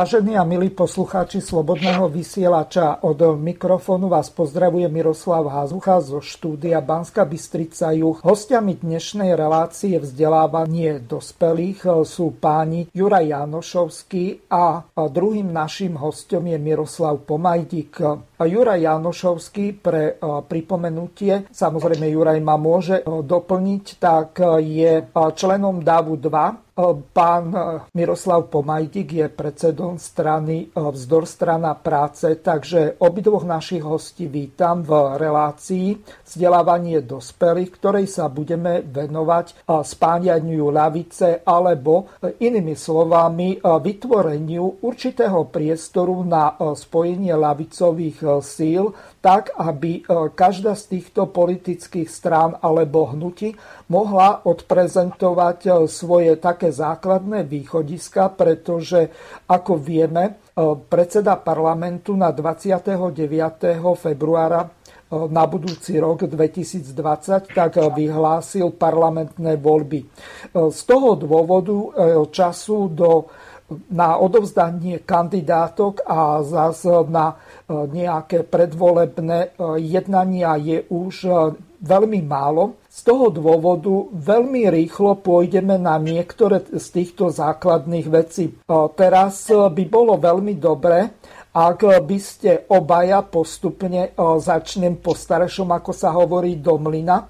Vážení a milí poslucháči Slobodného vysielača, od mikrofónu vás pozdravuje Miroslav Hazucha zo štúdia Banska Bystrica Juch. Hostiami dnešnej relácie vzdelávanie dospelých sú páni Juraj Janošovský a druhým našim hostom je Miroslav Pomajdik. Juraj Janošovský pre pripomenutie, samozrejme Juraj ma môže doplniť, tak je členom DAVu 2 Pán e, Miroslav Pomajdik je predsedom strany e, Vzdor strana práce, takže obidvoch našich hostí vítam v relácii vzdelávanie dospelých, ktorej sa budeme venovať e, spáňaniu ľavice alebo inými slovami vytvoreniu určitého priestoru na spojenie ľavicových síl tak, aby každá z týchto politických strán alebo hnutí mohla odprezentovať svoje také základné východiska, pretože ako vieme, e, predseda parlamentu na 29. februára e, na budúci rok 2020 tak vyhlásil parlamentné voľby. E, z toho dôvodu času do na odovzdanie kandidátok a zase na nejaké predvolebné jednania je už veľmi málo. Z toho dôvodu veľmi rýchlo pôjdeme na niektoré z týchto základných vecí. Teraz by bolo veľmi dobré, ak by ste obaja postupne, začnem po staršom, ako sa hovorí, do mlyna,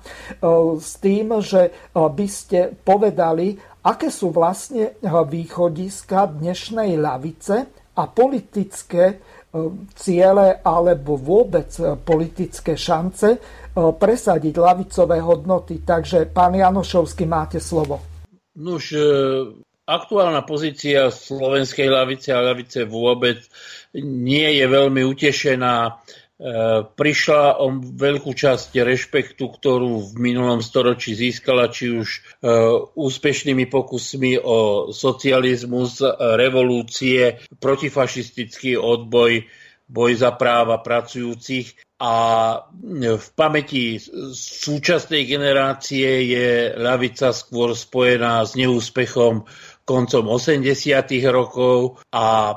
s tým, že by ste povedali, aké sú vlastne východiska dnešnej ľavice a politické ciele alebo vôbec politické šance presadiť lavicové hodnoty. Takže, pán Janošovský, máte slovo. Nuž, e, aktuálna pozícia slovenskej lavice a lavice vôbec nie je veľmi utešená. E, prišla o veľkú časť rešpektu, ktorú v minulom storočí získala, či už e, úspešnými pokusmi o socializmus, revolúcie, protifašistický odboj, boj za práva pracujúcich a v pamäti súčasnej generácie je ľavica skôr spojená s neúspechom koncom 80. rokov a e,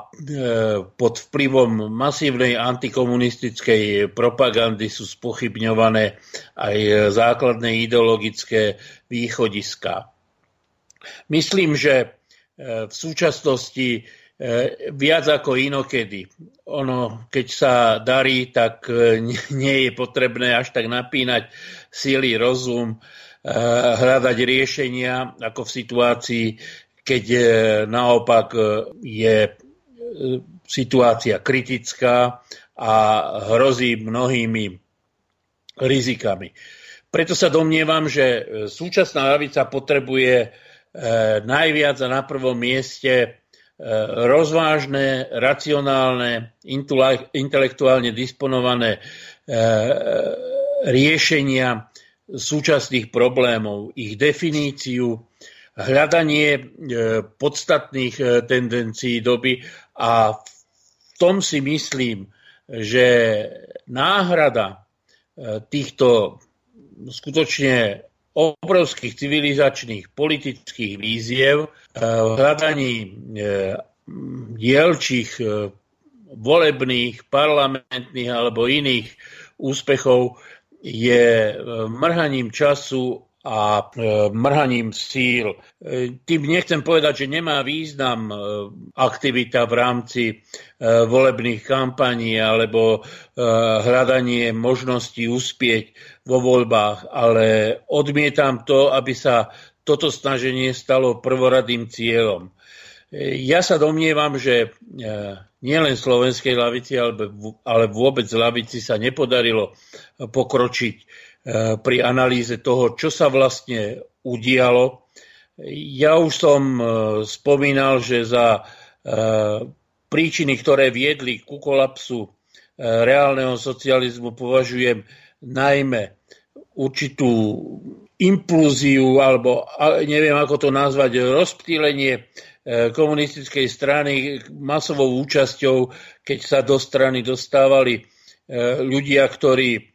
pod vplyvom masívnej antikomunistickej propagandy sú spochybňované aj základné ideologické východiska. Myslím, že e, v súčasnosti viac ako inokedy. Ono, keď sa darí, tak e, nie je potrebné až tak napínať síly rozum, e, hľadať riešenia ako v situácii, keď naopak je situácia kritická a hrozí mnohými rizikami. Preto sa domnievam, že súčasná lavica potrebuje najviac a na prvom mieste E, rozvážne, racionálne, intelektuálne disponované e, riešenia súčasných problémov, ich definíciu, hľadanie e, podstatných tendencií doby. A v tom si myslím, že náhrada týchto skutočne obrovských civilizačných politických víziev v hľadaní e, dielčích e, volebných, parlamentných alebo iných úspechov je mrhaním času a mrhaním síl. Tým nechcem povedať, že nemá význam aktivita v rámci volebných kampaní alebo hľadanie možností uspieť vo voľbách, ale odmietam to, aby sa toto snaženie stalo prvoradým cieľom. Ja sa domnievam, že e, nielen slovenskej lavici, ale vôbec lavici sa nepodarilo pokročiť e, pri analýze toho, čo sa vlastne udialo. Ja už som spomínal, že za príčiny, ktoré viedli ku kolapsu reálneho socializmu, považujem najmä určitú implúziu, alebo neviem ako to nazvať, rozptýlenie komunistickej strany masovou účasťou, keď sa do strany dostávali ľudia, ktorí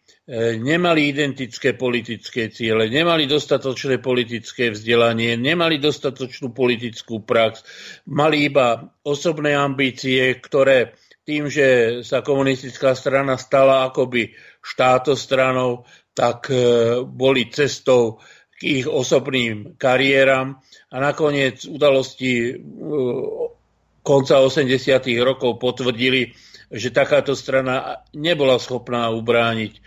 nemali identické politické ciele, nemali dostatočné politické vzdelanie, nemali dostatočnú politickú prax, mali iba osobné ambície, ktoré tým, že sa komunistická strana stala akoby štátostranou, tak e, boli cestou k ich osobným kariéram a nakoniec udalosti e, konca 80. rokov potvrdili, že takáto strana nebola schopná ubrániť e,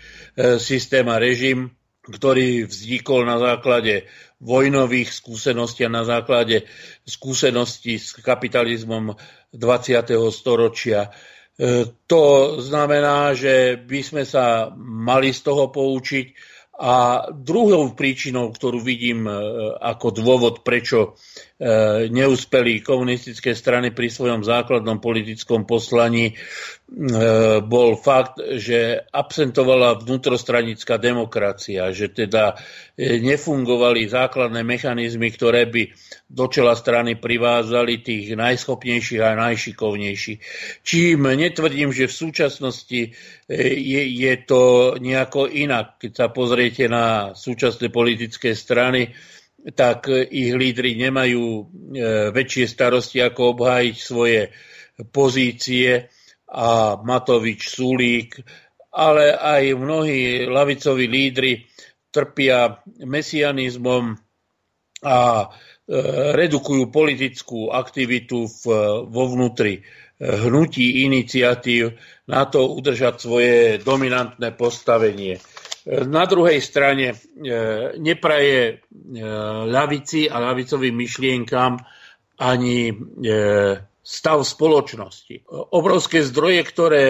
systém a režim, ktorý vznikol na základe vojnových skúseností a na základe skúseností s kapitalizmom 20. storočia. E, to znamená, že by sme sa mali z toho poučiť a druhou príčinou, ktorú vidím e, ako dôvod, prečo e, neúspeli komunistické strany pri svojom základnom politickom poslaní, bol fakt, že absentovala vnútrostranická demokracia, že teda nefungovali základné mechanizmy, ktoré by do čela strany privázali tých najschopnejších a najšikovnejších. Čím netvrdím, že v súčasnosti e, je, je to nejako inak. Keď sa pozriete na súčasné politické strany, tak ich lídry nemajú e, väčšie starosti, ako obhájiť svoje pozície a Matovič, Sulík, ale aj mnohí lavicoví lídry trpia mesianizmom a E, redukujú politickú aktivitu vo vnútri e, hnutí iniciatív na to udržať svoje dominantné postavenie. E, na druhej strane nepraje ľavici a ľavicovým myšlienkam ani stav spoločnosti. Obrovské zdroje, ktoré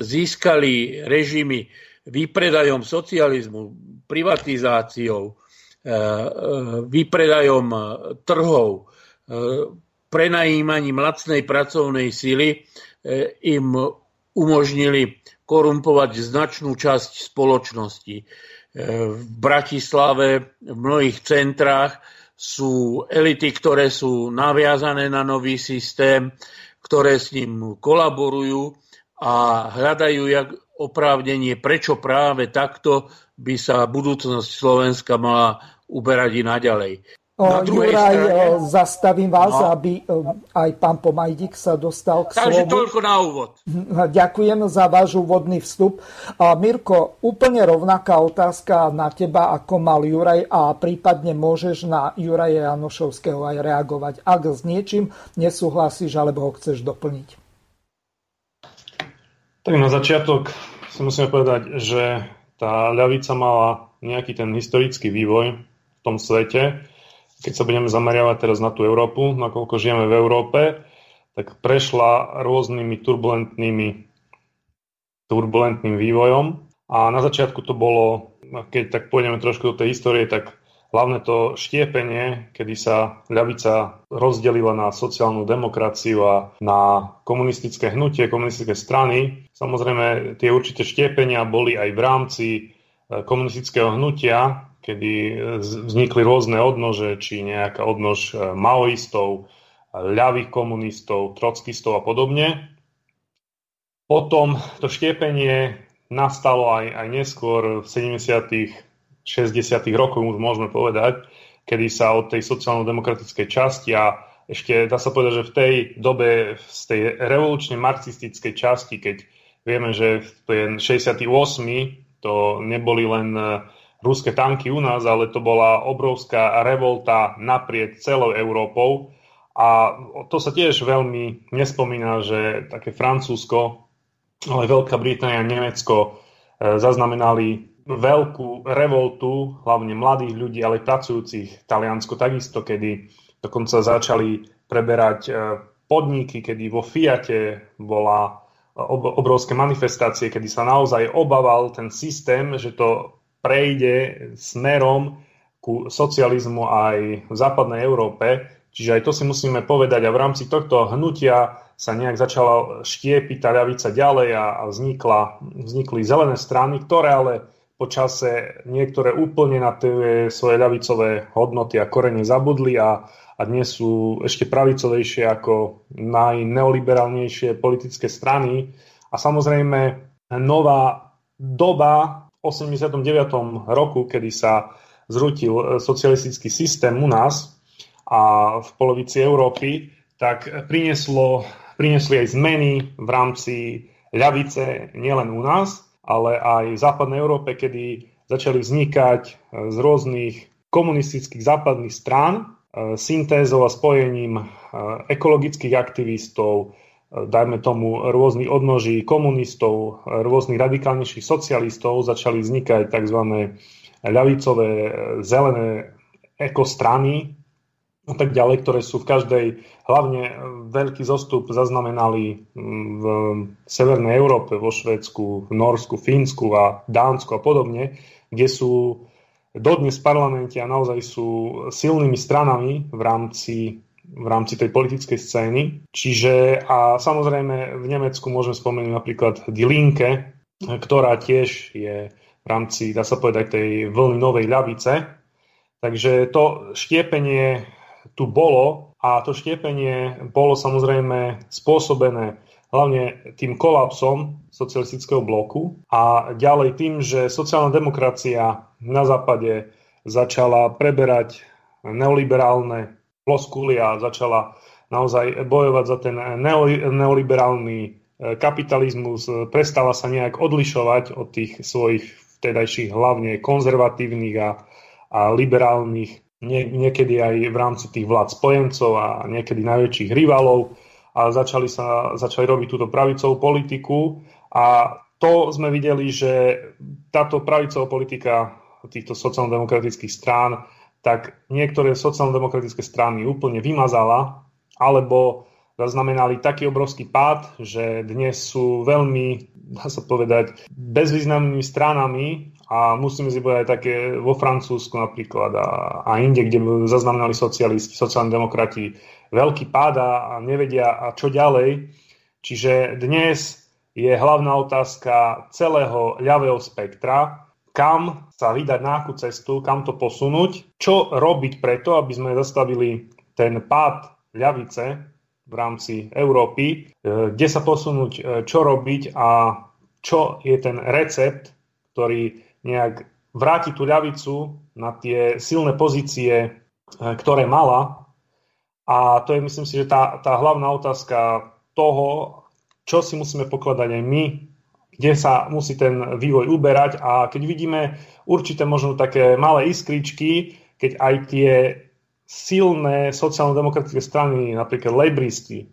získali režimy výpredajom socializmu, privatizáciou, výpredajom trhov, prenajímaním lacnej pracovnej sily im umožnili korumpovať značnú časť spoločnosti. V Bratislave, v mnohých centrách sú elity, ktoré sú naviazané na nový systém, ktoré s ním kolaborujú a hľadajú jak oprávnenie, prečo práve takto by sa budúcnosť Slovenska mala uberať i naďalej. Na Juraj, strane... zastavím vás, no. aby aj pán Pomajdik sa dostal k Takže slovu. toľko na úvod. Ďakujem za váš úvodný vstup. A Mirko, úplne rovnaká otázka na teba, ako mal Juraj a prípadne môžeš na Juraja Janošovského aj reagovať, ak s niečím nesúhlasíš alebo ho chceš doplniť. Tak na začiatok si musíme povedať, že tá ľavica mala nejaký ten historický vývoj v tom svete. Keď sa budeme zameriavať teraz na tú Európu, nakoľko žijeme v Európe, tak prešla rôznymi turbulentnými turbulentným vývojom. A na začiatku to bolo, keď tak pôjdeme trošku do tej histórie, tak hlavne to štiepenie, kedy sa ľavica rozdelila na sociálnu demokraciu a na komunistické hnutie, komunistické strany. Samozrejme, tie určité štiepenia boli aj v rámci e, komunistického hnutia, kedy vznikli rôzne odnože, či nejaká odnož e, maoistov, ľavých komunistov, trockistov a podobne. Potom to štiepenie nastalo aj, aj neskôr v 70 60. rokov už môžeme povedať, kedy sa od tej sociálno-demokratickej časti a ešte dá sa povedať, že v tej dobe, z tej revolučne marxistickej časti, keď vieme, že v 68. to neboli len e, ruské tanky u nás, ale to bola obrovská revolta naprieč celou Európou. A to sa tiež veľmi nespomína, že také Francúzsko, ale Veľká Británia a Nemecko e, zaznamenali veľkú revoltu, hlavne mladých ľudí, ale aj pracujúcich. Taliansko takisto, kedy dokonca začali preberať e, podniky, kedy vo Fiate bola e, obrovské manifestácie, kedy sa naozaj obával ten systém, že to prejde smerom ku socializmu aj v západnej Európe. Čiže aj to si musíme povedať a v rámci tohto hnutia sa nejak začala štiepiť tá ľavica ďalej a, a vznikla, vznikli zelené strany, ktoré ale po čase niektoré úplne na tie svoje ľavicové hodnoty a korene zabudli a, a dnes sú ešte pravicovejšie ako najneoliberálnejšie politické strany. A samozrejme nová doba 89. roku, kedy sa zrutil e, socialistický systém u nás a v polovici Európy, tak prinieslo, priniesli aj zmeny v rámci ľavice nielen u nás, ale aj v západnej Európe, kedy začali vznikať e, z rôznych komunistických západných strán e, syntézou a spojením ekologických aktivistov, dajme tomu rôznych odnoží komunistov, rôznych radikálnejších socialistov, začali vznikať tzv ľavicové, zelené ekostrany a tak ďalej, ktoré sú v každej, hlavne veľký zostup zaznamenali v Severnej Európe, vo Švedsku, v Norsku, Fínsku a Dánsku a podobne, kde sú dodnes v parlamente a naozaj sú silnými stranami v rámci v rámci tej politickej scény. Čiže a samozrejme v Nemecku môžem spomenúť napríklad Die Linke, ktorá tiež je v rámci, dá sa povedať, tej vlny novej ľavice. Takže to štiepenie tu bolo a to štiepenie bolo samozrejme spôsobené hlavne tým kolapsom socialistického bloku a ďalej tým, že sociálna demokracia na západe začala preberať neoliberálne floskuly a začala naozaj bojovať za ten neoliberálny e, kapitalizmus, prestala sa nejak odlišovať od tých svojich vtedajších hlavne konzervatívnych a, a liberálnych, nie, niekedy aj v rámci tých vlád spojencov a niekedy najväčších rivalov. A začali, sa, začali robiť túto pravicovú politiku. A to sme videli, že táto pravicová politika týchto sociálno-demokratických strán, tak niektoré sociálno-demokratické strany úplne vymazala, alebo zaznamenali taký obrovský pád, že dnes sú veľmi dá sa povedať, bezvýznamnými stranami a musíme si povedať také vo Francúzsku napríklad a, a inde, kde zaznamenali socialisti, sociálni demokrati veľký pád a nevedia a čo ďalej. Čiže dnes je hlavná otázka celého ľavého spektra, kam sa vydať na akú cestu, kam to posunúť, čo robiť preto, aby sme zastavili ten pád ľavice v rámci Európy, e, kde sa posunúť, e, čo robiť a čo je ten recept, ktorý nejak vráti tú ľavicu na tie silné pozície, e, ktoré mala. A to je, myslím si, že tá, tá hlavná otázka toho, čo si musíme pokladať aj my, kde sa musí ten vývoj uberať a keď vidíme určité možno také malé iskričky, keď aj tie silné sociálno-demokratické strany, napríklad lejbristi,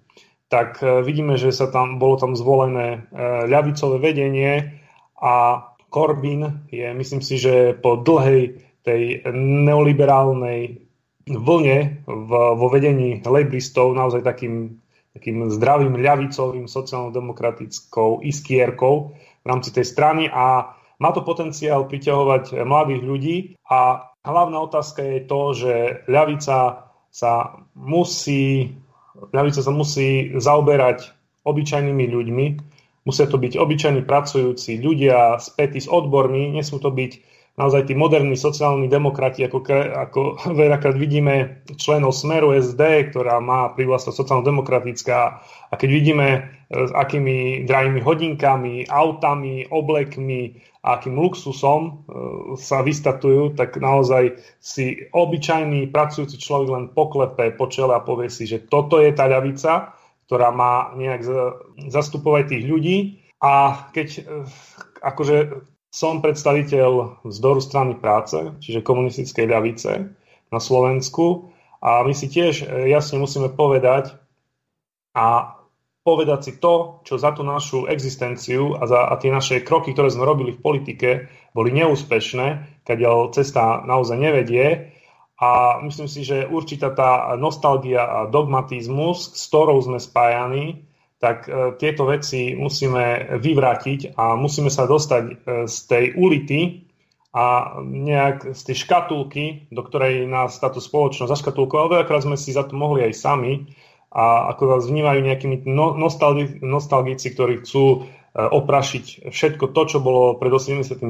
tak e, vidíme, že sa tam, bolo tam zvolené e, ľavicové vedenie a Corbyn je, myslím si, že po dlhej tej neoliberálnej vlne v, vo vedení lejbristov naozaj takým, takým zdravým ľavicovým sociálno-demokratickou iskierkou v rámci tej strany a má to potenciál priťahovať mladých ľudí. A hlavná otázka je to, že ľavica sa musí, ľavica sa musí zaoberať obyčajnými ľuďmi, musia to byť obyčajní pracujúci ľudia spätí s odbormi, nesmú to byť naozaj tí moderní sociálni demokrati, ako, ako veľakrát vidíme členov Smeru SD, ktorá má privlastnosť sociálno-demokratická a keď vidíme, e, s akými drahými hodinkami, autami, oblekmi, akým luxusom e, sa vystatujú, tak naozaj si obyčajný pracujúci človek len poklepe po čele a povie si, že toto je tá ľavica, ktorá má nejak zastupovať tých ľudí. A keď e, akože som predstaviteľ vzdoru strany práce, čiže komunistickej ľavice na Slovensku a my si tiež e, jasne musíme povedať a povedať si to, čo za tú našu existenciu a za a tie naše kroky, ktoré sme robili v politike, boli neúspešné, keď cesta naozaj nevedie. A myslím si, že určitá tá nostalgia a dogmatizmus, s ktorou sme spájani, tak e, tieto veci musíme vyvrátiť a musíme sa dostať e, z tej ulity a nejak z tej škatulky, do ktorej nás táto spoločnosť zaškatulkovala, veľakrát sme si za to mohli aj sami a ako vás vnímajú nejakými no, nostalgi, nostalgici, ktorí chcú e, oprašiť všetko to, čo bolo pred 89.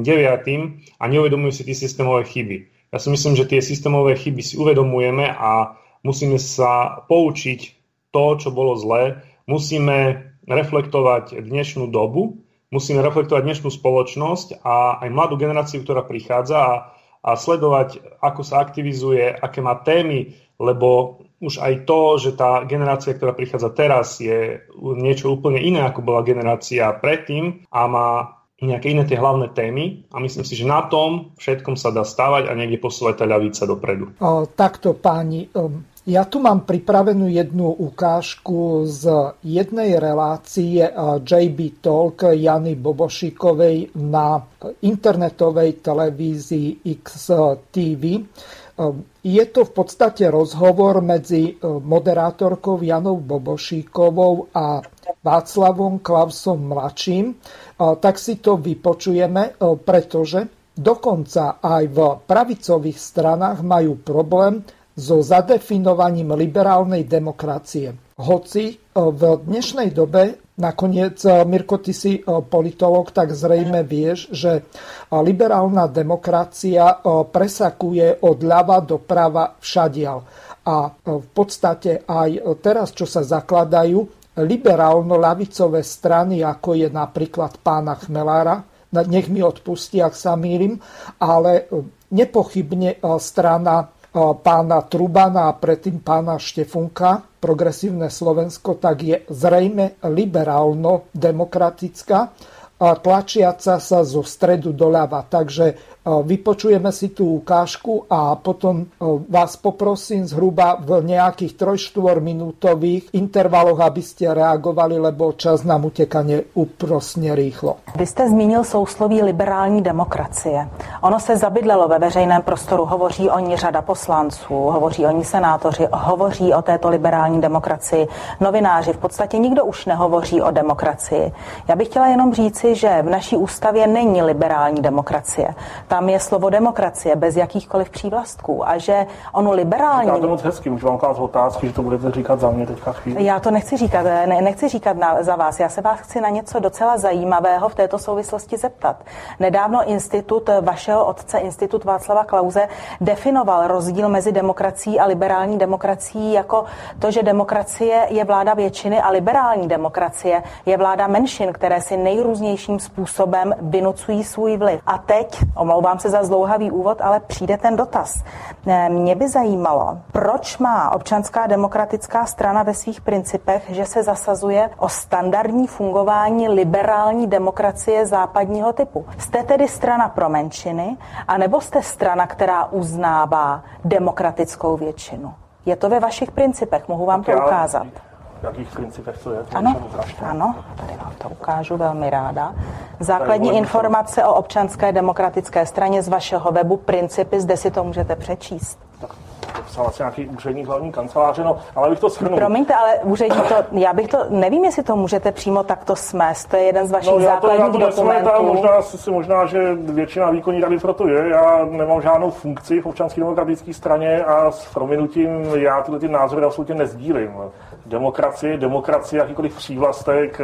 a neuvedomujú si tie systémové chyby. Ja si myslím, že tie systémové chyby si uvedomujeme a musíme sa poučiť to, čo bolo zlé, musíme reflektovať dnešnú dobu musíme reflektovať dnešnú spoločnosť a aj mladú generáciu, ktorá prichádza a, a sledovať, ako sa aktivizuje, aké má témy, lebo už aj to, že tá generácia, ktorá prichádza teraz, je niečo úplne iné, ako bola generácia predtým a má nejaké iné tie hlavné témy a myslím si, že na tom všetkom sa dá stavať a niekde posúvať tá ľavica dopredu. O, takto páni, ja tu mám pripravenú jednu ukážku z jednej relácie eh, JB Talk Jany Bobošikovej na internetovej televízii XTV. Eh, je to v podstate rozhovor medzi eh, moderátorkou Janou Bobošíkovou a Václavom Klausom mladším. Tak si to vypočujeme, pretože dokonca aj v pravicových stranách majú problém so zadefinovaním liberálnej demokracie. Hoci e, v dnešnej dobe, nakoniec e, Mirko, ty si e, politolog, tak zrejme vieš, že liberálna demokracia presakuje od ľava do prava všadial. A v podstate aj teraz, čo sa zakladajú liberálno-lavicové strany, ako je napríklad pána Chmelára, nech mi odpustí, ak sa mýlim, ale nepochybne strana pána Trubana a predtým pána Štefunka, progresívne Slovensko, tak je zrejme liberálno-demokratická, tlačiaca sa zo stredu doľava. Takže Vypočujeme si tú ukážku a potom vás poprosím zhruba v nejakých 3-4 minútových intervaloch, aby ste reagovali, lebo čas nám uteká neúprosně rýchlo. Vy jste zmínil sousloví liberální demokracie. Ono se zabydlelo ve veřejném prostoru, hovoří o ní řada poslanců, hovoří o ní senátoři, hovoří o této liberální demokracii novináři. V podstatě nikdo už nehovoří o demokracii. Já bych chtěla jenom říci, že v naší ústavě není liberální demokracie tam je slovo demokracie bez jakýchkoliv přívlastků a že ono liberální... Říká to moc hezky, můžu vám klást otázky, že to budete říkat za mě teďka chvíli. Já to nechci říkat, ne, nechci říkat na, za vás, já se vás chci na něco docela zajímavého v této souvislosti zeptat. Nedávno institut vašeho otce, institut Václava Klauze, definoval rozdíl mezi demokracií a liberální demokracií jako to, že demokracie je vláda většiny a liberální demokracie je vláda menšin, které si nejrůznějším způsobem vynucují svůj vliv. A teď, omlouvám Omlouvám se za zlouhavý úvod, ale přijde ten dotaz. Eh, mě by zajímalo, proč má občanská demokratická strana ve svých principech, že se zasazuje o standardní fungování liberální demokracie západního typu. Jste tedy strana pro menšiny, anebo jste strana, která uznává demokratickou většinu? Je to ve vašich principech, mohu vám to ukázat jakých principech to je. Ano, ano, tady vám to ukážu velmi ráda. Základní informace o občanské demokratické straně z vašeho webu Principy, zde si to můžete přečíst. Tak to psal asi nějaký úředník hlavní kanceláře, no, ale bych to shrnul. Promiňte, ale úředník to, já bych to, nevím, jestli to můžete přímo takto smést, to je jeden z vašich no, já to, základních já to dokumentů. Možná, si, možná, že většina výkonní rady proto je, já nemám žádnou funkci v občanské demokratické straně a s prominutím já tyhle ty názory absolutně nezdílím demokracie, demokracie, jakýkoliv přívlastek.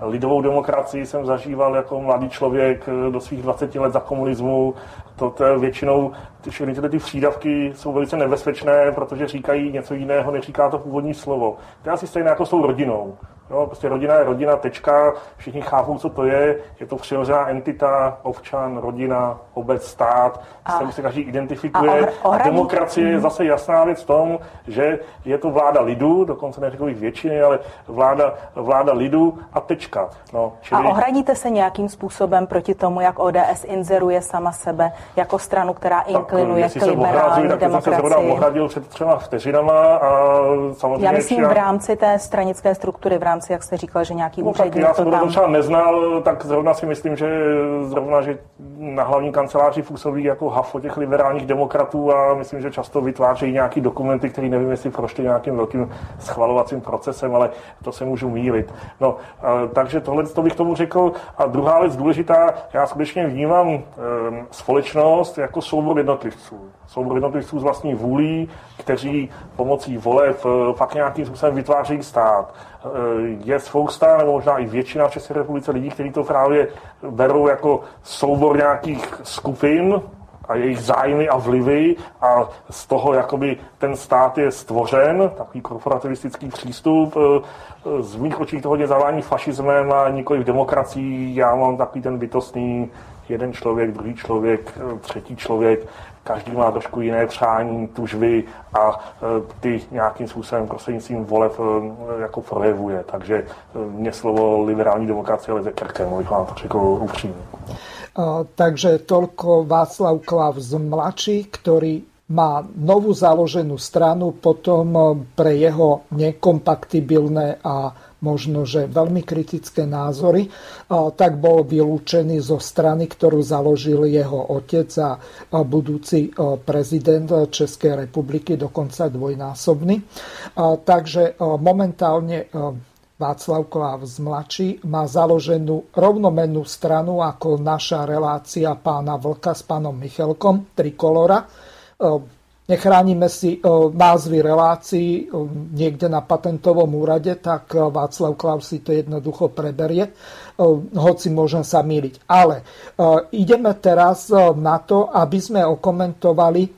Lidovou demokracii jsem zažíval jako mladý člověk do svých 20 let za komunismu. To, to je většinou, ty, všechny ty přídavky jsou velice nebezpečné, protože říkají něco jiného, neříká to původní slovo. To je asi stejné jako s tou rodinou. Jo, prostě rodina je rodina, tečka, všichni chápou, co to je, je to přirozená entita, občan, rodina, obec, stát, a, s se každý identifikuje. A, ohr- a demokracie je mhm. zase jasná věc v tom, že je to vláda lidu, dokonce neřekl bych většiny, ale vláda, vláda lidu a tečka. No, čili... A ohradíte se nějakým způsobem proti tomu, jak ODS inzeruje sama sebe jako stranu, která inklinuje tak, k liberální tak demokracii? Tak jsem se ohradil před třema vteřinama a samozřejmě... Já myslím v rámci té stranické struktury, v rámci rámci, jak jste říkal, že nějaký no, úředník já jsem to tam... třeba neznal, tak zrovna si myslím, že zrovna, že na hlavní kanceláři působí jako hafo těch liberálních demokratů a myslím, že často vytvářejí nějaký dokumenty, které nevím, jestli prošly nějakým velkým schvalovacím procesem, ale to se můžu mílit. No, takže tohle to bych tomu řekl. A druhá věc důležitá, já skutečně vnímám ehm, společnost jako soubor jednotlivců. Soubor jednotlivců z vlastní vůlí, kteří pomocí voleb eh, pak nějakým způsobem vytvářejí stát. Eh, je spousta, nebo možná i většina v České republice lidí, kteří to právě berou jako soubor nějakých skupin, a jejich zájmy a vlivy a z toho jakoby ten stát je stvořen, takový korporativistický přístup. Eh, z mých očí to hodně zavání fašismem a nikoli v demokracii. Já mám takový ten bytostný jeden člověk, druhý člověk, třetí člověk, každý má trošku jiné přání, tužby a e, ty nějakým způsobem prostřednictvím voleb e, jako projevuje. Takže e, mě slovo liberální demokracie leze krkem, abych vám to řekl upřímně. Takže toľko Václav Klaus mladší, ktorý má novú založenú stranu, potom pre jeho nekompatibilné a možno, že veľmi kritické názory, tak bol vylúčený zo strany, ktorú založil jeho otec a budúci prezident Českej republiky, dokonca dvojnásobný. Takže momentálne Václav Klaus mladší má založenú rovnomennú stranu ako naša relácia pána Vlka s pánom Michelkom, Trikolora nechránime si e, názvy relácií e, niekde na patentovom úrade, tak e, Václav Klaus si to jednoducho preberie, hoci môžem sa míliť. Ale ideme teraz na to, aby sme okomentovali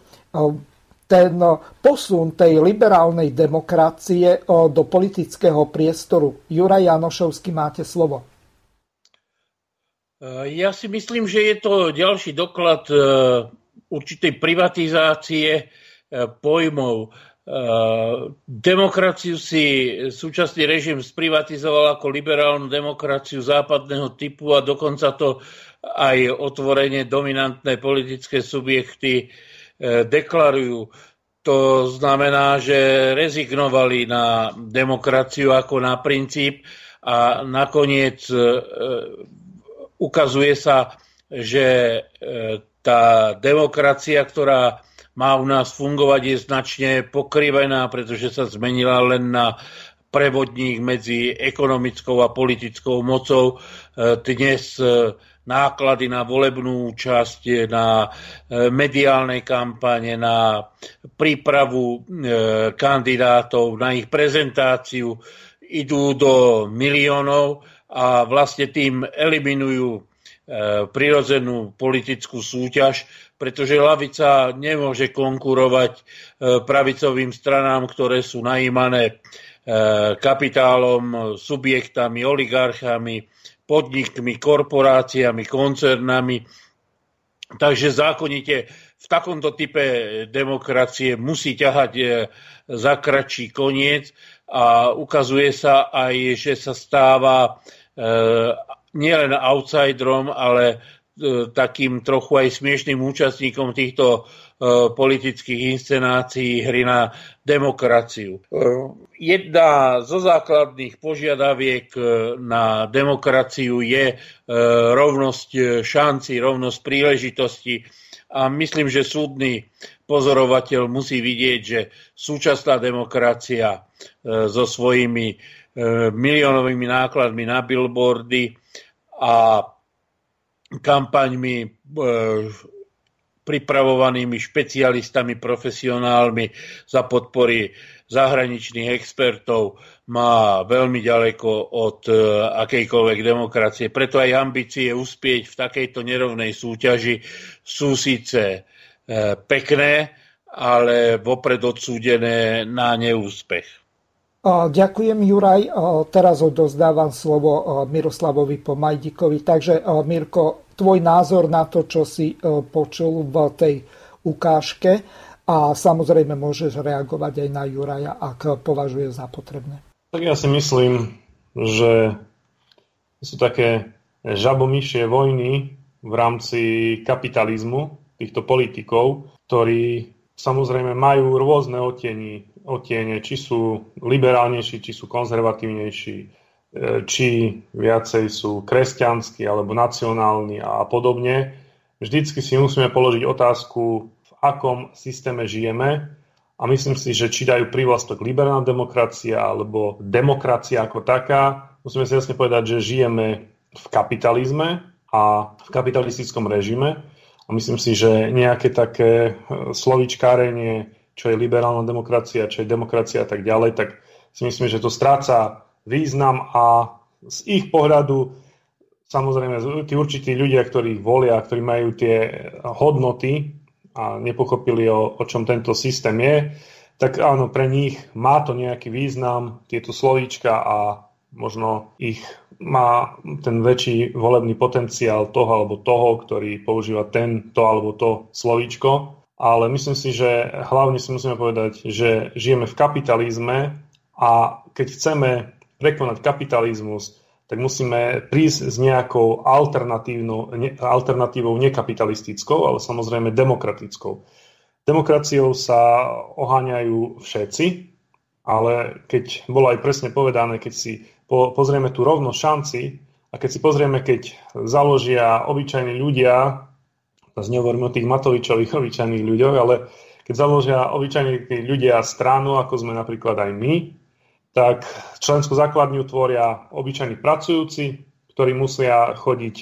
ten posun tej liberálnej demokracie do politického priestoru. Juraj Janošovský, máte slovo. Ja si myslím, že je to ďalší doklad určitej privatizácie pojmov. Demokraciu si súčasný režim sprivatizoval ako liberálnu demokraciu západného typu a dokonca to aj otvorene dominantné politické subjekty e, deklarujú. To znamená, že rezignovali na demokraciu ako na princíp a nakoniec e, ukazuje sa, že e, tá demokracia, ktorá má u nás fungovať, je značne pokrivená, pretože sa zmenila len na prevodník medzi ekonomickou a politickou mocou. E, dnes e, náklady na volebnú účasť, na e, mediálnej kampane, na prípravu kandidátov, na ich prezentáciu idú do miliónov a vlastne tým eliminujú prirodzenú politickú súťaž, pretože lavica nemôže konkurovať e, pravicovým stranám, ktoré sú najímané e, kapitálom, subjektami, oligarchami, podnikmi, korporáciami, koncernami. Takže zákonite v takomto type demokracie musí ťahať e, za kratší koniec a ukazuje sa aj, že sa stáva nielen outsiderom, ale takým trochu aj smiešným účastníkom týchto e, politických inscenácií hry na demokraciu. E, jedna zo základných požiadaviek na demokraciu je rovnosť šanci, rovnosť príležitosti a myslím, že súdny pozorovateľ musí vidieť, že súčasná demokracia so svojimi miliónovými nákladmi na billboardy a kampaňmi e, pripravovanými špecialistami, profesionálmi za podpory zahraničných expertov má veľmi ďaleko od e, akejkoľvek demokracie. Preto aj ambície uspieť v takejto nerovnej súťaži sú síce e, pekné, ale vopred odsúdené na neúspech. Ďakujem, Juraj. Teraz odozdávam slovo Miroslavovi Pomajdikovi. Takže, Mirko, tvoj názor na to, čo si počul v tej ukážke a samozrejme môžeš reagovať aj na Juraja, ak považuje za potrebné. Tak ja si myslím, že sú také žabomyšie vojny v rámci kapitalizmu týchto politikov, ktorí samozrejme majú rôzne otení otiene, či sú liberálnejší, či sú konzervatívnejší, e, či viacej sú kresťanskí alebo nacionálni a podobne. vždycky si musíme položiť otázku, v akom systéme žijeme a myslím si, že či dajú prívlastok liberálna demokracia alebo demokracia ako taká, musíme si jasne povedať, že žijeme v kapitalizme a v kapitalistickom režime a myslím si, že nejaké také e, slovičkárenie, čo je liberálna demokracia, čo je demokracia a tak ďalej, tak si myslím, že to stráca význam a z ich pohľadu samozrejme tí určití ľudia, ktorí volia, ktorí majú tie hodnoty, a nepochopili, o, o čom tento systém je, tak áno, pre nich má to nejaký význam, tieto slovíčka a možno ich má ten väčší volebný potenciál toho alebo toho, ktorý používa tento alebo to slovíčko. Ale myslím si, že hlavne si musíme povedať, že žijeme v kapitalizme a keď chceme prekonať kapitalizmus, tak musíme prísť s nejakou alternatívou nekapitalistickou, ale samozrejme demokratickou. Demokraciou sa oháňajú všetci, ale keď bolo aj presne povedané, keď si pozrieme tú rovnosť šanci a keď si pozrieme, keď založia obyčajní ľudia, teraz nehovorím o tých Matovičových obyčajných ľuďoch, ale keď založia obyčajní ľudia stranu, ako sme napríklad aj my, tak členskú základňu tvoria obyčajní pracujúci, ktorí musia chodiť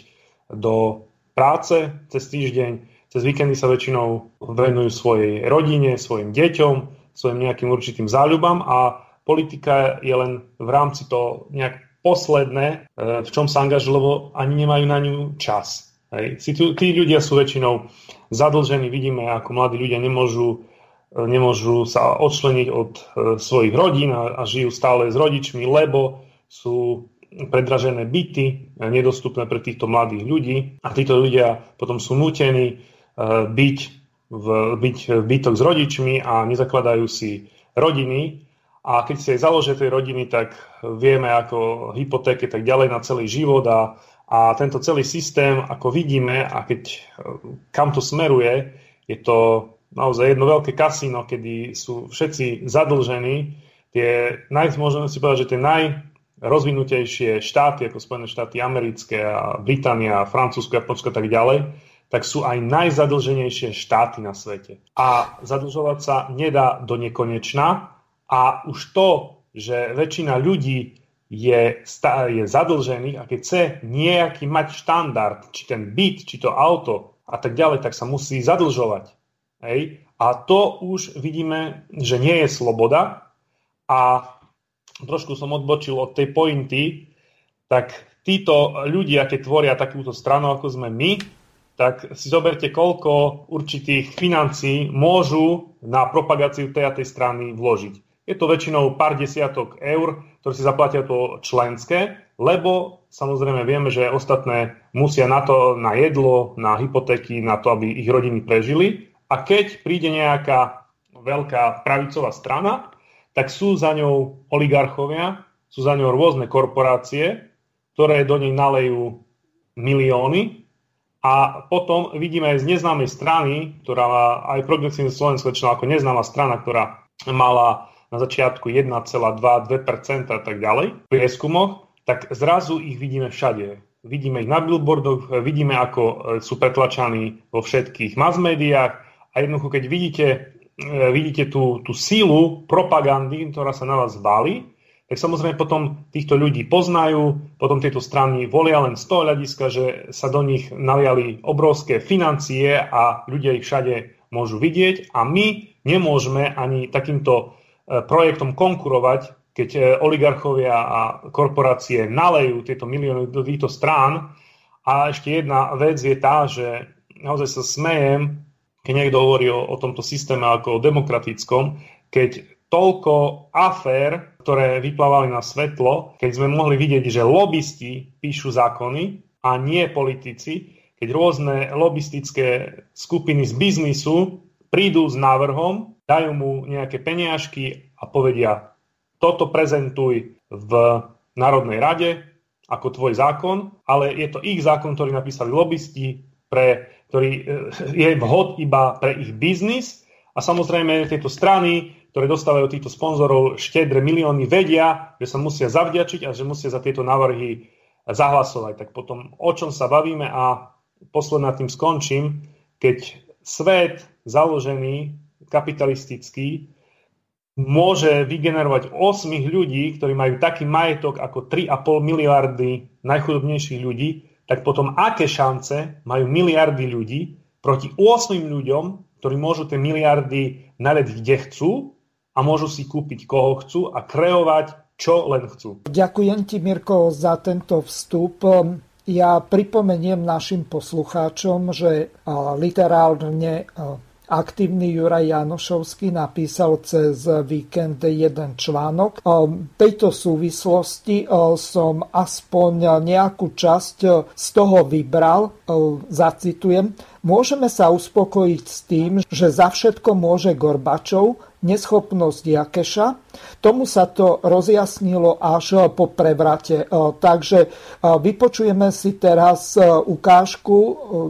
do práce cez týždeň, cez víkendy sa väčšinou venujú svojej rodine, svojim deťom, svojim nejakým určitým záľubám a politika je len v rámci toho nejak posledné, e, v čom sa angažujú, lebo ani nemajú na ňu čas. Hej. Tí ľudia sú väčšinou zadlžení, vidíme, ako mladí ľudia nemôžu nemôžu sa odčleniť od e, svojich rodín a, žijú stále s rodičmi, lebo sú predražené byty, nedostupné pre týchto mladých ľudí a títo ľudia potom sú nútení e, byť v, byť v bytok s rodičmi a nezakladajú si rodiny. A keď si aj založia tej rodiny, tak vieme ako hypotéky tak ďalej na celý život a, a tento celý systém, ako vidíme a keď e, kam to smeruje, je to naozaj jedno veľké kasíno, kedy sú všetci zadlžení. Tie, naj, môžeme si povedať, že tie najrozvinutejšie štáty, ako Spojené štáty americké a Británia, Francúzsko, Japonsko a tak ďalej, tak sú aj najzadlženejšie štáty na svete. A zadlžovať sa nedá do nekonečna a už to, že väčšina ľudí je, je zadlžených a keď chce nejaký mať štandard, či ten byt, či to auto a tak ďalej, tak sa musí zadlžovať. Hej? A to už vidíme, že nie je sloboda a trošku som odbočil od tej pointy, tak títo ľudia, keď tvoria takúto stranu, ako sme my, tak si zoberte, koľko určitých financií môžu na propagáciu tej a tej strany vložiť. Je to väčšinou pár desiatok eur, ktoré si zaplatia to členské, lebo samozrejme vieme, že ostatné musia na to, na jedlo, na hypotéky, na to, aby ich rodiny prežili. A keď príde nejaká veľká pravicová strana, tak sú za ňou oligarchovia, sú za ňou rôzne korporácie, ktoré do nej nalejú milióny a potom vidíme aj z neznámej strany, ktorá má aj progresívne Slovensko ako neznáma strana, ktorá mala na začiatku 1,2-2% a tak ďalej v prieskumoch, tak zrazu ich vidíme všade. Vidíme ich na billboardoch, vidíme, ako sú pretlačaní vo všetkých mass médiách, a jednoducho, keď vidíte, e, vidíte tú, tú sílu propagandy, ktorá sa na vás valí, tak samozrejme potom týchto ľudí poznajú, potom tieto strany volia len z toho hľadiska, že sa do nich naliali obrovské financie a ľudia ich všade môžu vidieť a my nemôžeme ani takýmto e, projektom konkurovať, keď e, oligarchovia a korporácie nalejú tieto milióny do týchto strán. A ešte jedna vec je tá, že naozaj sa smejem, keď niekto hovorí o, o tomto systéme ako o demokratickom, keď toľko afér, ktoré vyplávali na svetlo, keď sme mohli vidieť, že lobbysti píšu zákony a nie politici, keď rôzne lobbystické skupiny z biznisu prídu s návrhom, dajú mu nejaké peniažky a povedia, toto prezentuj v Národnej rade ako tvoj zákon, ale je to ich zákon, ktorý napísali lobbysti pre ktorý e, je vhod iba pre ich biznis. A samozrejme tieto strany, ktoré dostávajú týchto sponzorov štedre milióny, vedia, že sa musia zavďačiť a že musia za tieto návrhy zahlasovať. Tak potom o čom sa bavíme? A posledná tým skončím, keď svet založený kapitalistický môže vygenerovať 8 ľudí, ktorí majú taký majetok ako 3,5 miliardy najchudobnejších ľudí, tak potom aké šance majú miliardy ľudí proti 8 ľuďom, ktorí môžu tie miliardy naleť kde chcú a môžu si kúpiť koho chcú a kreovať čo len chcú. Ďakujem ti, Mirko, za tento vstup. Ja pripomeniem našim poslucháčom, že literálne aktívny Juraj Janošovský napísal cez víkend jeden článok. V tejto súvislosti som aspoň nejakú časť z toho vybral, zacitujem. Môžeme sa uspokojiť s tým, že za všetko môže Gorbačov, neschopnosť Jakeša. Tomu sa to rozjasnilo až po prevrate. E, takže e, vypočujeme si teraz e, ukážku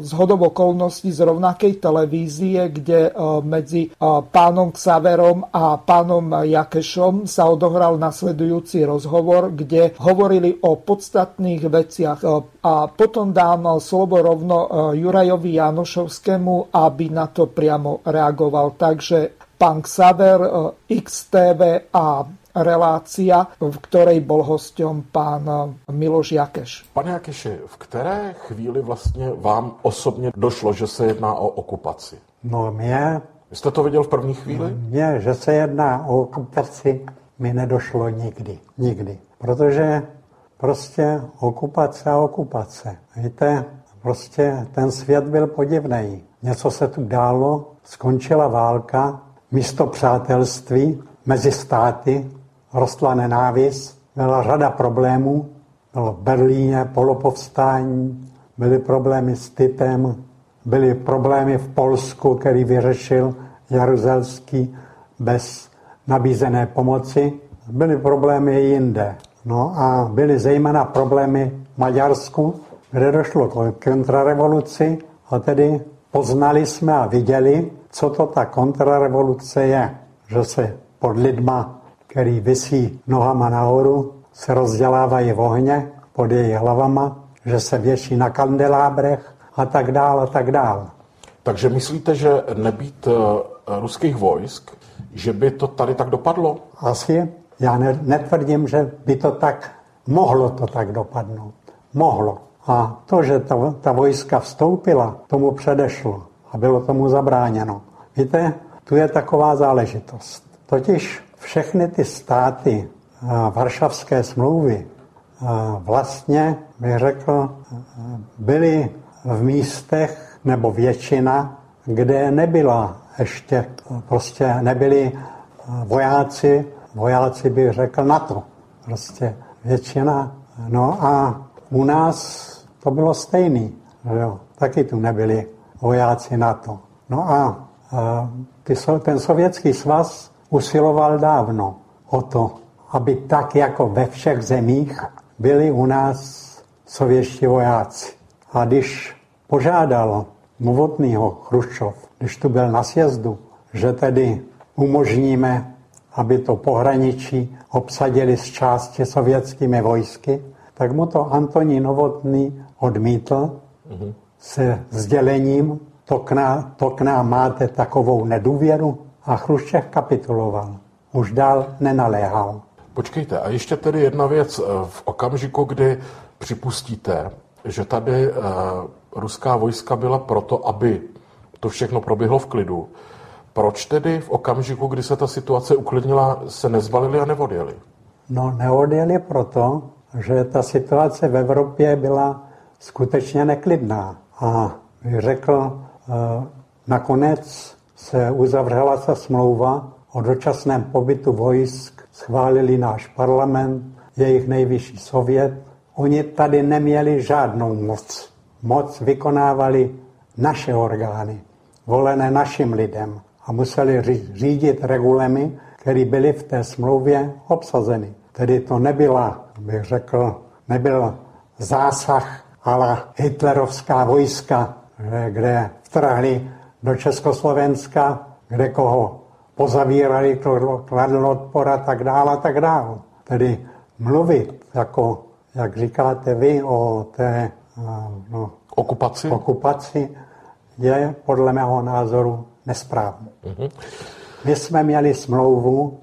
z hodov okolností z rovnakej televízie, kde medzi pánom Xaverom a pánom Jakešom sa odohral nasledujúci rozhovor, kde hovorili o podstatných veciach. A potom dám slovo rovno Jurajovi Janošovskému, aby na to priamo reagoval. Takže pán Xaver, e, XTV a relácia, v ktorej bol hostem pán e, Miloš Jakeš. Pane Jakeši, v které chvíli vlastně vám osobně došlo, že se jedná o okupaci? No mě... Jste to viděl v první chvíli? Mně, že se jedná o okupaci, mi nedošlo nikdy. Nikdy. Protože prostě okupace a okupace. Víte, prostě ten svět byl podivný. Něco se tu dálo, skončila válka, místo přátelství mezi státy rostla nenávist, byla řada problémů, bylo v Berlíně polopovstání, byly problémy s Titem, byly problémy v Polsku, který vyřešil Jaruzelský bez nabízené pomoci, byly problémy jinde. No a byly zejména problémy v Maďarsku, kde došlo k kontrarevoluci a tedy poznali jsme a viděli, co to ta kontrarevoluce je. Že se pod lidma, který vysí nohama nahoru, se rozdělávají v ohně pod jejich hlavama, že se věší na kandelábrech a tak dál a tak dál. Takže myslíte, že nebýt uh, ruských vojsk, že by to tady tak dopadlo? Asi. Já ne, netvrdím, že by to tak mohlo to tak dopadnout. Mohlo. A to, že ta, ta vojska vstoupila, tomu předešlo a bylo tomu zabráněno. Víte, tu je taková záležitost. Totiž všechny ty státy eh, Varšavské smlouvy eh, vlastně, bych řekl, eh, byly v místech, nebo většina, kde nebyla ještě, prostě nebyli vojáci, vojáci bych řekl NATO. Prostě většina. No a u nás to bylo stejný. Jo. Taky tu nebyli vojáci NATO. No a ten sovětský svaz usiloval dávno o to, aby tak jako ve všech zemích byli u nás sovětští vojáci. A když požádal Novotnýho Chruščov, když tu byl na sjezdu, že tedy umožníme, aby to pohraničí obsadili z části sovětskými vojsky, tak mu to Antonín Novotný odmítl mm-hmm. Se sdělením, to k, nám, to k nám máte takovou nedůvěru a Chruščev kapituloval. Už dál nenaléhal. Počkejte, a ještě tedy jedna věc. Eh, v okamžiku, kdy připustíte, že tady uh, ruská vojska byla proto, aby to všechno proběhlo v klidu, proč tedy v okamžiku, kdy se ta situace uklidnila, se nezvalili a neodjeli? No, neodjeli proto, že ta situace v Evropě byla skutečně neklidná. A řekl, eh, nakonec se uzavřela ta smlouva o dočasném pobytu vojsk, schválili náš parlament, jejich nejvyšší sovět. Oni tady neměli žádnou moc. Moc vykonávali naše orgány, volené našim lidem a museli řídit regulemi, které byly v té smlouvě obsazeny. Tedy to nebyla, bych řekl, nebyl zásah ale hitlerovská vojska, kde vtrhli do Československa, kde koho pozavírali, kladl odpor a tak dále a tak dále. Tedy mluvit, jako, jak říkáte vy, o té... No, okupaci? okupaci je podle mého názoru nesprávný. Uh-huh. My jsme měli smlouvu,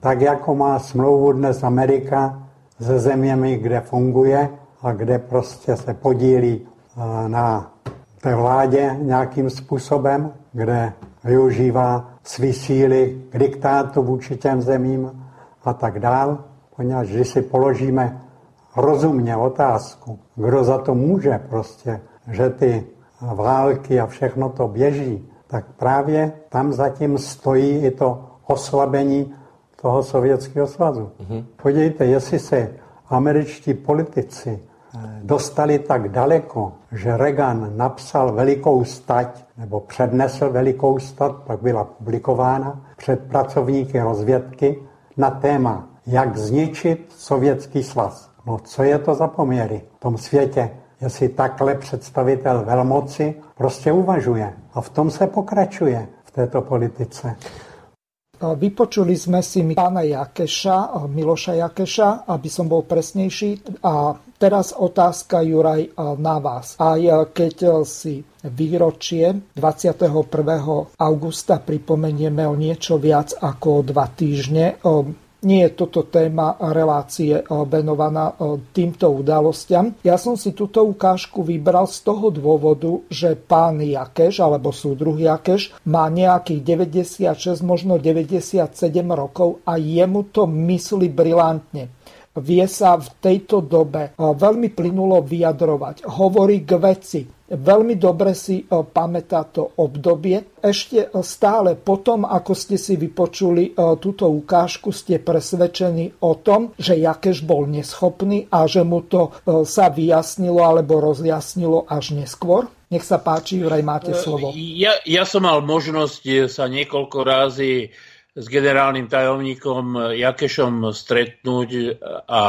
tak jako má smlouvu dnes Amerika se zeměmi, kde funguje a kde prostě se podílí eh, na té vládě nějakým způsobem, kde využívá svý síly k diktátu vůči těm zemím a tak dál, poněvadž když si položíme rozumně otázku, kdo za to může prostě, že ty války a všechno to běží, tak právě tam zatím stojí i to oslabení toho Sovětského svazu. Mm-hmm. Podívejte, jestli se američtí politici dostali tak daleko, že Reagan napsal velikou stať, nebo přednesl velikou stať, pak byla publikována před pracovníky rozvědky na téma, jak zničit Sovětský svaz. No co je to za poměry v tom světě? Jestli takhle představitel velmoci prostě uvažuje. A v tom se pokračuje v této politice. Vypočuli sme si pána Jakeša, Miloša Jakeša, aby som bol presnejší. A teraz otázka, Juraj, na vás. Aj keď si výročie 21. augusta pripomenieme o niečo viac ako o dva týždne, nie je toto téma relácie eh, venovaná eh, týmto udalostiam. Ja som si túto ukážku vybral z toho dôvodu, že pán Jakeš alebo súdruh Jakeš má nejakých 96, možno 97 rokov a jemu to myslí brilantne vie sa v tejto dobe eh, veľmi plynulo vyjadrovať. Hovorí k veci, Veľmi dobre si e, pamätá to obdobie. Ešte stále potom, ako ste si vypočuli e, túto ukážku, ste presvedčení o tom, že Jakeš bol neschopný a že mu to e, sa vyjasnilo alebo rozjasnilo až neskôr? Nech sa páči, Juraj, máte slovo. Ja, ja som mal možnosť sa niekoľko rázy s generálnym tajomníkom Jakešom stretnúť a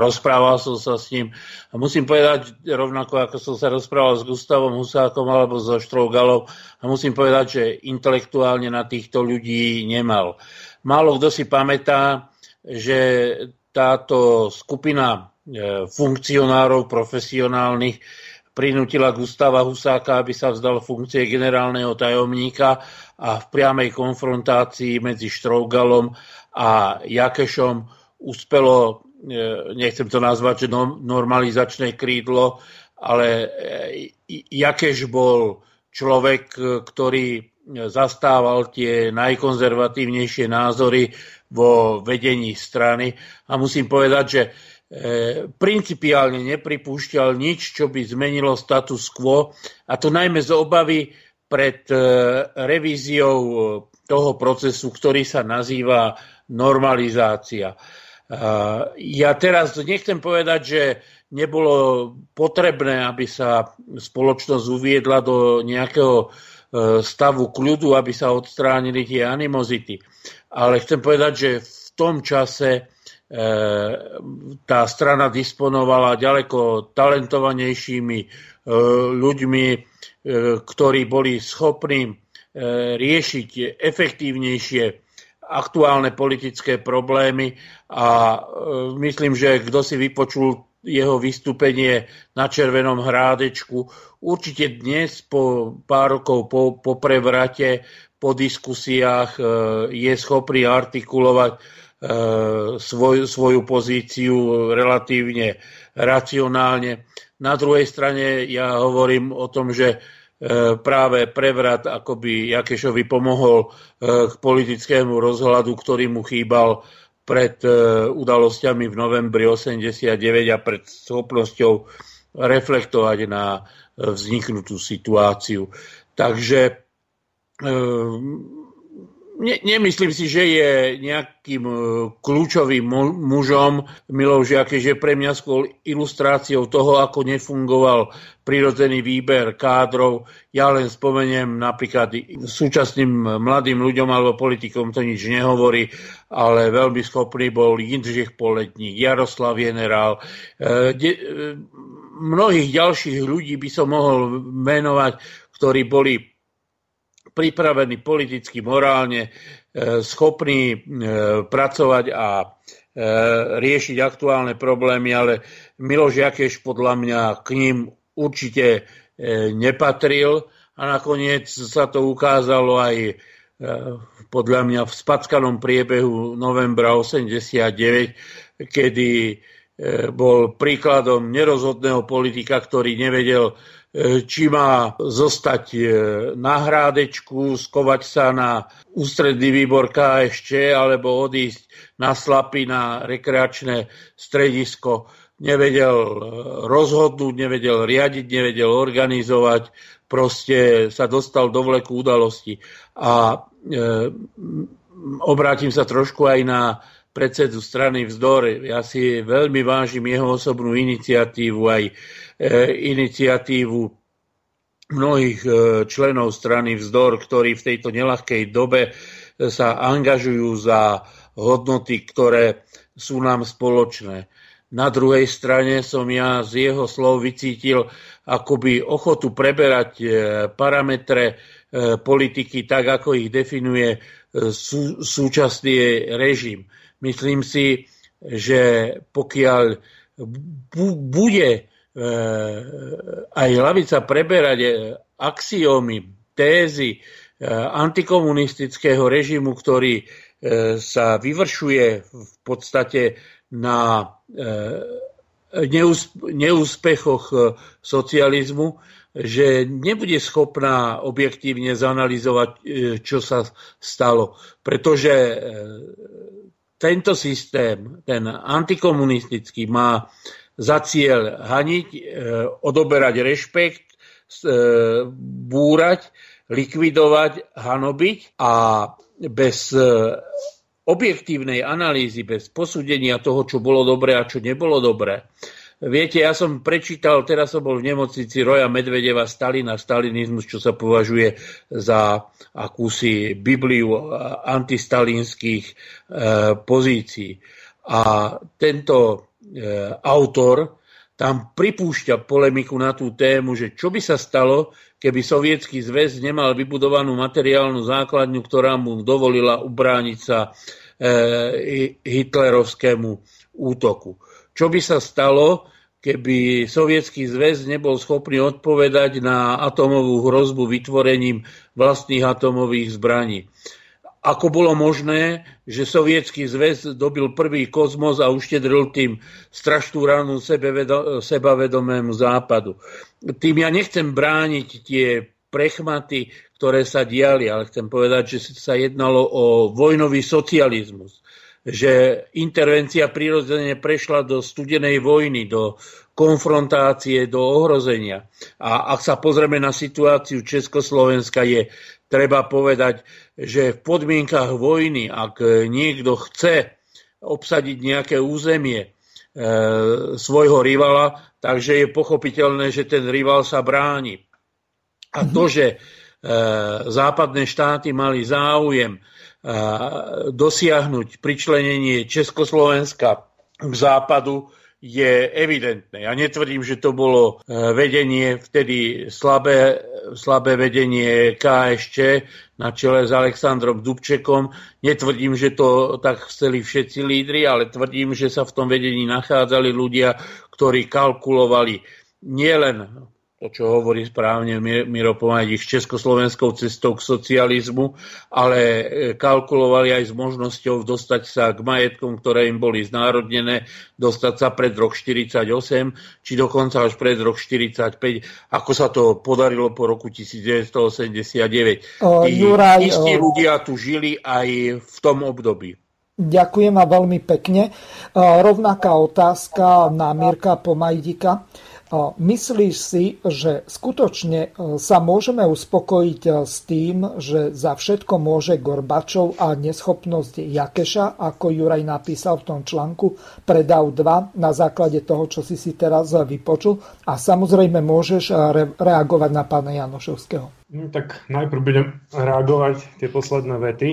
rozprával som sa s ním. A musím povedať, rovnako ako som sa rozprával s Gustavom Husákom alebo so Štrougalov, a musím povedať, že intelektuálne na týchto ľudí nemal. Málo kto si pamätá, že táto skupina e, funkcionárov profesionálnych prinútila Gustava Husáka, aby sa vzdal funkcie generálneho tajomníka a v priamej konfrontácii medzi Štrougalom a Jakešom uspelo, e, nechcem to nazvať, že normalizačné krídlo, ale e, Jakeš bol človek, ktorý zastával tie najkonzervatívnejšie názory vo vedení strany. A musím povedať, že e, principiálne nepripúšťal nič, čo by zmenilo status quo a to najmä z obavy pred e, revíziou e, toho procesu, ktorý sa nazýva normalizácia. E, ja teraz nechcem povedať, že nebolo potrebné, aby sa spoločnosť uviedla do nejakého stavu kľudu, aby sa odstránili tie animozity. Ale chcem povedať, že v tom čase tá strana disponovala ďaleko talentovanejšími ľuďmi, E, ktorí boli schopní e, riešiť efektívnejšie aktuálne politické problémy. A e, myslím, že kto si vypočul jeho vystúpenie na Červenom hrádečku, určite dnes po pár rokov po, po prevrate, po diskusiách je schopný artikulovať svoj, svoju pozíciu relatívne racionálne. Na druhej strane ja hovorím o tom, že e, práve prevrat akoby Jakešovi pomohol e, k politickému rozhľadu, ktorý mu chýbal pred e, udalosťami v novembri 89 a pred schopnosťou reflektovať na vzniknutú situáciu. Takže ne, nemyslím si, že je nejakým e, kľúčovým mužom Miloš Jakeš, že pre mňa skôr ilustráciou toho, ako nefungoval prirodzený výber kádrov. Ja len spomeniem napríklad súčasným mladým ľuďom alebo politikom to nič nehovorí, ale veľmi schopný bol Jindřich Poletník, Jaroslav Generál, e, de, e, mnohých ďalších ľudí by som mohol menovať, ktorí boli pripravení politicky, morálne, e, schopní e, pracovať a e, riešiť aktuálne problémy, ale Miloš Jakeš podľa mňa k ním určite nepatril. A nakoniec sa to ukázalo aj podľa mňa v spackanom priebehu novembra 89, kedy bol príkladom nerozhodného politika, ktorý nevedel či má zostať e, na hrádečku, skovať sa na ústredný výbor KSČ alebo odísť na slapy na rekreačné stredisko. Nevedel e, rozhodnúť, nevedel riadiť, nevedel organizovať, proste sa dostal do vleku udalosti. A e, obrátim sa trošku aj na predsedu strany Vzdor. Ja si veľmi vážim jeho osobnú iniciatívu, aj E, iniciatívu mnohých e, členov strany Vzdor, ktorí v tejto nelahkej dobe sa angažujú za hodnoty, ktoré sú nám spoločné. Na druhej strane som ja z jeho slov vycítil akoby ochotu preberať e, parametre politiky tak, ako ich definuje sú, súčasný režim. Myslím si, že pokiaľ bude E, aj lavica preberať e, axiómy, tézy e, antikomunistického režimu, ktorý sa vyvršuje v podstate na neúspechoch socializmu, že nebude schopná objektívne zanalizovať, čo sa stalo. Pretože tento systém, ten antikomunistický, má za cieľ haniť, e, odoberať rešpekt, e, búrať, likvidovať, hanobiť a bez e, objektívnej analýzy, bez posúdenia toho, čo bolo dobré a čo nebolo dobré. Viete, ja som prečítal, teraz som bol v nemocnici Roja Medvedeva Stalina, stalinizmus, čo sa považuje za akúsi Bibliu antistalinských e, pozícií. A tento E, autor tam pripúšťa polemiku na tú tému, že čo by sa stalo, keby sovietský zväz nemal vybudovanú materiálnu základňu, ktorá mu dovolila ubrániť sa e, hitlerovskému útoku. Čo by sa stalo, keby sovietský zväz nebol schopný odpovedať na atomovú hrozbu vytvorením vlastných atomových zbraní ako bolo možné, že sovietský zväz dobil prvý kozmos a uštedril tým strašnú ránu sebavedomému západu. Tým ja nechcem brániť tie prechmaty, ktoré sa diali, ale chcem povedať, že sa jednalo o vojnový socializmus že intervencia prirodzene prešla do studenej vojny, do konfrontácie, do ohrozenia. A ak sa pozrieme na situáciu Československa, je treba povedať, že v podmienkach vojny, ak niekto chce obsadiť nejaké územie e, svojho rivala, takže je pochopiteľné, že ten rival sa bráni. A to, mhm. že e, západné štáty mali záujem dosiahnuť pričlenenie Československa k západu, je evidentné. Ja netvrdím, že to bolo e, vedenie, vtedy slabé, slabé vedenie KSČ na čele s Alexandrom Dubčekom. Netvrdím, že to tak chceli všetci lídry, ale tvrdím, že sa v tom vedení nachádzali ľudia, ktorí kalkulovali nielen to, čo hovorí správne Miro Pomádik, s československou cestou k socializmu, ale e, kalkulovali aj s možnosťou dostať sa k majetkom, ktoré im boli znárodnené, dostať sa pred rok 48, či dokonca až pred rok 45, ako sa to podarilo po roku 1989. O, Juraj, istí o... ľudia tu žili aj v tom období. Ďakujem a veľmi pekne. Rovnaká otázka na Mirka Pomajdika. Myslíš si, že skutočne e, sa môžeme uspokojiť e, s tým, že za všetko môže Gorbačov a neschopnosť Jakeša, ako Juraj napísal v tom článku Predav 2 na základe toho, čo si si teraz vypočul? A samozrejme môžeš e, re- reagovať na pána Janošovského. No, tak najprv budem reagovať tie posledné vety.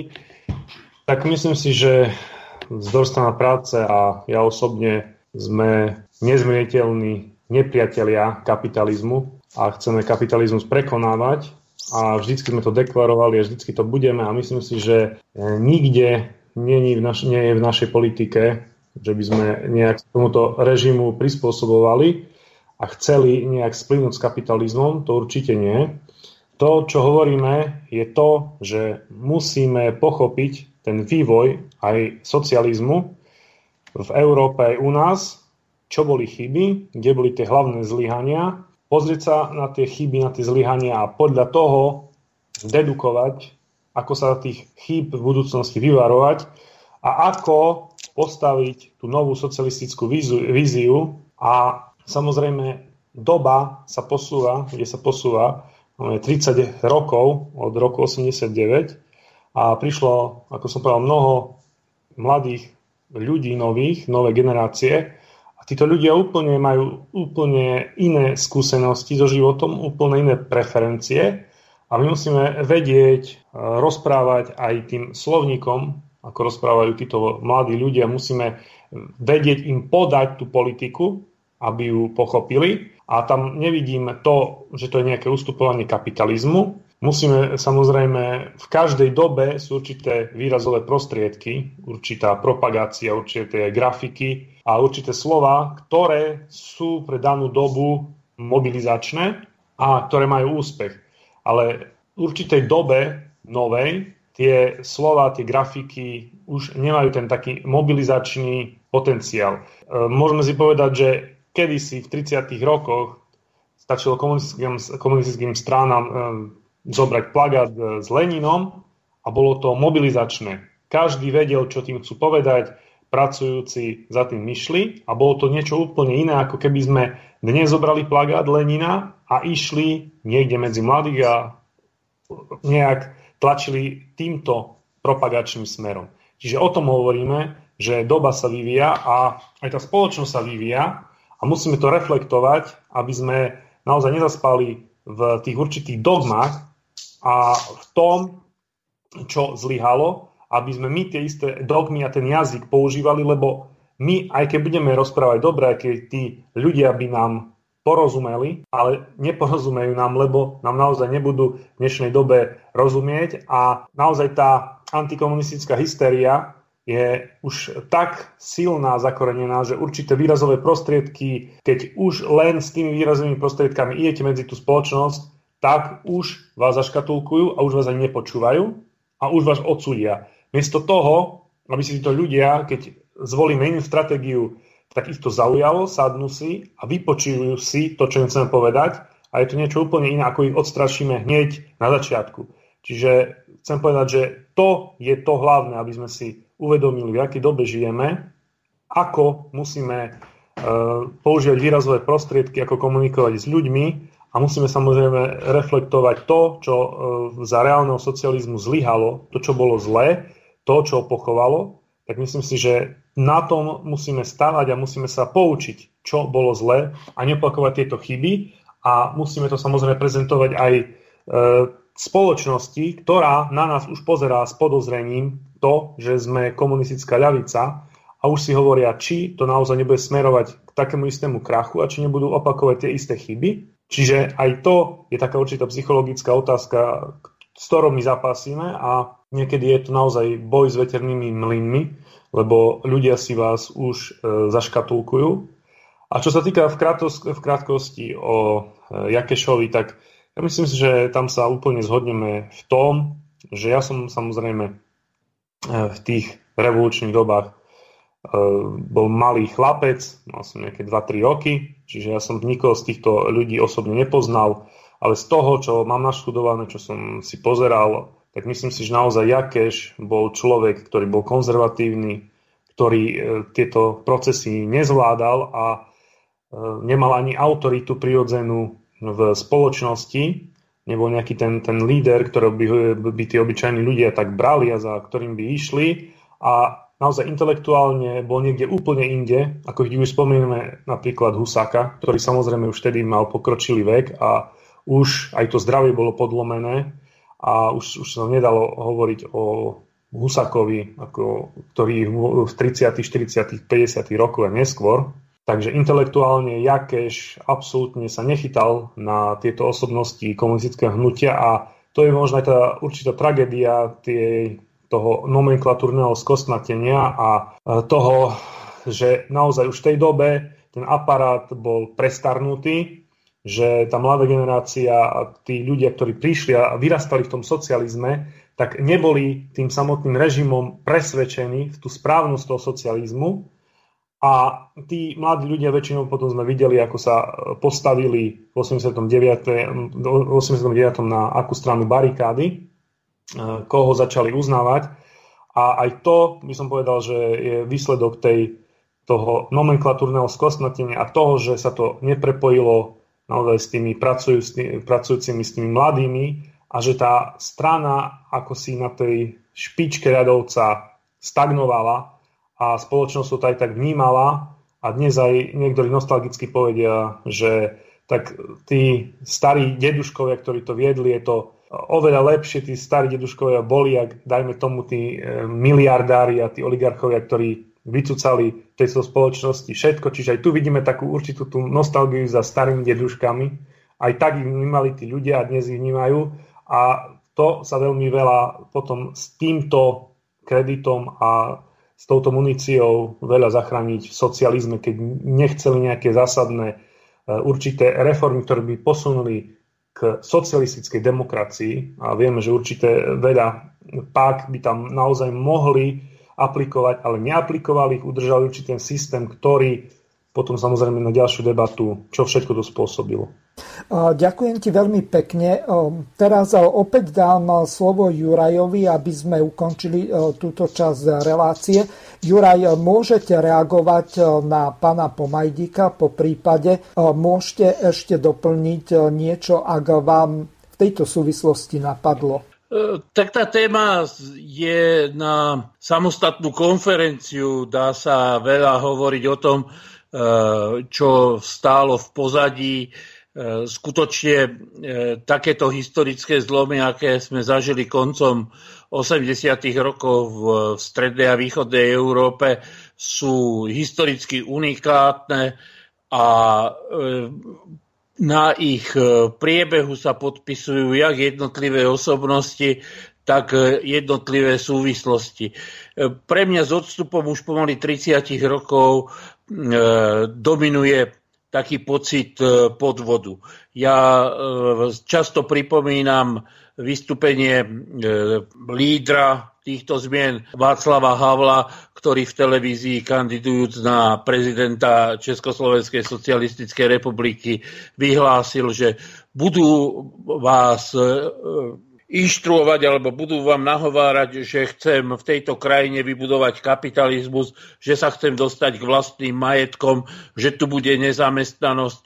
Tak myslím si, že zdorstaná práce a ja osobne sme nezmieniteľní nepriatelia kapitalizmu a chceme kapitalizmus prekonávať a vždycky sme to deklarovali a vždycky to budeme a myslím si, že e, nikde nie je v, naš- nie je v našej politike, že by sme nejak tomuto režimu prispôsobovali a chceli nejak splynúť s kapitalizmom, to určite nie. To, čo hovoríme, je to, že musíme pochopiť ten vývoj aj socializmu v Európe aj u nás, čo boli chyby, kde boli tie hlavné zlyhania, pozrieť sa na tie chyby, na tie zlyhania a podľa toho dedukovať, ako sa tých chýb v budúcnosti vyvarovať a ako postaviť tú novú socialistickú víziu. A samozrejme doba sa posúva, kde sa posúva, 30 rokov od roku 89 a prišlo, ako som povedal, mnoho mladých ľudí nových, nové generácie a títo ľudia úplne majú úplne iné skúsenosti so životom, úplne iné preferencie a my musíme vedieť, e, rozprávať aj tým slovníkom, ako rozprávajú títo mladí ľudia, musíme vedieť im podať tú politiku, aby ju pochopili. A tam nevidím to, že to je nejaké ustupovanie kapitalizmu. Musíme samozrejme, v každej dobe sú určité výrazové prostriedky, určitá propagácia, určité grafiky a určité slova, ktoré sú pre danú dobu mobilizačné a ktoré majú úspech. Ale v určitej dobe novej tie slova, tie grafiky už nemajú ten taký mobilizačný potenciál. E, môžeme si povedať, že kedysi v 30. rokoch stačilo komunistickým, komunistickým stránam e, zobrať plagát e, s Leninom a bolo to mobilizačné. Každý vedel, čo tým chcú povedať, pracujúci za tým myšli a bolo to niečo úplne iné, ako keby sme dnes zobrali plagát Lenina a išli niekde medzi mladých a nejak tlačili týmto propagačným smerom. Čiže o tom hovoríme, že doba sa vyvíja a aj tá spoločnosť sa vyvíja a musíme to reflektovať, aby sme naozaj nezaspali v tých určitých dogmách a v tom, čo zlyhalo, aby sme my tie isté dogmy a ten jazyk používali, lebo my, aj keď budeme rozprávať dobre, aj keď tí ľudia by nám porozumeli, ale neporozumejú nám, lebo nám naozaj nebudú v dnešnej dobe rozumieť a naozaj tá antikomunistická hysteria je už tak silná, zakorenená, že určité výrazové prostriedky, keď už len s tými výrazovými prostriedkami idete medzi tú spoločnosť, tak už vás zaškatulkujú a už vás ani nepočúvajú a už vás odsúdia. Miesto toho, aby si títo ľudia, keď zvolíme inú stratégiu, tak ich to zaujalo, sadnú si a vypočujú si to, čo im chceme povedať a je to niečo úplne iné, ako ich odstrašíme hneď na začiatku. Čiže chcem povedať, že to je to hlavné, aby sme si uvedomili, v akej dobe žijeme, ako musíme e, používať výrazové prostriedky, ako komunikovať s ľuďmi a musíme samozrejme reflektovať to, čo e, za reálneho socializmu zlyhalo, to, čo bolo zlé, to, čo pochovalo, tak myslím si, že na tom musíme stavať a musíme sa poučiť, čo bolo zlé a nepakovať tieto chyby a musíme to samozrejme prezentovať aj e, spoločnosti, ktorá na nás už pozerá s podozrením to, že sme komunistická ľavica a už si hovoria, či to naozaj nebude smerovať k takému istému krachu a či nebudú opakovať tie isté chyby. Čiže aj to je taká určitá psychologická otázka, s ktorou my zapasíme a niekedy je to naozaj boj s veternými mlynmi, lebo ľudia si vás už e, zaškatulkujú. A čo sa týka v, krátkosti, v krátkosti o e, Jakešovi, tak ja myslím si, že tam sa úplne zhodneme v tom, že ja som samozrejme e, v tých revolučných dobách bol malý chlapec, mal som nejaké 2-3 roky, čiže ja som nikoho z týchto ľudí osobne nepoznal, ale z toho, čo mám naštudované, čo som si pozeral, tak myslím si, že naozaj Jakeš bol človek, ktorý bol konzervatívny, ktorý e, tieto procesy nezvládal a nemal ani autoritu prirodzenú v spoločnosti, nebol nejaký ten, ten líder, ktorý by, by tí obyčajní ľudia tak brali a za ktorým by išli. A naozaj intelektuálne bol niekde úplne inde, ako keď už spomíname napríklad Husáka, ktorý samozrejme už vtedy mal pokročilý vek a už aj to zdravie bolo podlomené a už, už sa nedalo hovoriť o Husakovi, ako, ktorý v 30., 40., 50. rokoch a neskôr Takže intelektuálne Jakeš absolútne sa nechytal na tieto osobnosti komunistického hnutia a to je možno aj tá určitá tragédia tie, toho nomenklatúrneho skostnatenia a toho, že naozaj už v tej dobe ten aparát bol prestarnutý, že tá mladá generácia a tí ľudia, ktorí prišli a vyrastali v tom socializme, tak neboli tým samotným režimom presvedčení v tú správnosť toho socializmu a tí mladí ľudia väčšinou potom sme videli, ako sa postavili v 89. 89. na akú stranu barikády, e, koho začali uznávať. A aj to by som povedal, že je výsledok tej, toho nomenklatúrneho skostnatenia a toho, že sa to neprepojilo naozaj s tými pracujúcimi, s tými mladými a že tá strana ako si na tej špičke radovca stagnovala a spoločnosť to aj tak vnímala a dnes aj niektorí nostalgicky povedia, že tak tí starí deduškovia, ktorí to viedli, je to oveľa lepšie, tí starí deduškovia boli, ak dajme tomu tí e, miliardári a tí oligarchovia, ktorí vycúcali tejto spoločnosti všetko. Čiže aj tu vidíme takú určitú tú nostalgiu za starými deduškami. Aj tak ich vnímali tí ľudia a dnes ich vnímajú. A to sa veľmi veľa potom s týmto kreditom a s touto muníciou veľa zachrániť v socializme, keď nechceli nejaké zásadné e, určité reformy, ktoré by posunuli k socialistickej demokracii a vieme, že určité veľa pák by tam naozaj mohli aplikovať, ale neaplikovali ich, udržali určitý systém, ktorý potom samozrejme na ďalšiu debatu, čo všetko to spôsobilo. Ďakujem ti veľmi pekne. Teraz opäť dám slovo Jurajovi, aby sme ukončili túto časť relácie. Juraj, môžete reagovať na pana Pomajdika, po prípade môžete ešte doplniť niečo, ak vám v tejto súvislosti napadlo. Tak tá téma je na samostatnú konferenciu. Dá sa veľa hovoriť o tom, Eh, čo stálo v pozadí. Eh, skutočne eh, takéto historické zlomy, aké sme zažili koncom 80. rokov v strednej a východnej Európe, sú historicky unikátne a na ich priebehu sa podpisujú jak jednotlivé osobnosti, tak jednotlivé súvislosti. Pre mňa s odstupom už pomaly 30 rokov E, dominuje taký pocit e, podvodu. Ja e, často pripomínam vystúpenie lídra týchto zmien Václava Havla, ktorý v televízii kandidujúc na prezidenta Československej socialistickej republiky vyhlásil, že budú vás inštruovať alebo budú vám nahovárať, že chcem v tejto krajine vybudovať kapitalizmus, že sa chcem dostať k vlastným majetkom, že tu bude nezamestnanosť.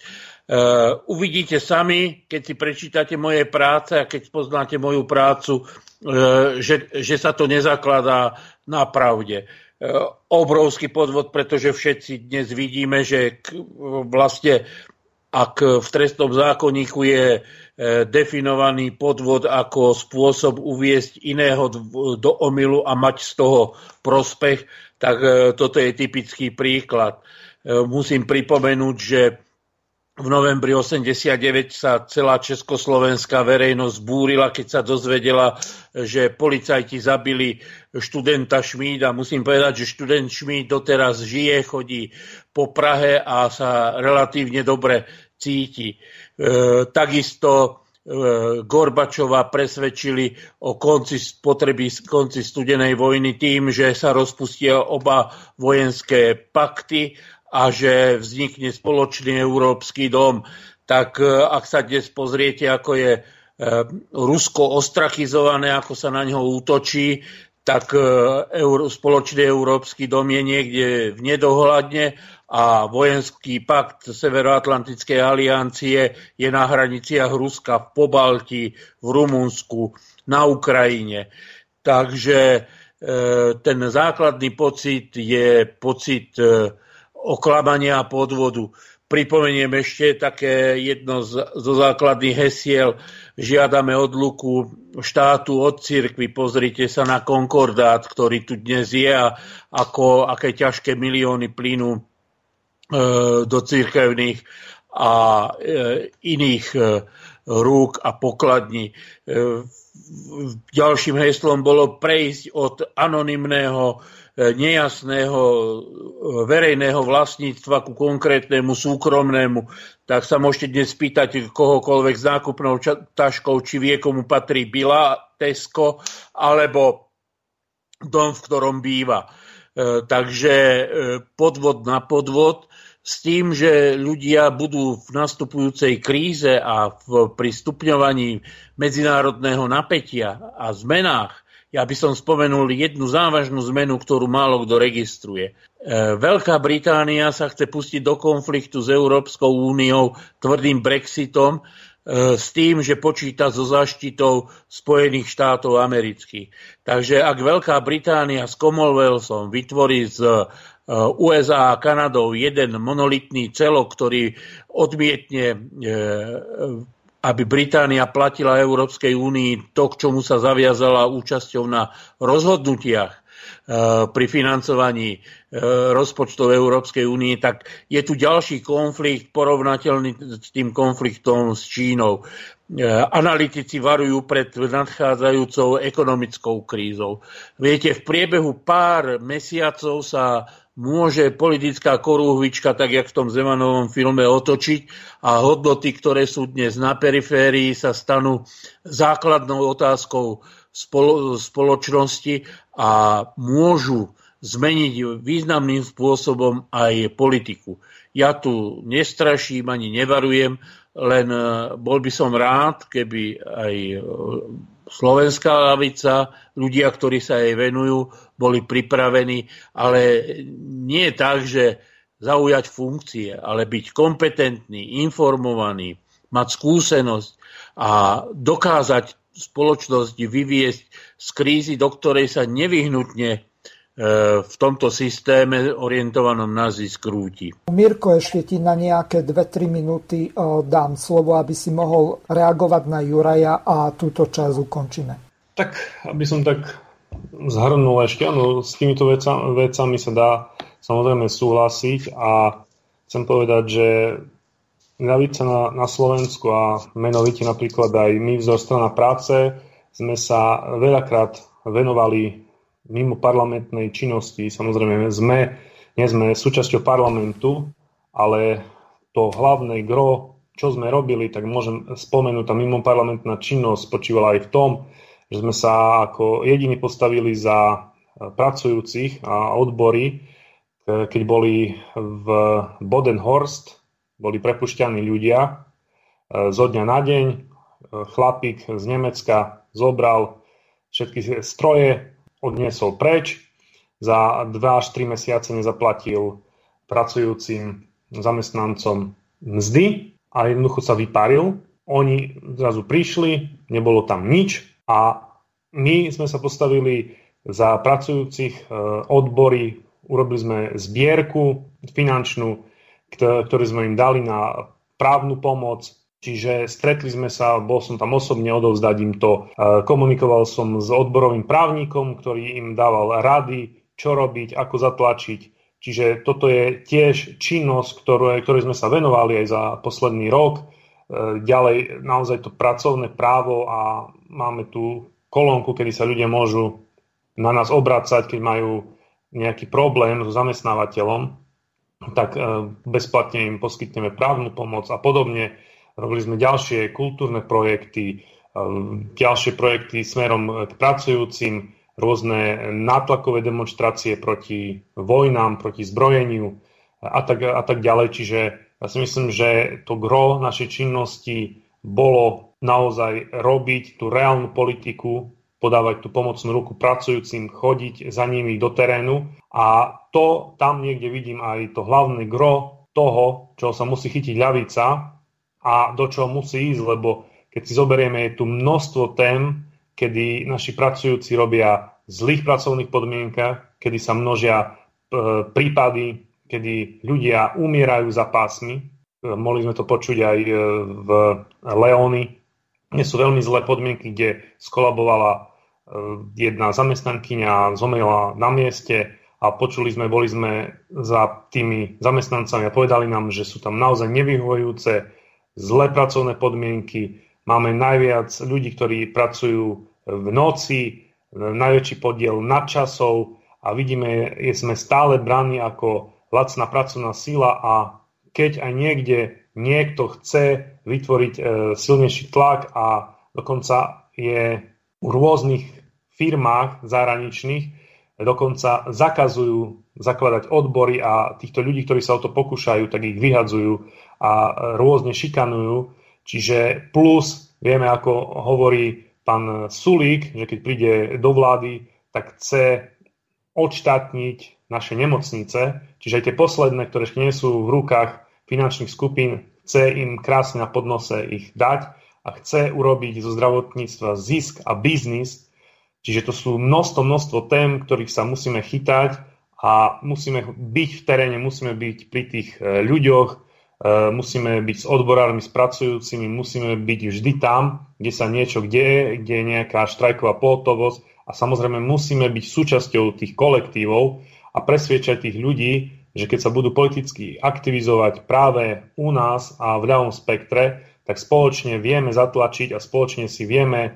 Uh, uvidíte sami, keď si prečítate moje práce a keď poznáte moju prácu, uh, že, že sa to nezakladá na pravde. Uh, obrovský podvod, pretože všetci dnes vidíme, že vlastne ak v trestnom zákonníku je E, definovaný podvod ako spôsob uviesť iného do omilu a mať z toho prospech, tak e, toto je typický príklad. E, musím pripomenúť, že v novembri 89 sa celá československá verejnosť búrila, keď sa dozvedela, že policajti zabili študenta Šmída. Musím povedať, že študent Šmíd doteraz žije, chodí po Prahe a sa relatívne dobre cíti. E, takisto e, Gorbačova presvedčili o konci spotreby, konci studenej vojny tým, že sa rozpustia oba vojenské pakty a že vznikne spoločný európsky dom. Tak e, ak sa dnes pozriete, ako je Rusko ostrakizované, ako sa na ňo útočí, tak spoločný európsky dom je niekde v nedohľadne a vojenský pakt Severoatlantickej aliancie je na hraniciach Ruska v Pobalti, v Rumunsku, na Ukrajine. Takže e, ten základný pocit je pocit e, oklamania a podvodu. Pripomeniem ešte také jedno zo základných hesiel. Žiadame odluku štátu od cirkvi. Pozrite sa na konkordát, ktorý tu dnes je a ako, aké ťažké milióny plynú E, do církevných a e, iných e, rúk a pokladní. Ďalším heslom bolo prejsť od anonymného nejasného verejného vlastníctva ku konkrétnemu súkromnému, tak sa môžete dnes spýtať kohokoľvek s nákupnou taškou, či vie, komu patrí Bila, Tesco, alebo dom, v ktorom býva. E, takže e, podvod na podvod s tým, že ľudia budú v nastupujúcej kríze a v, pri stupňovaní medzinárodného napätia a zmenách ja by som spomenul jednu závažnú zmenu, ktorú málo kto registruje. E, Veľká Británia sa chce pustiť do konfliktu s Európskou úniou tvrdým Brexitom e, s tým, že počíta so zaštitou Spojených štátov amerických. Takže ak Veľká Británia s Commonwealthom vytvorí z USA a Kanadou jeden monolitný celok, ktorý odmietne aby Británia platila Európskej únii to, k čomu sa zaviazala účasťou na rozhodnutiach e, pri financovaní rozpočtov Európskej únie, tak je tu ďalší konflikt porovnateľný s tým konfliktom s Čínou. Analytici varujú pred nadchádzajúcou ekonomickou krízou. Viete, v priebehu pár mesiacov sa môže politická korúhvička, tak jak v tom Zemanovom filme, otočiť a hodnoty, ktoré sú dnes na periférii, sa stanú základnou otázkou spoločnosti a môžu zmeniť významným spôsobom aj politiku. Ja tu nestraším ani nevarujem, len e, bol by som rád, keby aj e, slovenská lavica, ľudia, ktorí sa jej venujú, boli pripravení, ale nie je tak, že zaujať funkcie, ale byť kompetentný, informovaný, mať skúsenosť a dokázať spoločnosť vyviesť z krízy, do ktorej sa nevyhnutne v tomto systéme orientovanom na zisk rúti. Mirko, ešte ti na nejaké 2-3 minúty e, dám slovo, aby si mohol reagovať na Juraja a túto časť ukončíme. Tak, aby som tak zhrnul ešte, áno, s týmito vecami, vecami sa dá samozrejme súhlasiť a chcem povedať, že ľavica na, na Slovensku a menovite napríklad aj my vzor strana práce sme sa veľakrát venovali mimo parlamentnej činnosti. Samozrejme, sme, nie sme súčasťou parlamentu, ale to hlavné gro, čo sme robili, tak môžem spomenúť, tá mimo parlamentná činnosť spočívala aj v tom, že sme sa ako jediní postavili za pracujúcich a odbory, keď boli v Bodenhorst, boli prepušťaní ľudia zo dňa na deň. Chlapík z Nemecka zobral všetky stroje, odniesol preč, za 2 až 3 mesiace nezaplatil pracujúcim zamestnancom mzdy a jednoducho sa vyparil. Oni zrazu prišli, nebolo tam nič a my sme sa postavili za pracujúcich e, odbory, urobili sme zbierku finančnú, ktorú sme im dali na právnu pomoc, Čiže stretli sme sa, bol som tam osobne, odovzdať im to. E, komunikoval som s odborovým právnikom, ktorý im dával rady, čo robiť, ako zatlačiť. Čiže toto je tiež činnosť, ktorú, ktorej sme sa venovali aj za posledný rok. E, ďalej naozaj to pracovné právo a máme tu kolónku, kedy sa ľudia môžu na nás obracať, keď majú nejaký problém so zamestnávateľom, tak e, bezplatne im poskytneme právnu pomoc a podobne. Robili sme ďalšie kultúrne projekty, um, ďalšie projekty smerom k pracujúcim, rôzne nátlakové demonstrácie proti vojnám, proti zbrojeniu a tak, a tak ďalej. Čiže ja si myslím, že to gro našej činnosti bolo naozaj robiť tú reálnu politiku, podávať tú pomocnú ruku pracujúcim, chodiť za nimi do terénu a to tam niekde vidím aj to hlavné gro toho, čo sa musí chytiť ľavica, a do čoho musí ísť, lebo keď si zoberieme, je tu množstvo tém, kedy naši pracujúci robia v zlých pracovných podmienkach, kedy sa množia e, prípady, kedy ľudia umierajú za pásmi. E, mohli sme to počuť aj e, v Leóny. Nie sú veľmi zlé podmienky, kde skolabovala jedna zamestnankyňa, zomrela na mieste a počuli sme, boli sme za tými zamestnancami a povedali nám, že sú tam naozaj nevyhovujúce zlé pracovné podmienky, máme najviac ľudí, ktorí pracujú v noci, najväčší podiel nadčasov a vidíme, že sme stále braní ako lacná pracovná sila a keď aj niekde niekto chce vytvoriť e, silnejší tlak a dokonca je v rôznych firmách zahraničných, dokonca zakazujú zakladať odbory a týchto ľudí, ktorí sa o to pokúšajú, tak ich vyhadzujú a rôzne šikanujú. Čiže plus, vieme, ako hovorí pán Sulík, že keď príde do vlády, tak chce odštátniť naše nemocnice, čiže aj tie posledné, ktoré ešte nie sú v rukách finančných skupín, chce im krásne na podnose ich dať a chce urobiť zo zdravotníctva zisk a biznis. Čiže to sú množstvo, množstvo tém, ktorých sa musíme chytať a musíme byť v teréne, musíme byť pri tých e, ľuďoch, musíme byť s odborármi, s pracujúcimi, musíme byť vždy tam, kde sa niečo deje, kde je nejaká štrajková pohotovosť a samozrejme musíme byť súčasťou tých kolektívov a presviečať tých ľudí, že keď sa budú politicky aktivizovať práve u nás a v ľavom spektre, tak spoločne vieme zatlačiť a spoločne si vieme e,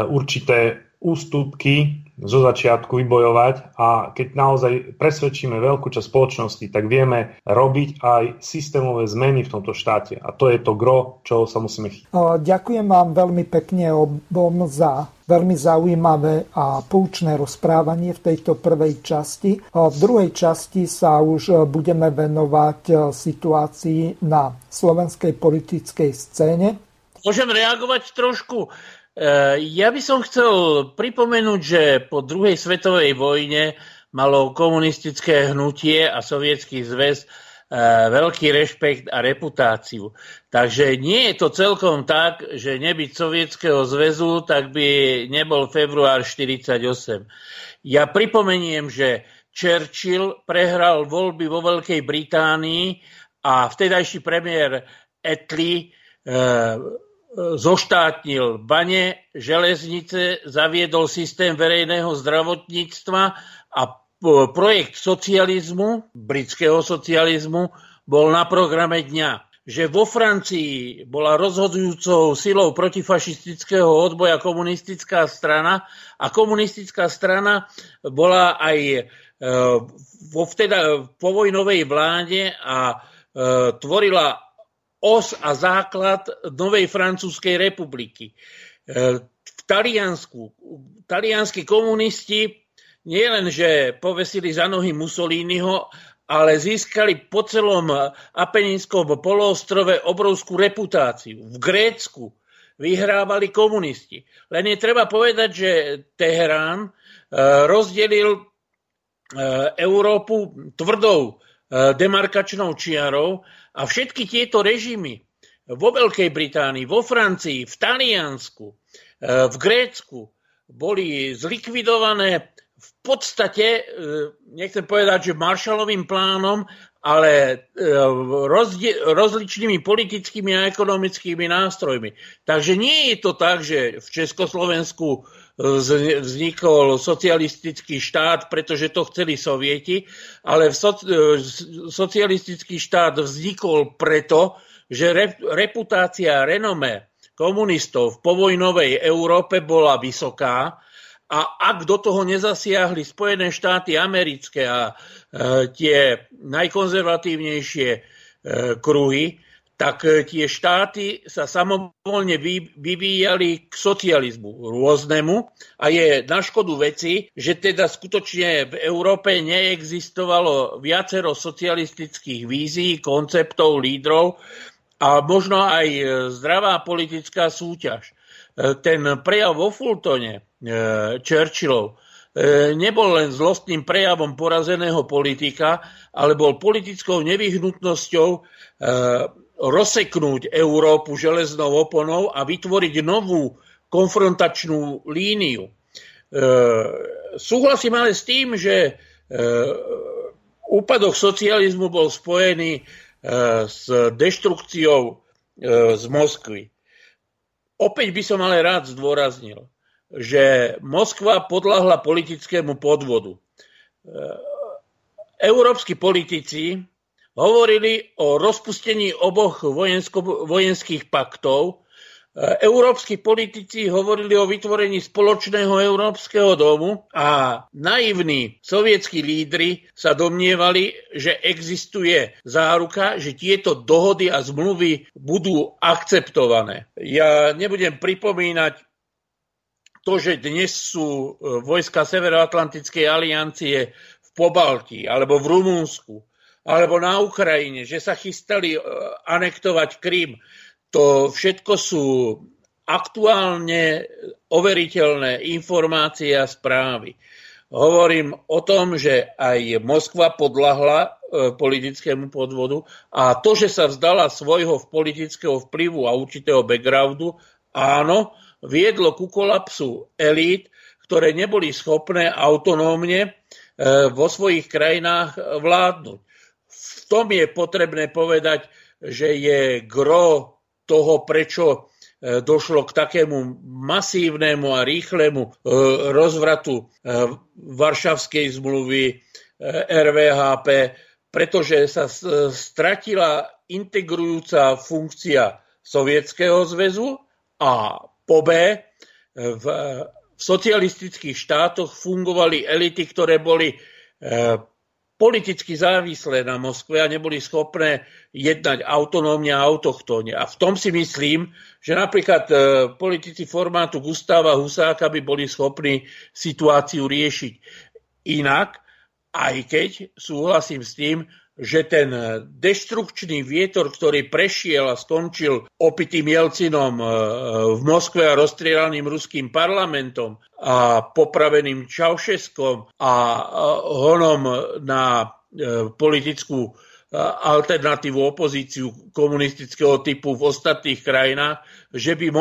určité ústupky zo začiatku vybojovať a keď naozaj presvedčíme veľkú časť spoločnosti, tak vieme robiť aj systémové zmeny v tomto štáte. A to je to gro, čo sa musíme chytiť. Ďakujem vám veľmi pekne obom za veľmi zaujímavé a poučné rozprávanie v tejto prvej časti. V druhej časti sa už budeme venovať situácii na slovenskej politickej scéne. Môžem reagovať trošku? Eh, ja by som chcel pripomenúť, že po druhej svetovej vojne malo komunistické hnutie a sovietský zväz eh, veľký rešpekt a reputáciu. Takže nie je to celkom tak, že nebyť Sovietskeho zväzu, tak by nebol február 1948. Ja pripomeniem, že Churchill prehral voľby vo Veľkej Británii a vtedajší premiér Attlee eh, zoštátnil bane, železnice, zaviedol systém verejného zdravotníctva a projekt socializmu, britského socializmu, bol na programe dňa. Že vo Francii bola rozhodujúcou silou protifašistického odboja komunistická strana a komunistická strana bola aj e, vo vteda povojnovej vláde a e, tvorila os a základ novej francúzskej republiky. E, v Taliansku, talianskí komunisti nielen, že povesili za nohy Mussoliniho, ale získali po celom Apeninskom poloostrove obrovskú reputáciu. V Grécku vyhrávali komunisti. Len je treba povedať, že Teherán e, rozdelil e, Európu tvrdou demarkačnou čiarou a všetky tieto režimy vo Veľkej Británii, vo Francii, v Taliansku, e, v Grécku boli zlikvidované v podstate, e, nechcem povedať, že Marshallovým plánom, ale e, rozličnými politickými a ekonomickými nástrojmi. Takže nie je to tak, že v Československu vznikol socialistický štát, pretože to chceli sovieti, ale socialistický štát vznikol preto, že reputácia renome komunistov v povojnovej Európe bola vysoká a ak do toho nezasiahli Spojené štáty americké a e, tie najkonzervatívnejšie e, kruhy, tak e, tie štáty sa samovolne vyvíjali k socializmu rôznemu a je na škodu veci, že teda skutočne v Európe neexistovalo viacero socialistických vízií, konceptov, lídrov a možno aj e, zdravá politická súťaž. E, ten prejav vo Fultone Churchillov nebol len zlostným prejavom porazeného politika, ale bol politickou nevyhnutnosťou rozseknúť Európu železnou oponou a vytvoriť novú konfrontačnú líniu. E, súhlasím ale s tým, že e, úpadok socializmu bol spojený e, s deštrukciou z Moskvy. Opäť by som ale rád zdôraznil, že Moskva podľahla politickému podvodu. E, európsky politici hovorili o rozpustení oboch vojensko, vojenských paktov európsky politici hovorili o vytvorení spoločného európskeho domu a naivní sovietskí lídry sa domnievali, že existuje záruka, že tieto dohody a zmluvy budú akceptované. Ja nebudem pripomínať to, že dnes sú e, vojska Severoatlantickej aliancie v Pobalti alebo v Rumúnsku alebo na Ukrajine, že sa chystali e, anektovať Krym, to všetko sú aktuálne overiteľné informácie a správy. Hovorím o tom, že aj Moskva podľahla e, politickému podvodu a to, že sa vzdala svojho politického vplyvu a určitého backgroundu, áno, viedlo ku kolapsu elít, ktoré neboli schopné autonómne e, vo svojich krajinách vládnuť. V tom je potrebné povedať, že je gro toho, prečo e, došlo k takému masívnemu a rýchlemu e, rozvratu e, Varšavskej zmluvy, RVHP, pretože sa stratila integrujúca funkcia Sovietskeho zväzu a po B v socialistických štátoch fungovali elity, ktoré boli politicky závislé na Moskve a neboli schopné jednať autonómne a autochtónne. A v tom si myslím, že napríklad e, politici formátu Gustáva Husáka by boli schopní situáciu riešiť inak, aj keď súhlasím s tým, že ten deštrukčný vietor, ktorý prešiel a skončil opitým Jelcinom e, v Moskve a rozstrielaným ruským parlamentom a popraveným Čaušeskom a honom na e, politickú e, alternatívu opozíciu komunistického typu v ostatných krajinách, že by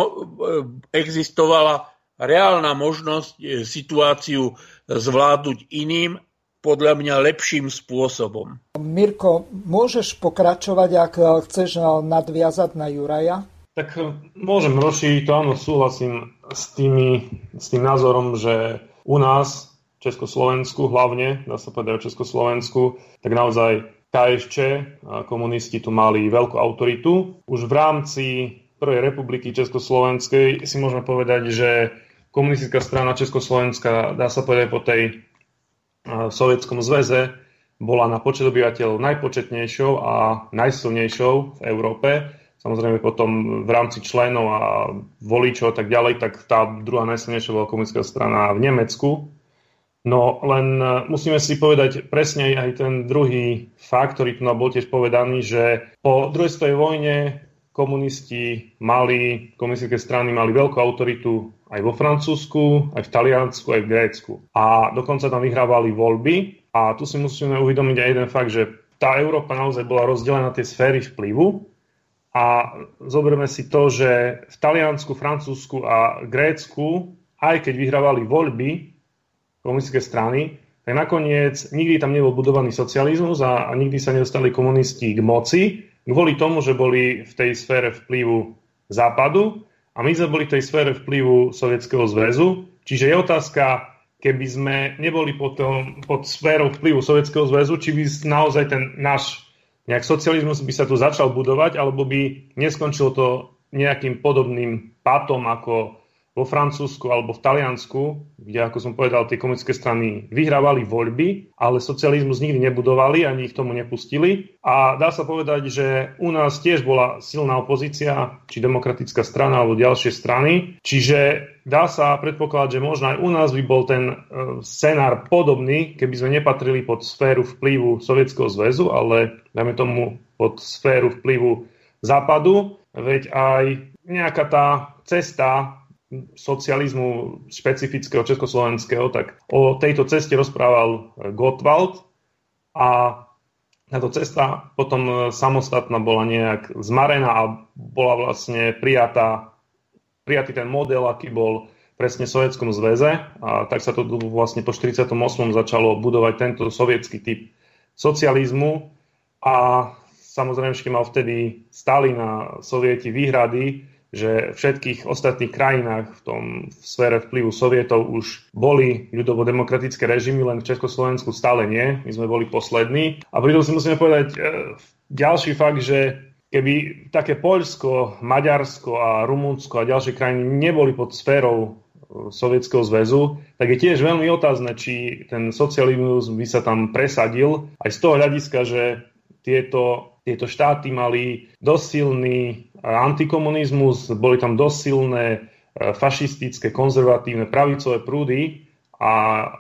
existovala reálna možnosť situáciu zvládnuť iným podľa mňa lepším spôsobom. Mirko, môžeš pokračovať, ak chceš nadviazať na Juraja? Tak eh, môžem rozšíriť to, áno, súhlasím s, tými, s tým názorom, že u nás, v Československu hlavne, dá sa povedať o Československu, tak naozaj KSČ a komunisti tu mali veľkú autoritu. Už v rámci Prvej republiky Československej si môžeme povedať, že komunistická strana Československa, dá sa povedať po tej v Sovietskom zväze bola na počet obyvateľov najpočetnejšou a najsilnejšou v Európe. Samozrejme potom v rámci členov a voličov a tak ďalej, tak tá druhá najsilnejšia bola komunistická strana v Nemecku. No len e, musíme si povedať presne aj ten druhý fakt, ktorý tu bol tiež povedaný, že po druhej svojej vojne komunisti mali, komunistické strany mali veľkú autoritu aj vo Francúzsku, aj v Taliansku, aj v Grécku. A dokonca tam vyhrávali voľby. A tu si musíme uvedomiť aj jeden fakt, že tá Európa naozaj bola rozdelená na tie sféry vplyvu. A zoberme si to, že v Taliansku, Francúzsku a Grécku, aj keď vyhrávali voľby komunistické strany, tak nakoniec nikdy tam nebol budovaný socializmus a, nikdy sa nedostali komunisti k moci, kvôli tomu, že boli v tej sfére vplyvu západu a my sme boli v tej sfére vplyvu Sovietskeho zväzu. Čiže je otázka, keby sme neboli pod, tom, pod sférou vplyvu Sovietskeho zväzu, či by naozaj ten náš nejak socializmus by sa tu začal budovať, alebo by neskončilo to nejakým podobným pátom ako vo Francúzsku alebo v Taliansku, kde, ako som povedal, tie komunistické strany vyhrávali voľby, ale socializmus nikdy nebudovali, ani ich tomu nepustili. A dá sa povedať, že u nás tiež bola silná opozícia, či demokratická strana alebo ďalšie strany. Čiže dá sa predpokladať, že možno aj u nás by bol ten e, scenár podobný, keby sme nepatrili pod sféru vplyvu Sovietskeho zväzu, ale dajme tomu pod sféru vplyvu Západu, veď aj nejaká tá cesta socializmu špecifického československého, tak o tejto ceste rozprával Gottwald a táto cesta potom samostatná bola nejak zmarená a bola vlastne prijatá, prijatý ten model, aký bol presne v Sovietskom zväze a tak sa to vlastne po 48. začalo budovať tento sovietský typ socializmu a samozrejme, že mal vtedy Stalin a sovieti výhrady, že v všetkých ostatných krajinách v tom v sfére vplyvu sovietov už boli ľudovo-demokratické režimy, len v Československu stále nie. My sme boli poslední. A pritom si musíme povedať e, ďalší fakt, že keby také Poľsko, Maďarsko a Rumunsko a ďalšie krajiny neboli pod sférou Sovietskeho zväzu, tak je tiež veľmi otázne, či ten socializmus by sa tam presadil aj z toho hľadiska, že tieto, tieto štáty mali dosť silný antikomunizmus, boli tam dosť silné e, fašistické, konzervatívne, pravicové prúdy a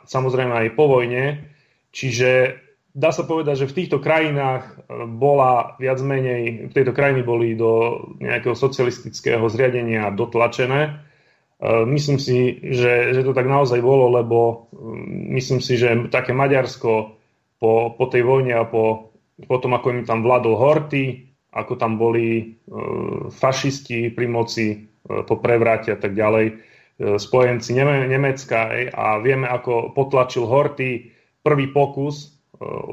samozrejme aj po vojne. Čiže dá sa povedať, že v týchto krajinách e, bola viac menej, v tejto krajiny boli do nejakého socialistického zriadenia dotlačené E, myslím si, že, že to tak naozaj bolo, lebo mm, myslím si, že také Maďarsko po, po tej vojne a po, po tom, ako im tam vládol Horty, ako tam boli e, fašisti pri moci e, po prevrate a tak ďalej, e, spojenci Neme, Nemecka a vieme, ako potlačil Horty prvý pokus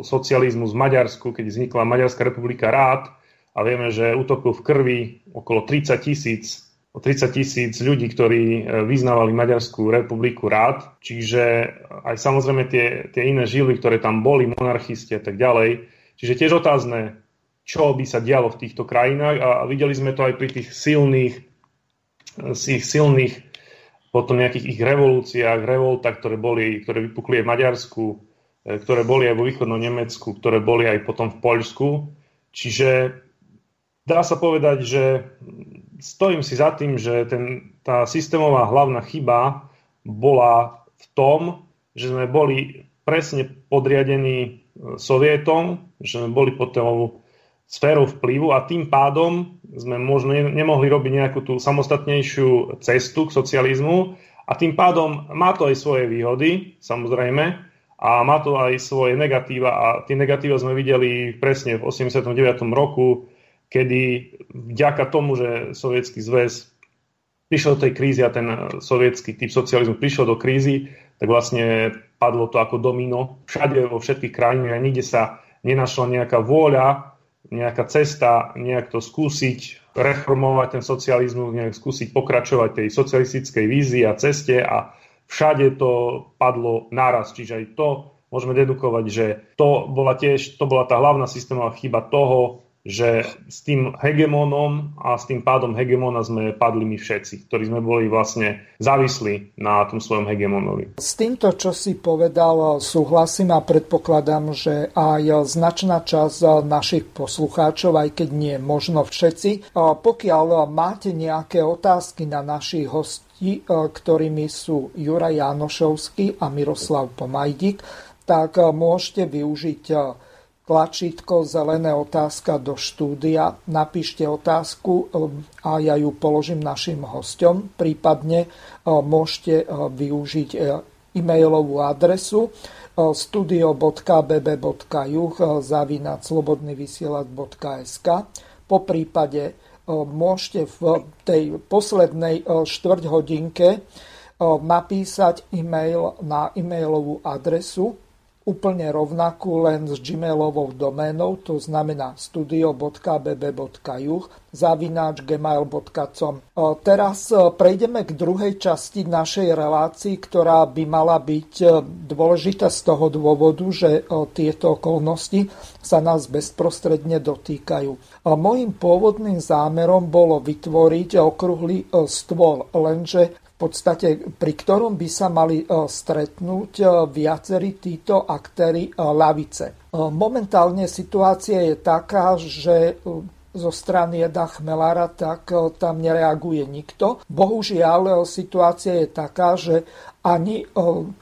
socializmu v Maďarsku, keď vznikla Maďarská republika rád a vieme, že utopil v krvi okolo 30 tisíc o 30 tisíc ľudí, ktorí vyznávali Maďarskú republiku rád. Čiže aj samozrejme tie, tie iné žily, ktoré tam boli, monarchisti a tak ďalej. Čiže tiež otázne, čo by sa dialo v týchto krajinách a videli sme to aj pri tých silných, z ich silných potom nejakých ich revolúciách, revoltách, ktoré, boli, ktoré vypukli aj v Maďarsku, e, ktoré boli aj vo východnom Nemecku, ktoré boli aj potom v Poľsku. Čiže dá sa povedať, že stojím si za tým, že ten, tá systémová hlavná chyba bola v tom, že sme boli presne podriadení e, Sovietom, že sme boli pod tou sférou vplyvu a tým pádom sme možno nemohli robiť nejakú tú samostatnejšiu cestu k socializmu a tým pádom má to aj svoje výhody, samozrejme, a má to aj svoje negatíva a tie negatíva sme videli presne v 89. roku, kedy vďaka tomu, že Sovietský zväz prišiel do tej krízy a ten sovietský typ socializmu prišiel do krízy, tak vlastne padlo to ako domino všade vo všetkých krajinách a nikde sa nenašla nejaká vôľa, nejaká cesta, nejak to skúsiť reformovať ten socializmus, nejak skúsiť pokračovať tej socialistickej vízii a ceste a všade to padlo naraz. Čiže aj to môžeme dedukovať, že to bola tiež, to bola tá hlavná systémová chyba toho, že s tým hegemónom a s tým pádom hegemóna sme padli my všetci, ktorí sme boli vlastne závislí na tom svojom hegemónovi. S týmto, čo si povedal, súhlasím a predpokladám, že aj značná časť našich poslucháčov, aj keď nie možno všetci, pokiaľ máte nejaké otázky na našich hostí, ktorými sú Juraj Janošovský a Miroslav Pomajdik, tak môžete využiť tlačítko zelené otázka do štúdia. Napíšte otázku um, a ja ju položím našim hostom. Prípadne uh, môžete uh, využiť e-mailovú adresu studio.bb.juh zavinať slobodnyvysielac.sk Po prípade môžete v tej poslednej štvrť hodinke napísať e-mail na e-mailovú adresu úplne rovnakú len s gmailovou doménou, to znamená studio.bb.juh zavináč gmail.com. Teraz prejdeme k druhej časti našej relácii, ktorá by mala byť dôležitá z toho dôvodu, že tieto okolnosti sa nás bezprostredne dotýkajú. Mojím pôvodným zámerom bolo vytvoriť okrúhly stôl, lenže podstate pri ktorom by sa mali e, stretnúť e, viacerí títo aktéry e, lavice. Momentálne situácia je taká, že zo strany Eda Chmelára, tak tam nereaguje nikto. Bohužiaľ, situácia je taká, že ani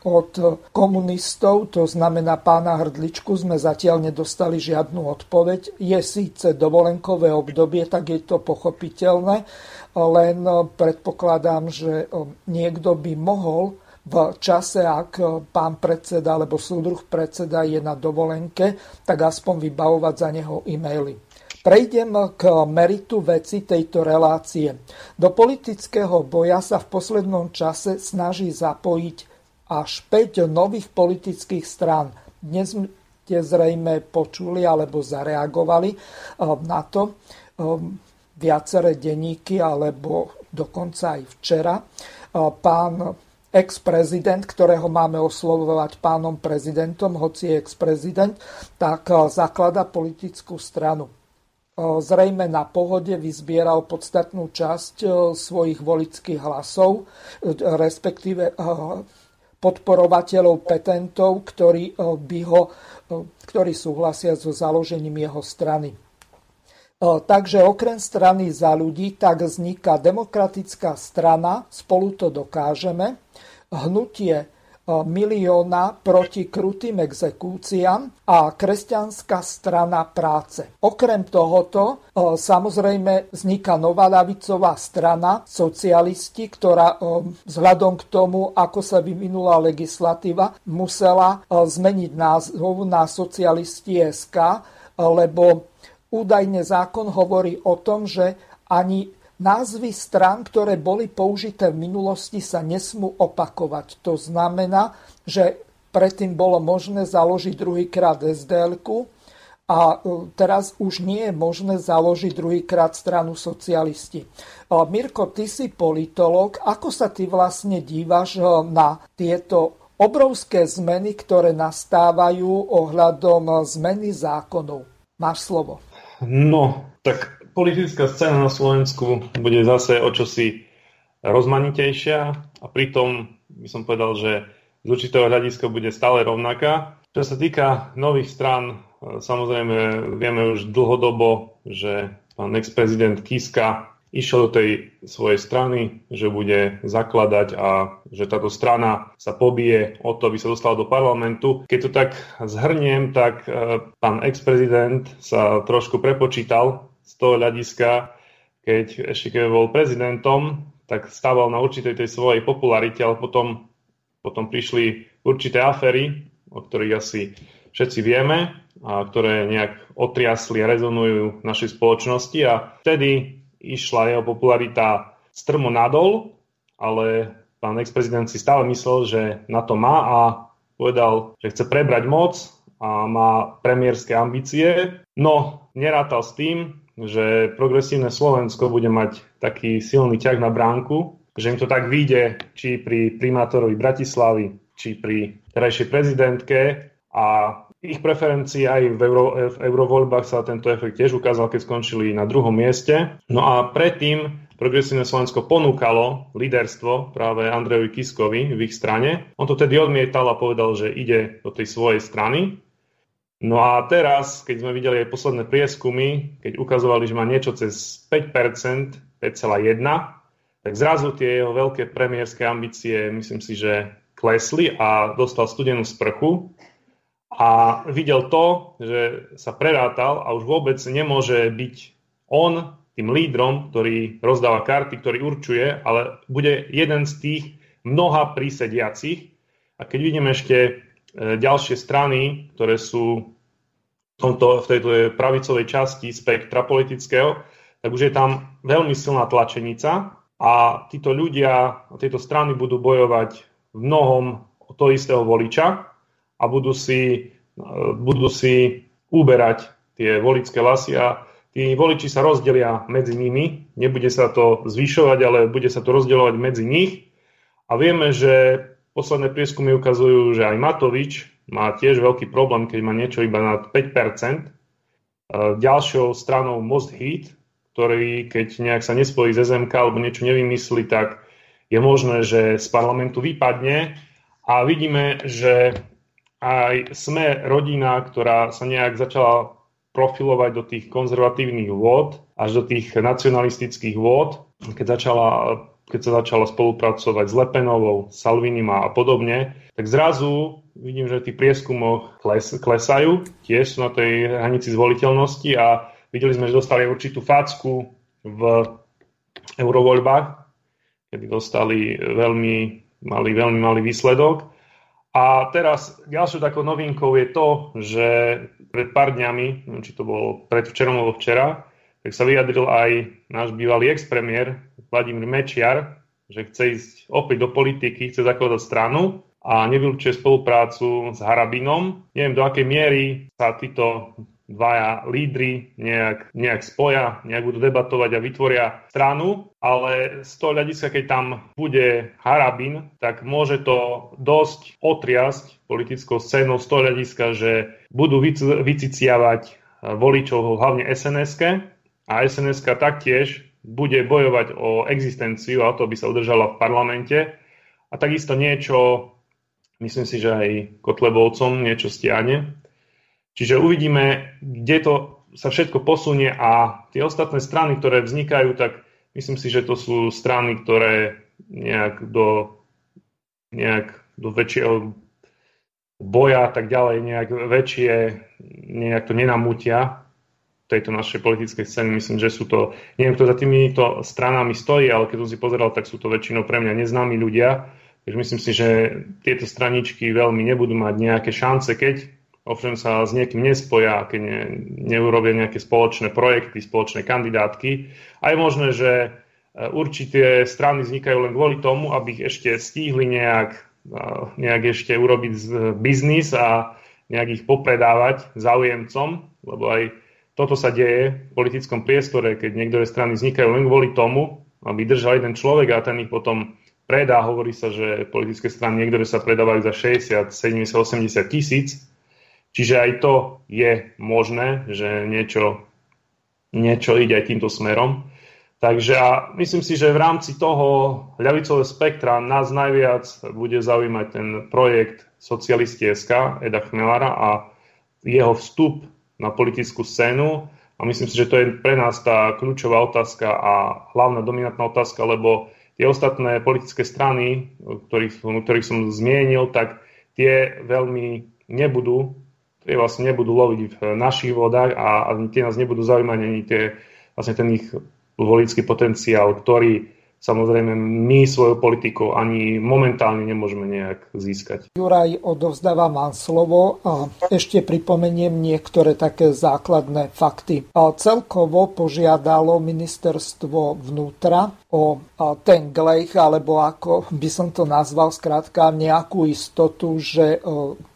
od komunistov, to znamená pána Hrdličku, sme zatiaľ nedostali žiadnu odpoveď. Je síce dovolenkové obdobie, tak je to pochopiteľné, len eh, predpokladám, že eh, niekto by mohol v čase, ak eh, pán predseda alebo súdruh predseda je na dovolenke, tak aspoň vybavovať za neho e-maily. Prejdem k meritu veci tejto relácie. Do politického boja sa v poslednom čase snaží zapojiť až 5 nových politických strán. Dnes ste zrejme počuli alebo zareagovali na to viaceré denníky, alebo dokonca aj včera. Pán ex-prezident, ktorého máme oslovovať pánom prezidentom, hoci je ex-prezident, tak zaklada politickú stranu. zrejme na pohode vyzbieral podstatnú časť svojich volických hlasov, respektíve podporovateľov petentov, ktorí, by ho, ktorí súhlasia so založením jeho strany. Takže okrem strany za ľudí, tak vzniká demokratická strana, spolu to dokážeme, hnutie milióna proti krutým exekúciám a kresťanská strana práce. Okrem tohoto samozrejme vzniká nová ľavicová strana, socialisti, ktorá vzhľadom k tomu, ako sa vyvinula legislatíva, musela zmeniť názov na socialisti SK, lebo údajne zákon hovorí o tom, že ani Názvy strán, ktoré boli použité v minulosti, sa nesmú opakovať. To znamená, že predtým bolo možné založiť druhýkrát sdl a e, teraz už nie je možné založiť druhýkrát stranu socialisti. E, Mirko, ty si politolog. Ako sa ty vlastne dívaš e, na tieto obrovské zmeny, ktoré nastávajú ohľadom zmeny zákonov? Máš slovo. No, tak politická scéna na Slovensku bude zase o čosi rozmanitejšia a pritom by som povedal, že z určitého hľadiska bude stále rovnaká. Čo sa týka nových strán, samozrejme vieme už dlhodobo, že pán ex-prezident Kiska išiel do tej svojej strany, že bude zakladať a že táto strana sa pobije o to, aby sa dostala do parlamentu. Keď to tak zhrniem, tak eh, pán ex-prezident sa trošku prepočítal z toho hľadiska, keď ešte keď bol prezidentom, tak stával na určitej tej svojej popularite, ale potom, potom prišli určité aféry, o ktorých asi všetci vieme a ktoré nejak otriasli a rezonujú v našej spoločnosti a vtedy išla jeho popularita strmo nadol, ale pán ex-prezident si stále myslel, že na to má a povedal, že chce prebrať moc a má premiérske ambície. No, nerátal s tým, že progresívne Slovensko bude mať taký silný ťah na bránku, že im to tak vyjde, či pri primátorovi Bratislavy, či pri terajšej prezidentke a ich preferencii aj v, euro, v eurovoľbách sa tento efekt tiež ukázal, keď skončili na druhom mieste. No a predtým Progresívne Slovensko ponúkalo líderstvo práve Andrejovi Kiskovi v ich strane. On to tedy odmietal a povedal, že ide do tej svojej strany. No a teraz, keď sme videli aj posledné prieskumy, keď ukazovali, že má niečo cez 5%, 5,1%, tak zrazu tie jeho veľké premiérske ambície, myslím si, že klesli a dostal studenú sprchu a videl to, že sa prerátal a už vôbec nemôže byť on tým lídrom, ktorý rozdáva karty, ktorý určuje, ale bude jeden z tých mnoha prísediacich. A keď vidíme ešte e, ďalšie strany, ktoré sú tomto, v tejto pravicovej časti spektra politického, tak už je tam veľmi silná tlačenica a títo ľudia, tieto strany budú bojovať v mnohom o to istého voliča a budú si, budú si uberať tie voličské lasy a tí voliči sa rozdelia medzi nimi, nebude sa to zvyšovať, ale bude sa to rozdeľovať medzi nich. A vieme, že posledné prieskumy ukazujú, že aj Matovič má tiež veľký problém, keď má niečo iba nad 5%. E, ďalšou stranou Most Heat, ktorý keď nejak sa nespojí z SMK alebo niečo nevymyslí, tak je možné, že z parlamentu vypadne. A vidíme, že aj sme rodina, ktorá sa nejak začala profilovať do tých konzervatívnych vôd, až do tých nacionalistických vôd, keď, začala, keď sa začala spolupracovať s Lepenovou, Salvinim a podobne, tak zrazu vidím, že v prieskumoch kles, klesajú, tiež sú na tej hranici zvoliteľnosti a videli sme, že dostali určitú facku v eurovoľbách, kedy dostali veľmi malý, veľmi malý výsledok. A teraz ďalšou takou novinkou je to, že pred pár dňami, neviem, či to bolo predvčerom alebo včera, tak sa vyjadril aj náš bývalý ex-premiér Vladimír Mečiar, že chce ísť opäť do politiky, chce zakladať stranu a nevylučuje spoluprácu s Harabinom. Neviem, do akej miery sa títo dvaja lídry nejak, nejak spoja, nejak budú debatovať a vytvoria stranu, ale z toho hľadiska, keď tam bude Harabin, tak môže to dosť otriasť politickou scénou z toho hľadiska, že budú vyciciavať voličov, hlavne sns a sns taktiež bude bojovať o existenciu a to by sa udržala v parlamente a takisto niečo, myslím si, že aj Kotlebovcom niečo stiahne. Čiže uvidíme, kde to sa všetko posunie a tie ostatné strany, ktoré vznikajú, tak myslím si, že to sú strany, ktoré nejak do, nejak do väčšieho boja a tak ďalej, nejak väčšie, nejak to nenamútia tejto našej politickej scény. Myslím, že sú to, neviem, kto za týmito stranami stojí, ale keď som si pozeral, tak sú to väčšinou pre mňa neznámi ľudia. Takže myslím si, že tieto straničky veľmi nebudú mať nejaké šance, keď ovšem sa s niekým nespoja, keď ne, neurobia nejaké spoločné projekty, spoločné kandidátky. A je možné, že e, určité strany vznikajú len kvôli tomu, aby ich ešte stihli nejak, e, nejak ešte urobiť biznis a nejak ich popredávať záujemcom, lebo aj toto sa deje v politickom priestore, keď niektoré strany vznikajú len kvôli tomu, aby držal jeden človek a ten ich potom predá. Hovorí sa, že politické strany niektoré sa predávajú za 60, 70, 80 tisíc Čiže aj to je možné, že niečo, niečo ide aj týmto smerom. Takže a myslím si, že v rámci toho ľavicového spektra nás najviac bude zaujímať ten projekt Socialisti SK Eda Chmelara a jeho vstup na politickú scénu. A myslím si, že to je pre nás tá kľúčová otázka a hlavná dominantná otázka, lebo tie ostatné politické strany, ktorých, ktorých som zmienil, tak tie veľmi nebudú tie vlastne nebudú loviť v našich vodách a, a tie nás nebudú zaujímať ani tie, vlastne ten ich volický potenciál, ktorý samozrejme my svojou politikou ani momentálne nemôžeme nejak získať. Juraj, odovzdávam vám slovo a ešte pripomeniem niektoré také základné fakty. Celkovo požiadalo ministerstvo vnútra o ten glejch, alebo ako by som to nazval, skrátka nejakú istotu, že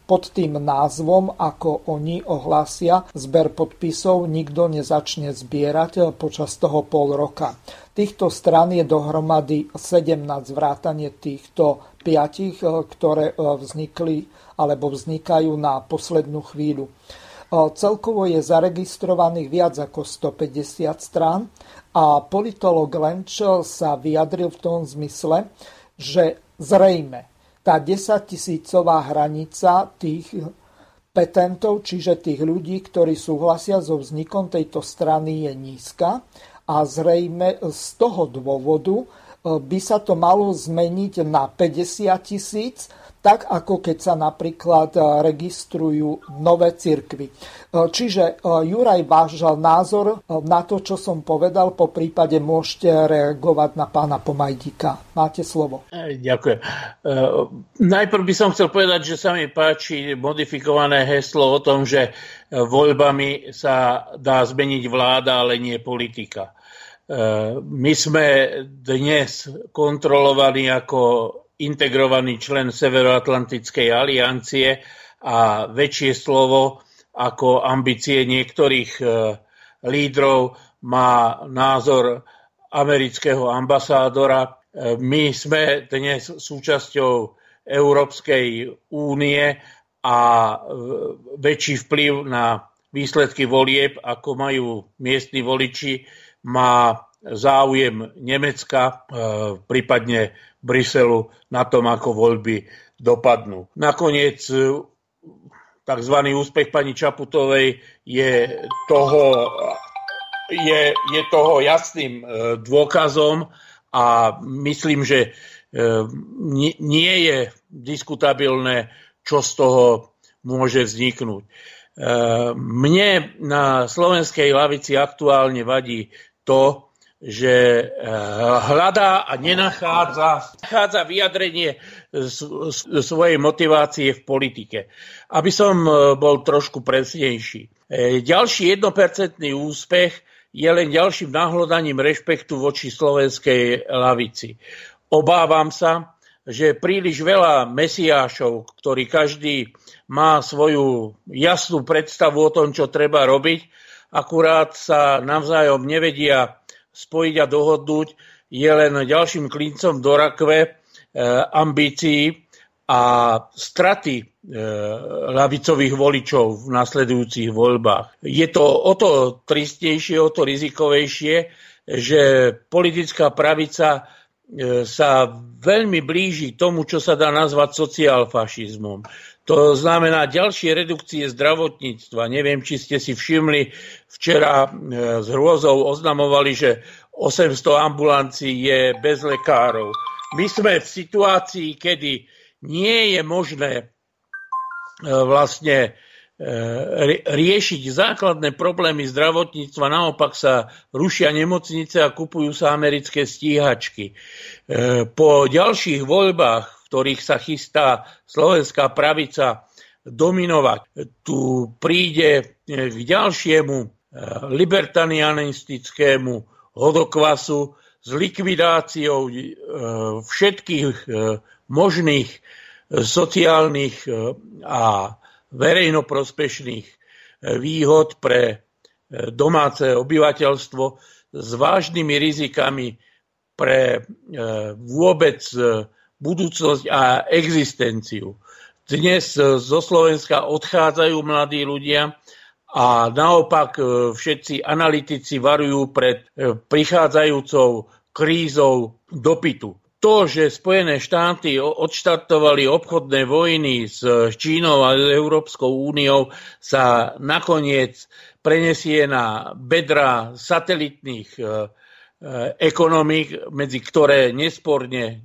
pod tým názvom, ako oni ohlásia zber podpisov, nikto nezačne zbierať počas toho pol roka. Týchto stran je dohromady 17 vrátanie týchto piatich, ktoré e, vznikli alebo vznikajú na poslednú chvíľu. E, celkovo je zaregistrovaných viac ako 150 strán a politolog Lenč sa vyjadril v tom zmysle, že zrejme tá 10 tisícová hranica tých petentov, čiže tých ľudí, ktorí súhlasia so vznikom tejto strany je nízka a zrejme z toho dôvodu e, by sa to malo zmeniť na 50 tisíc tak ako keď sa napríklad e, registrujú nové cirkvy. E, čiže e, Juraj, váš názor na to, čo som povedal, po prípade môžete reagovať na pána Pomajdika. Máte slovo. Ďakujem. Najprv by som chcel povedať, že sa mi páči modifikované heslo o tom, že voľbami sa dá zmeniť vláda, ale nie politika. My sme dnes kontrolovaní ako integrovaný člen Severoatlantickej aliancie a väčšie slovo ako ambície niektorých e, lídrov má názor amerického ambasádora. E, my sme dnes súčasťou Európskej únie a e, väčší vplyv na výsledky volieb, ako majú miestni voliči, má záujem Nemecka, prípadne Bruselu na tom, ako voľby dopadnú. Nakoniec e, tzv. úspech pani Čaputovej je toho, je, je toho jasným e, dôkazom a myslím, že e, nie je diskutabilné, čo z toho môže vzniknúť. Mne na slovenskej lavici aktuálne vadí to, že eh, hľadá a nenachádza nachádza vyjadrenie svojej motivácie v politike. Aby som eh, bol trošku presnejší. Eh, ďalší jednopercentný úspech je len ďalším nahlodaním rešpektu voči slovenskej lavici. Obávam sa, že príliš veľa mesiášov, ktorí každý má svoju jasnú predstavu o tom, čo treba robiť, akurát sa navzájom nevedia spojiť a dohodnúť, je len ďalším klincom do rakve e, ambícií a straty lavicových voličov v nasledujúcich voľbách. Je to o to tristnejšie, o to rizikovejšie, že politická pravica sa veľmi blíži tomu, čo sa dá nazvať sociálfašizmom. To znamená ďalšie redukcie zdravotníctva. Neviem, či ste si všimli, včera s hrôzou oznamovali, že 800 ambulancií je bez lekárov. My sme v situácii, kedy nie je možné e, vlastne e, riešiť základné problémy zdravotníctva, naopak sa rušia nemocnice a kupujú sa americké stíhačky. E, po ďalších voľbách, ktorých sa chystá slovenská pravica dominovať, tu príde k ďalšiemu libertanianistickému hodokvasu s likvidáciou e, všetkých e, možných e, sociálnych a verejnoprospešných výhod pre domáce obyvateľstvo s vážnymi rizikami pre vôbec budúcnosť a existenciu. Dnes zo Slovenska odchádzajú mladí ľudia a naopak e, všetci analytici varujú pred e, prichádzajúcou krízou dopytu. To, že Spojené štáty odštartovali obchodné vojny s Čínou a Európskou úniou, sa nakoniec prenesie na bedra satelitných e, ekonomik, medzi ktoré nesporne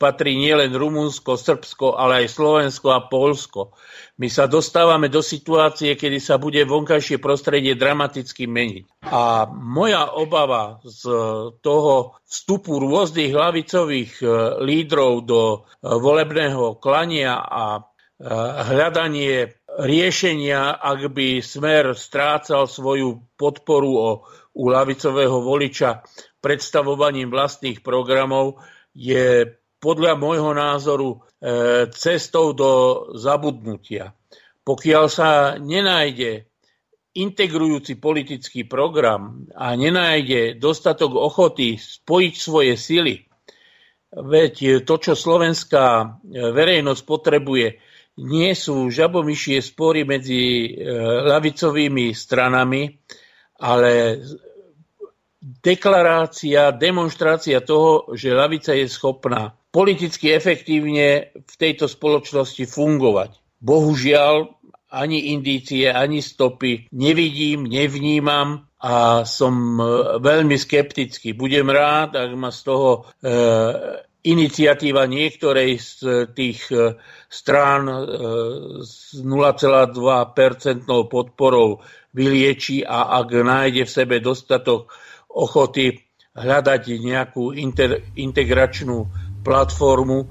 patrí nielen Rumunsko, Srbsko, ale aj Slovensko a Polsko. My sa dostávame do situácie, kedy sa bude vonkajšie prostredie dramaticky meniť. A moja obava z toho vstupu rôznych hlavicových eh, lídrov do eh, volebného klania a hľadanie riešenia, ak by smer strácal svoju podporu o u lavicového voliča predstavovaním vlastných programov je podľa môjho názoru e, cestou do zabudnutia. Pokiaľ sa nenájde integrujúci politický program a nenájde dostatok ochoty spojiť svoje sily, veď to, čo slovenská e, verejnosť potrebuje, nie sú žabomyšie spory medzi e, lavicovými stranami, ale deklarácia, demonstrácia toho, že lavica je schopná politicky efektívne v tejto spoločnosti fungovať. Bohužiaľ, ani indície, ani stopy nevidím, nevnímam a som e, veľmi skeptický. Budem rád, ak ma z toho e, iniciatíva niektorej z tých e, strán e, s 0,2% podporou vylieči a ak nájde v sebe dostatok ochoty hľadať nejakú inter, integračnú platformu,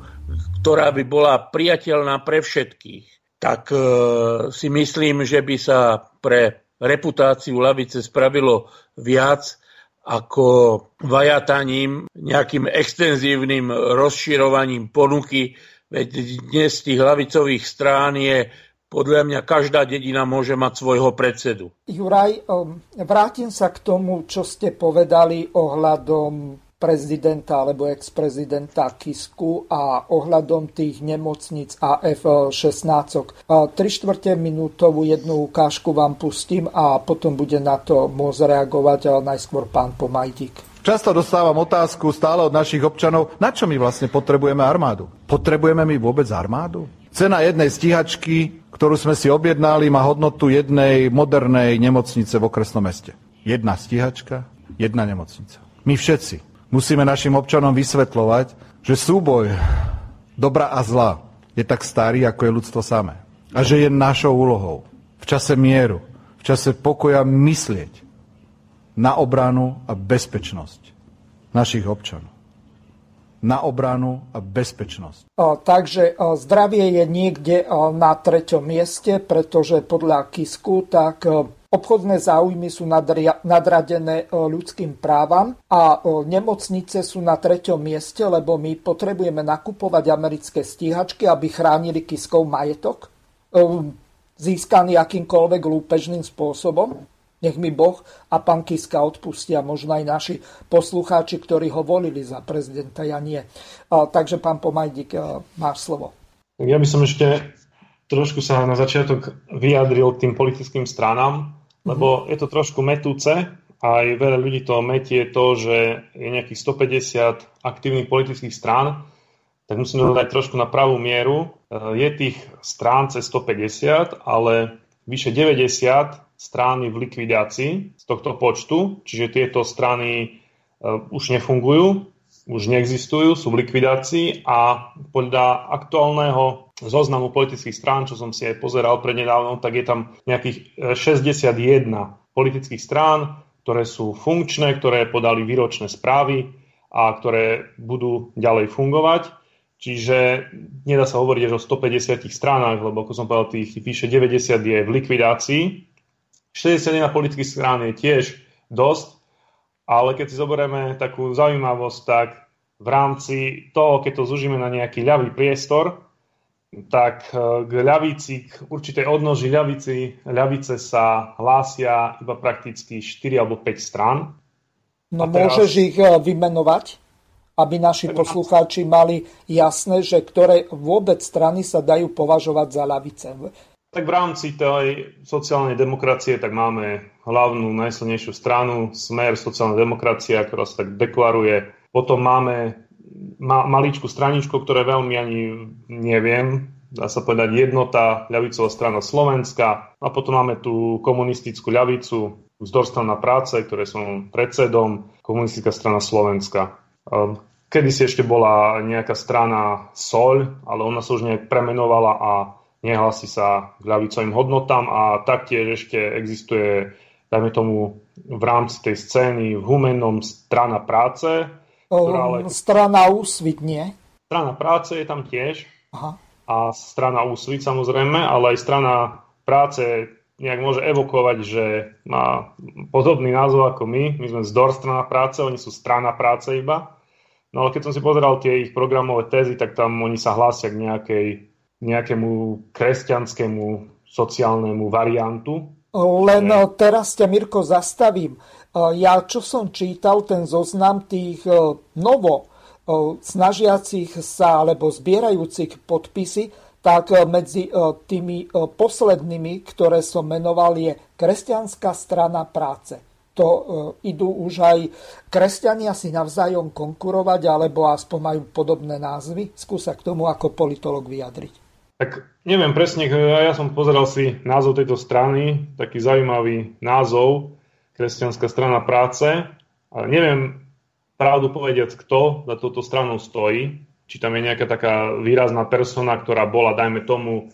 ktorá by bola priateľná pre všetkých, tak e, si myslím, že by sa pre reputáciu lavice spravilo viac ako vajataním, nejakým extenzívnym rozširovaním ponuky, veď dnes tých lavicových strán je podľa mňa každá dedina môže mať svojho predsedu. Juraj, vrátim sa k tomu, čo ste povedali ohľadom prezidenta alebo ex-prezidenta Kisku a ohľadom tých nemocnic AF-16. 3 štvrte minútovú jednu ukážku vám pustím a potom bude na to môcť reagovať ale najskôr pán Pomajdik. Často dostávam otázku stále od našich občanov, na čo my vlastne potrebujeme armádu. Potrebujeme my vôbec armádu? Cena jednej stíhačky, ktorú sme si objednali, má hodnotu jednej modernej nemocnice v okresnom meste. Jedna stíhačka, jedna nemocnica. My všetci musíme našim občanom vysvetľovať, že súboj dobra a zla je tak starý, ako je ľudstvo samé. A že je našou úlohou v čase mieru, v čase pokoja myslieť na obranu a bezpečnosť našich občanov na obranu a bezpečnosť. Takže zdravie je niekde na treťom mieste, pretože podľa Kisku tak obchodné záujmy sú nadradené ľudským právam a nemocnice sú na treťom mieste, lebo my potrebujeme nakupovať americké stíhačky, aby chránili Kiskov majetok získaný akýmkoľvek lúpežným spôsobom. Nech mi Boh a pán Kiska odpustia, možno aj naši poslucháči, ktorí ho volili za prezidenta, ja nie. Takže pán Pomajdik, máš slovo. Ja by som ešte trošku sa na začiatok vyjadril k tým politickým stranám, lebo je to trošku metúce. Aj veľa ľudí to metie to, že je nejakých 150 aktívnych politických strán, tak musím to dať trošku na pravú mieru. Je tých strán cez 150, ale vyše 90 strán je v likvidácii z tohto počtu, čiže tieto strany už nefungujú, už neexistujú, sú v likvidácii a podľa aktuálneho zoznamu politických strán, čo som si aj pozeral prednedávno, tak je tam nejakých 61 e, politických strán, ktoré sú funkčné, ktoré podali výročné správy a ktoré budú ďalej fungovať. Čiže nedá sa hovoriť až o 150 stránach, lebo ako som povedal, tých vyše 90 je v likvidácii. 61 politických strán je tiež dosť, ale keď si zoberieme takú zaujímavosť, tak v rámci toho, keď to zužíme na nejaký ľavý priestor, tak e, k ľavici, k určitej odnoži ľavici, ľavice sa hlásia iba prakticky 4 alebo 5 strán. No teraz... môžeš ich e, vymenovať, aby naši poslucháči mali jasné, že ktoré vôbec strany sa dajú považovať za ľavice. Tak v rámci tej sociálnej demokracie tak máme hlavnú, najsilnejšiu stranu, smer sociálna demokracia, ktorá sa tak deklaruje. Potom máme ma, maličku straničku, ktoré veľmi ani neviem, dá sa povedať jednota, ľavicová strana Slovenska a potom máme tú komunistickú ľavicu, vzdor strana práce, ktoré som predsedom, komunistická strana Slovenska. Ehm, Kedy si ešte bola nejaká strana Soľ, ale ona sa už nejak premenovala a nehlási sa k ľavicovým hodnotám a taktiež ešte existuje, dajme tomu, v rámci tej scény v Humennom strana práce, ale... Strana Úsvit, nie? Strana práce je tam tiež. Aha. A strana Úsvit samozrejme, ale aj strana práce nejak môže evokovať, že má podobný názov ako my. My sme zdor strana práce, oni sú strana práce iba. No ale keď som si pozeral tie ich programové tézy, tak tam oni sa hlásia k nejakej, nejakému kresťanskému sociálnemu variantu. Len ne. teraz ťa, Mirko, zastavím. Ja, čo som čítal, ten zoznam tých e, novo snažiacich sa alebo zbierajúcich podpisy, tak medzi tými poslednými, ktoré som menoval, je Kresťanská strana práce. To idú už aj kresťania si navzájom konkurovať, alebo aspoň majú podobné názvy? Skúsa k tomu ako politolog vyjadriť. Tak neviem presne, ja som pozeral si názov tejto strany, taký zaujímavý názov, kresťanská strana práce. Ale neviem pravdu povediac, kto za touto stranou stojí. Či tam je nejaká taká výrazná persona, ktorá bola, dajme tomu,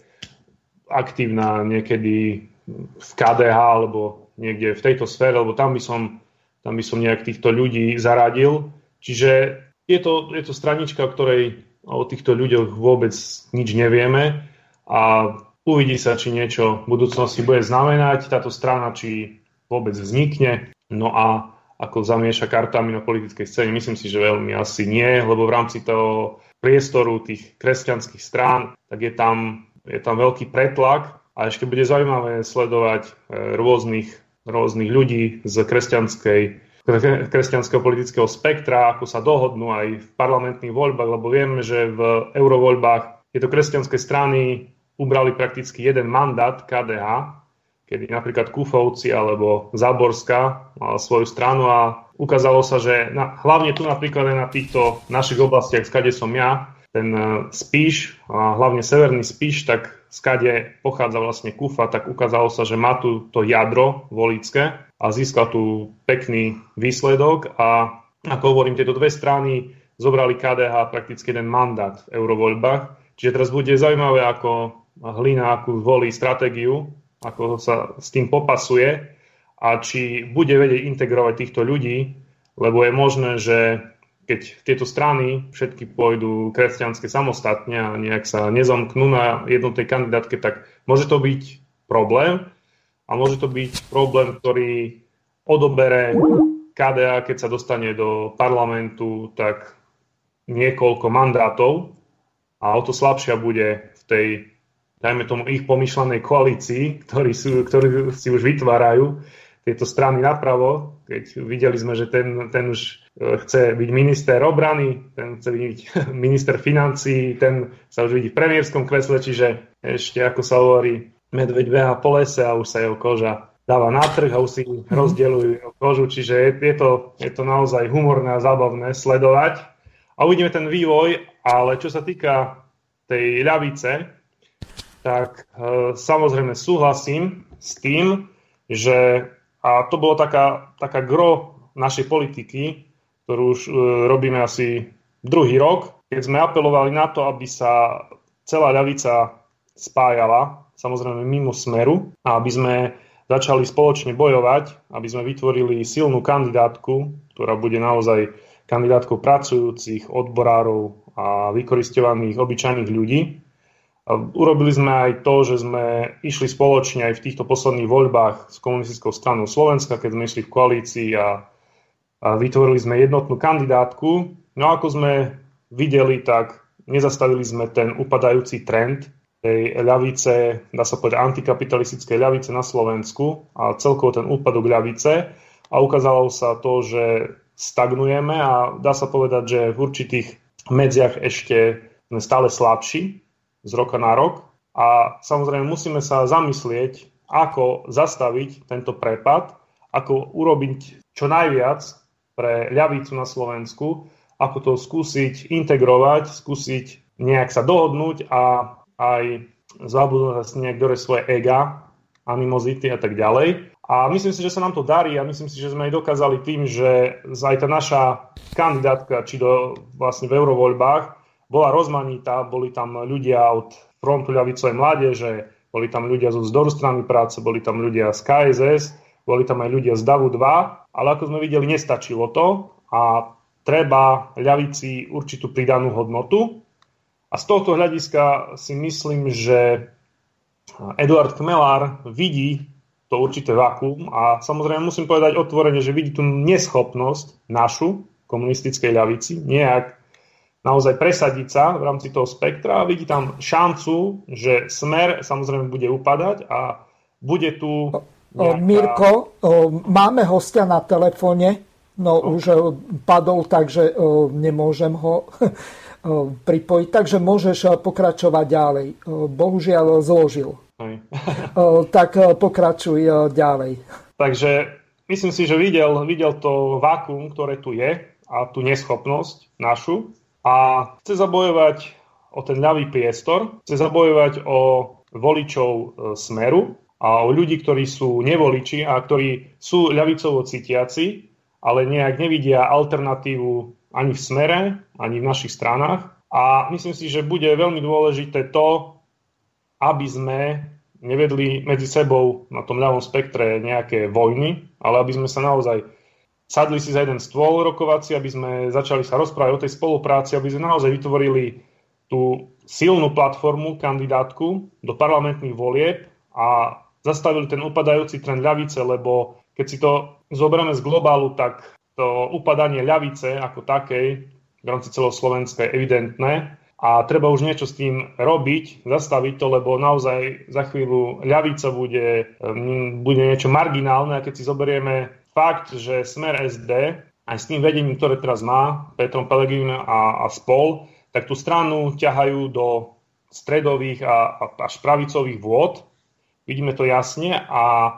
aktívna niekedy v KDH alebo niekde v tejto sfére, lebo tam by som, tam by som nejak týchto ľudí zaradil. Čiže je to, je to stranička, o ktorej o týchto ľuďoch vôbec nič nevieme a uvidí sa, či niečo v budúcnosti bude znamenať táto strana, či vôbec vznikne. No a ako zamieša kartami na politickej scéne, myslím si, že veľmi asi nie, lebo v rámci toho priestoru tých kresťanských strán, tak je tam, je tam veľký pretlak a ešte bude zaujímavé sledovať e, rôznych, rôznych ľudí z kresťanskej kresťanského politického spektra, ako sa dohodnú aj v parlamentných voľbách, lebo vieme, že v eurovoľbách tieto kresťanské strany ubrali prakticky jeden mandát KDH, kedy napríklad Kufovci alebo Záborská mala svoju stranu a ukázalo sa, že na, hlavne tu napríklad aj na týchto našich oblastiach, skade som ja, ten e, Spíš, a hlavne severný Spíš, tak skade pochádza vlastne Kufa, tak ukázalo sa, že má tu to jadro volické a získal tu pekný výsledok a ako hovorím, tieto dve strany zobrali KDH prakticky jeden mandát v eurovoľbách. Čiže teraz bude zaujímavé, ako Hlina, akú volí stratégiu ako sa s tým popasuje a či bude vedieť integrovať týchto ľudí, lebo je možné, že keď tieto strany všetky pôjdu kresťanské samostatne a nejak sa nezamknú na jednotnej kandidátke, tak môže to byť problém a môže to byť problém, ktorý odobere KDA, keď sa dostane do parlamentu, tak niekoľko mandátov a o to slabšia bude v tej dajme tomu ich pomyšľanej koalícii, ktorí, sú, ktorí si už vytvárajú, tieto strany napravo, keď videli sme, že ten, ten už e, chce byť minister obrany, ten chce byť minister financí, ten sa už vidí v premiérskom kresle, čiže ešte ako sa hovorí, medveď beha po lese a už sa jeho koža dáva na trh a už si mhm. rozdielujú kožu, čiže je, je, to, je to naozaj humorné a zábavné sledovať. A uvidíme ten vývoj, ale čo sa týka tej ľavice, tak e, samozrejme súhlasím s tým, že a to bolo taká, taká gro našej politiky, ktorú už e, robíme asi druhý rok, keď sme apelovali na to, aby sa celá ľavica spájala, samozrejme mimo smeru, a aby sme začali spoločne bojovať, aby sme vytvorili silnú kandidátku, ktorá bude naozaj kandidátkou pracujúcich, odborárov a vykoristovaných obyčajných ľudí, Urobili sme aj to, že sme išli spoločne aj v týchto posledných voľbách s komunistickou stranou Slovenska, keď sme išli v koalícii a, a vytvorili sme jednotnú kandidátku. No ako sme videli, tak nezastavili sme ten upadajúci trend tej ľavice, dá sa povedať antikapitalistickej ľavice na Slovensku a celkovo ten úpadok ľavice a ukázalo sa to, že stagnujeme a dá sa povedať, že v určitých medziach ešte sme stále slabší z roka na rok. A samozrejme musíme sa zamyslieť, ako zastaviť tento prepad, ako urobiť čo najviac pre ľavicu na Slovensku, ako to skúsiť integrovať, skúsiť nejak sa dohodnúť a aj zabudnúť niektoré svoje ega, animozity a tak ďalej. A myslím si, že sa nám to darí a myslím si, že sme aj dokázali tým, že aj tá naša kandidátka, či do, vlastne v eurovoľbách, bola rozmanitá, boli tam ľudia od frontu ľavicovej mládeže, boli tam ľudia zo vzdoru strany práce, boli tam ľudia z KSS, boli tam aj ľudia z DAVu 2, ale ako sme videli, nestačilo to a treba ľavici určitú pridanú hodnotu. A z tohto hľadiska si myslím, že Eduard Kmelár vidí to určité vakuum a samozrejme musím povedať otvorene, že vidí tú neschopnosť našu komunistickej ľavici nejak naozaj presadiť sa v rámci toho spektra a vidí tam šancu, že smer samozrejme bude upadať a bude tu... Nejaká... Mirko, máme hostia na telefóne, no, no. už padol, takže nemôžem ho pripojiť, takže môžeš pokračovať ďalej. Bohužiaľ zložil. tak pokračuj ďalej. Takže myslím si, že videl, videl to vákum, ktoré tu je a tú neschopnosť našu a chce zabojovať o ten ľavý priestor, chce zabojovať o voličov e, Smeru a o ľudí, ktorí sú nevoliči a ktorí sú ľavicovo cítiaci, ale nejak nevidia alternatívu ani v smere, ani v našich stranách. A myslím si, že bude veľmi dôležité to, aby sme nevedli medzi sebou na tom ľavom spektre nejaké vojny, ale aby sme sa naozaj sadli si za jeden stôl rokovací, aby sme začali sa rozprávať o tej spolupráci, aby sme naozaj vytvorili tú silnú platformu, kandidátku do parlamentných volieb a zastavili ten upadajúci trend ľavice, lebo keď si to zoberieme z globálu, tak to upadanie ľavice ako takej v rámci celého Slovenska je evidentné a treba už niečo s tým robiť, zastaviť to, lebo naozaj za chvíľu ľavica bude, mm, bude niečo marginálne a keď si zoberieme fakt, že Smer SD aj s tým vedením, ktoré teraz má, Petrom Pelegrín a, a spol, tak tú stranu ťahajú do stredových a, a až pravicových vôd. Vidíme to jasne a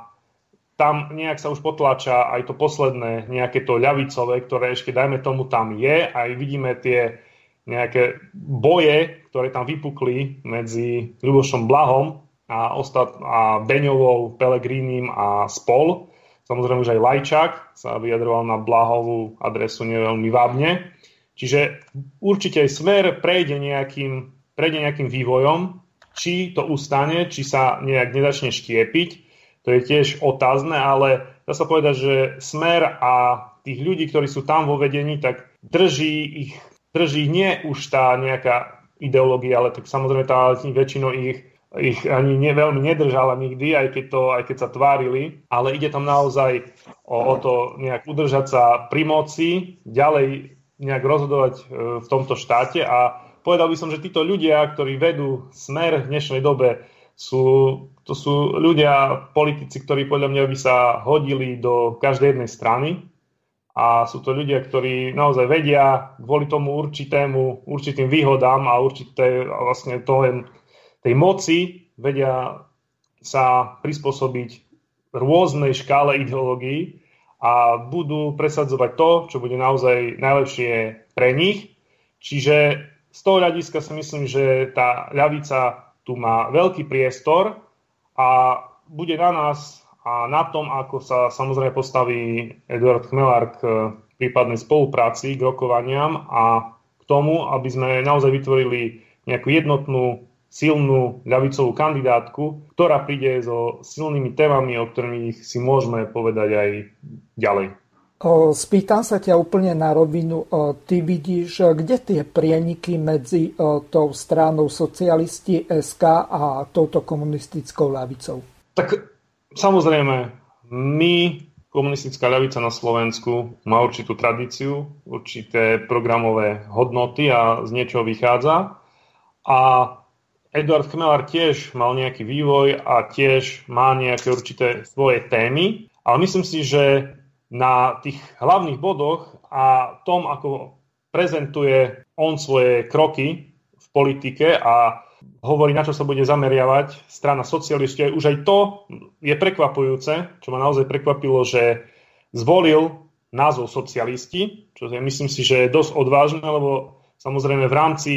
tam nejak sa už potláča aj to posledné, nejaké to ľavicové, ktoré ešte dajme tomu tam je. Aj vidíme tie nejaké boje, ktoré tam vypukli medzi Ľubošom Blahom a, ostat- a Beňovou, Pelegrínim a spol. Samozrejme už aj Lajčák sa vyjadroval na Blahovú adresu neveľmi vábne. Čiže určite aj smer prejde nejakým, prejde nejakým vývojom, či to ustane, či sa nejak nezačne štiepiť. To je tiež otázne, ale dá sa povedať, že smer a tých ľudí, ktorí sú tam vo vedení, tak drží ich, drží nie už tá nejaká ideológia, ale tak samozrejme tá väčšinou ich ich ani ne, veľmi nedržala nikdy, aj keď, to, aj keď sa tvárili, ale ide tam naozaj o, o to nejak udržať sa pri moci, ďalej nejak rozhodovať e, v tomto štáte. A povedal by som, že títo ľudia, ktorí vedú smer v dnešnej dobe, sú, to sú ľudia, politici, ktorí podľa mňa by sa hodili do každej jednej strany. A sú to ľudia, ktorí naozaj vedia kvôli tomu určitému, určitým výhodám a určité vlastne toho, tej moci vedia sa prispôsobibiť rôznej škále ideológií a budú presadzovať to, čo bude naozaj najlepšie pre nich. Čiže z toho hľadiska si myslím, že tá ľavica tu má veľký priestor a bude na nás a na tom, ako sa samozrejme postaví Eduard Chmelár k prípadnej spolupráci, k rokovaniam a k tomu, aby sme naozaj vytvorili nejakú jednotnú, silnú ľavicovú kandidátku, ktorá príde so silnými témami, o ktorých si môžeme povedať aj ďalej. Spýtam sa ťa úplne na rovinu. Ty vidíš, kde tie prieniky medzi tou stranou socialisti SK a touto komunistickou ľavicou? Tak samozrejme, my, komunistická ľavica na Slovensku, má určitú tradíciu, určité programové hodnoty a z niečoho vychádza. A Eduard Chmelar tiež mal nejaký vývoj a tiež má nejaké určité svoje témy, ale myslím si, že na tých hlavných bodoch a tom, ako prezentuje on svoje kroky v politike a hovorí, na čo sa bude zameriavať strana socialistov. Už aj to je prekvapujúce, čo ma naozaj prekvapilo, že zvolil názov socialisti, čo je, myslím si, že je dosť odvážne, lebo samozrejme v rámci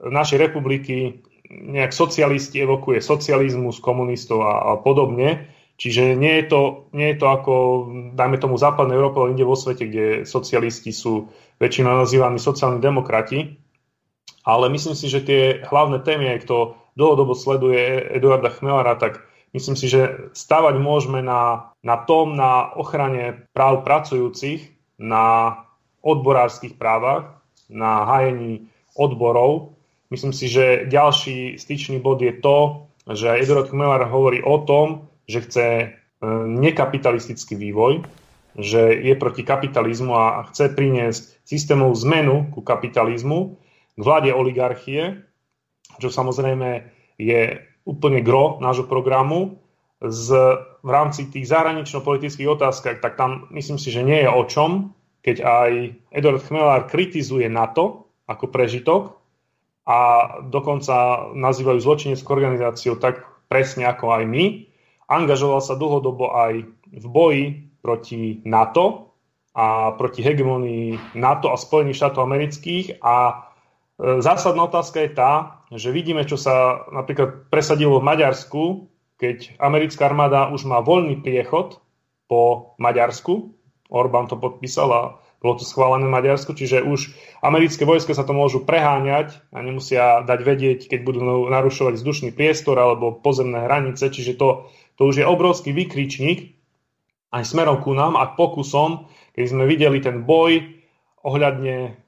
našej republiky nejak socialisti evokuje socializmus, komunistov a, a podobne. Čiže nie je to, nie je to ako, dajme tomu, západnej Európe, ale inde vo svete, kde socialisti sú väčšinou nazývaní sociálni demokrati. Ale myslím si, že tie hlavné témy, aj kto dlhodobo sleduje Eduarda Chmelara, tak myslím si, že stavať môžeme na, na tom, na ochrane práv pracujúcich, na odborárskych právach, na hájení odborov. Myslím si, že ďalší styčný bod je to, že Eduard Chmelar hovorí o tom, že chce e, nekapitalistický vývoj, že je proti kapitalizmu a chce priniesť systémovú zmenu ku kapitalizmu, k vláde oligarchie, čo samozrejme je úplne gro nášho programu. Z, v rámci tých zahranično-politických otázkach, tak tam myslím si, že nie je o čom, keď aj Eduard Chmelár kritizuje NATO ako prežitok a dokonca nazývajú zločineckú organizáciu tak presne ako aj my, Angažoval sa dlhodobo aj v boji proti NATO a proti hegemonii NATO a Spojených štátov amerických a e, zásadná otázka je tá, že vidíme, čo sa napríklad presadilo v Maďarsku, keď americká armáda už má voľný priechod po Maďarsku. Orbán to podpísal a bolo to schválené v Maďarsku, čiže už americké vojska sa to môžu preháňať a nemusia dať vedieť, keď budú narušovať vzdušný priestor alebo pozemné hranice, čiže to to už je obrovský vykričník aj smerom ku nám a pokusom, keď sme videli ten boj ohľadne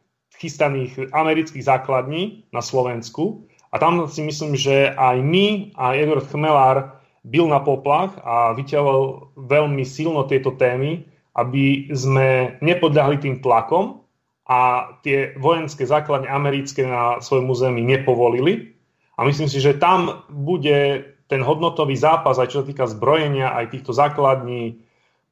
chystaných amerických základní na Slovensku. A tam si myslím, že aj my a Edward Chmelár byl na poplach a vyťahoval veľmi silno tieto témy, aby sme nepodľahli tým tlakom a tie vojenské základne americké na svojom území nepovolili. A myslím si, že tam bude ten hodnotový zápas, aj čo sa týka zbrojenia, aj týchto základní,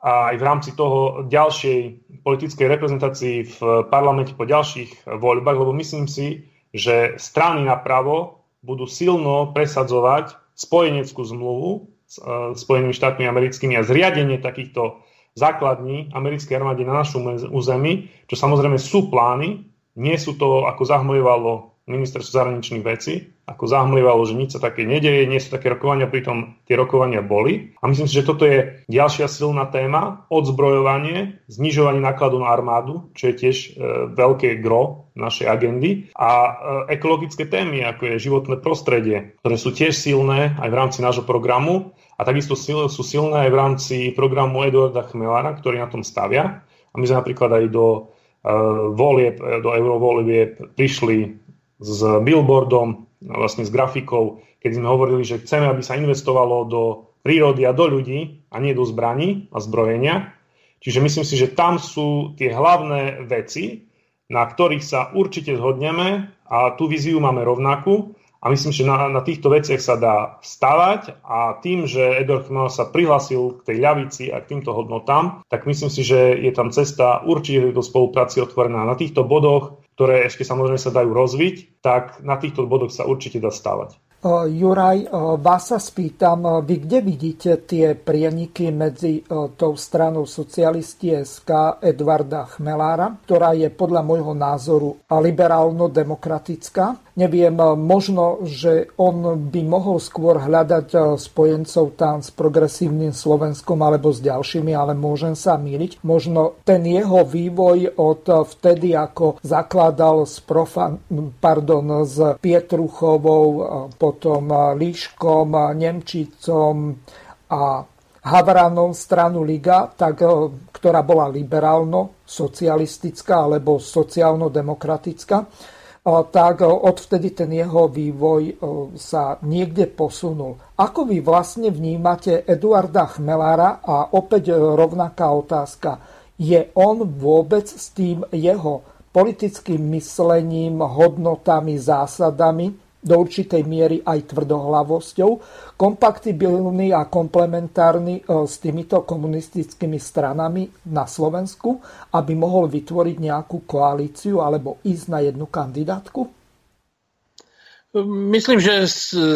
aj v rámci toho ďalšej politickej reprezentácii v parlamente po ďalších voľbách, lebo myslím si, že strany napravo budú silno presadzovať spojeneckú zmluvu s e, Spojenými štátmi americkými a zriadenie takýchto základní americkej armády na našom území, čo samozrejme sú plány, nie sú to, ako zahmlievalo ministerstvo zahraničných vecí, ako zahmlievalo, že nič sa také nedeje, nie sú také rokovania, pritom tie rokovania boli. A myslím si, že toto je ďalšia silná téma, odzbrojovanie, znižovanie nákladu na armádu, čo je tiež e, veľké gro našej agendy a e, ekologické témy, ako je životné prostredie, ktoré sú tiež silné aj v rámci nášho programu a takisto sú silné aj v rámci programu Eduarda Chmelára, ktorý na tom stavia. A my sme napríklad aj do e, volieb, do eurovolieb prišli s billboardom, vlastne s grafikou, keď sme hovorili, že chceme, aby sa investovalo do prírody a do ľudí a nie do zbraní a zbrojenia. Čiže myslím si, že tam sú tie hlavné veci, na ktorých sa určite zhodneme a tú víziu máme rovnakú A myslím, že na, na týchto veciach sa dá stavať a tým, že Edward Chmel sa prihlasil k tej ľavici a k týmto hodnotám, tak myslím si, že je tam cesta určite do spolupráci otvorená. Na týchto bodoch, ktoré ešte samozrejme sa dajú rozviť, tak na týchto bodoch sa určite dá stavať. Juraj, vás sa spýtam, vy kde vidíte tie prieniky medzi tou stranou socialisti SK Edvarda Chmelára, ktorá je podľa môjho názoru liberálno-demokratická Neviem, možno, že on by mohol skôr hľadať spojencov tam s progresívnym Slovenskom alebo s ďalšími, ale môžem sa míliť. Možno ten jeho vývoj od vtedy, ako zakladal s, profan, pardon, s Pietruchovou, eh, potom Líškom, Nemčicom a Havranom stranu Liga, tak, ktorá bola liberálno-socialistická alebo sociálno-demokratická tak odvtedy ten jeho vývoj sa niekde posunul. Ako vy vlastne vnímate Eduarda Chmelára a opäť rovnaká otázka. Je on vôbec s tým jeho politickým myslením, hodnotami, zásadami do určitej miery aj tvrdohlavosťou, kompatibilný a komplementárny e, s týmito komunistickými stranami na Slovensku, aby mohol vytvoriť nejakú koalíciu alebo ísť na jednu kandidátku? Myslím, že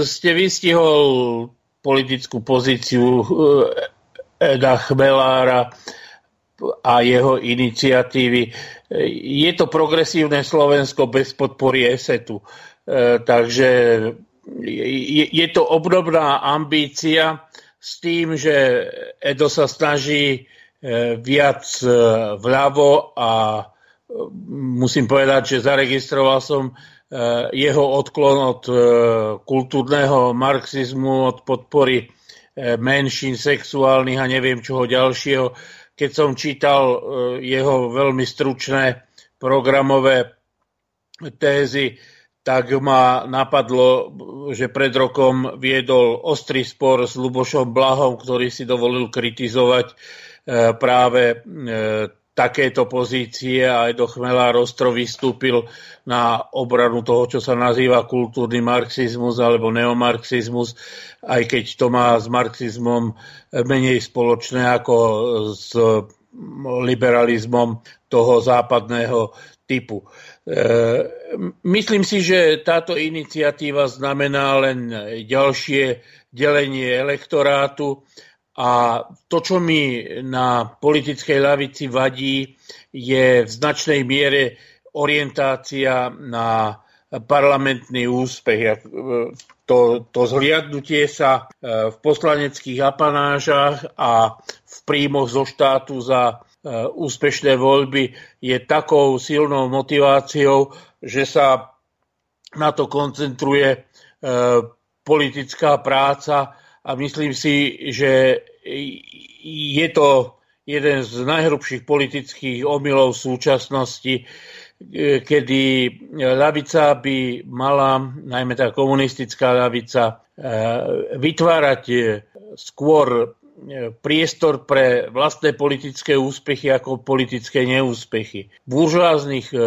ste vystihol politickú pozíciu e, Eda Chmelára a jeho iniciatívy. Je to progresívne Slovensko bez podpory ESETu. E, takže je to obdobná ambícia s tým, že Edo sa snaží e, viac e, vľavo a musím povedať, že zaregistroval som jeho odklon od kultúrneho marxizmu, od podpory menšín sexuálnych a neviem čoho ďalšieho. Keď som čítal jeho veľmi stručné programové tézy, tak ma napadlo, že pred rokom viedol ostrý spor s Lubošom Blahom, ktorý si dovolil kritizovať e, práve e, takéto pozície a aj do Chmelá Rostro vystúpil na obranu toho, čo sa nazýva kultúrny marxizmus alebo neomarxizmus, aj keď to má s marxizmom menej spoločné ako s liberalizmom toho západného typu. E, myslím si, že táto iniciatíva znamená len ďalšie delenie elektorátu a to, čo mi na politickej lavici vadí, je v značnej miere orientácia na parlamentný úspech. E, to, to zhliadnutie sa e, v poslaneckých apanážach a v príjmoch zo štátu za úspešné voľby je takou silnou motiváciou, že sa na to koncentruje eh, politická práca a myslím si, že je to jeden z najhrubších politických omylov v súčasnosti, eh, kedy ľavica by mala, najmä tá komunistická ľavica, vytvárať skôr priestor pre vlastné politické úspechy ako politické neúspechy. V buržoáznych e,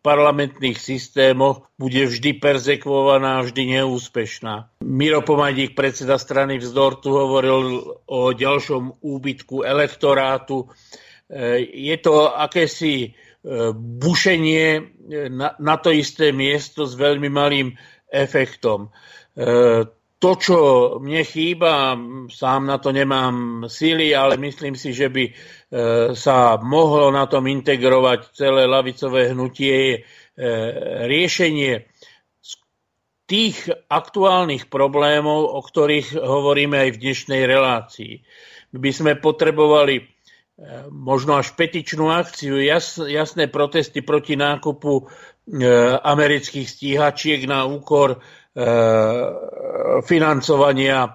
parlamentných systémoch bude vždy perzekvovaná, vždy neúspešná. Miro Pomadík, predseda strany Vzdor, tu hovoril o ďalšom úbytku elektorátu. E, je to akési e, bušenie na to isté miesto s veľmi malým efektom to, čo mne chýba, sám na to nemám síly, ale myslím si, že by e, sa mohlo na tom integrovať celé lavicové hnutie, e, riešenie tých aktuálnych problémov, o ktorých hovoríme aj v dnešnej relácii. By sme potrebovali e, možno až petičnú akciu, jasné protesty proti nákupu amerických stíhačiek na úkor E, financovania e,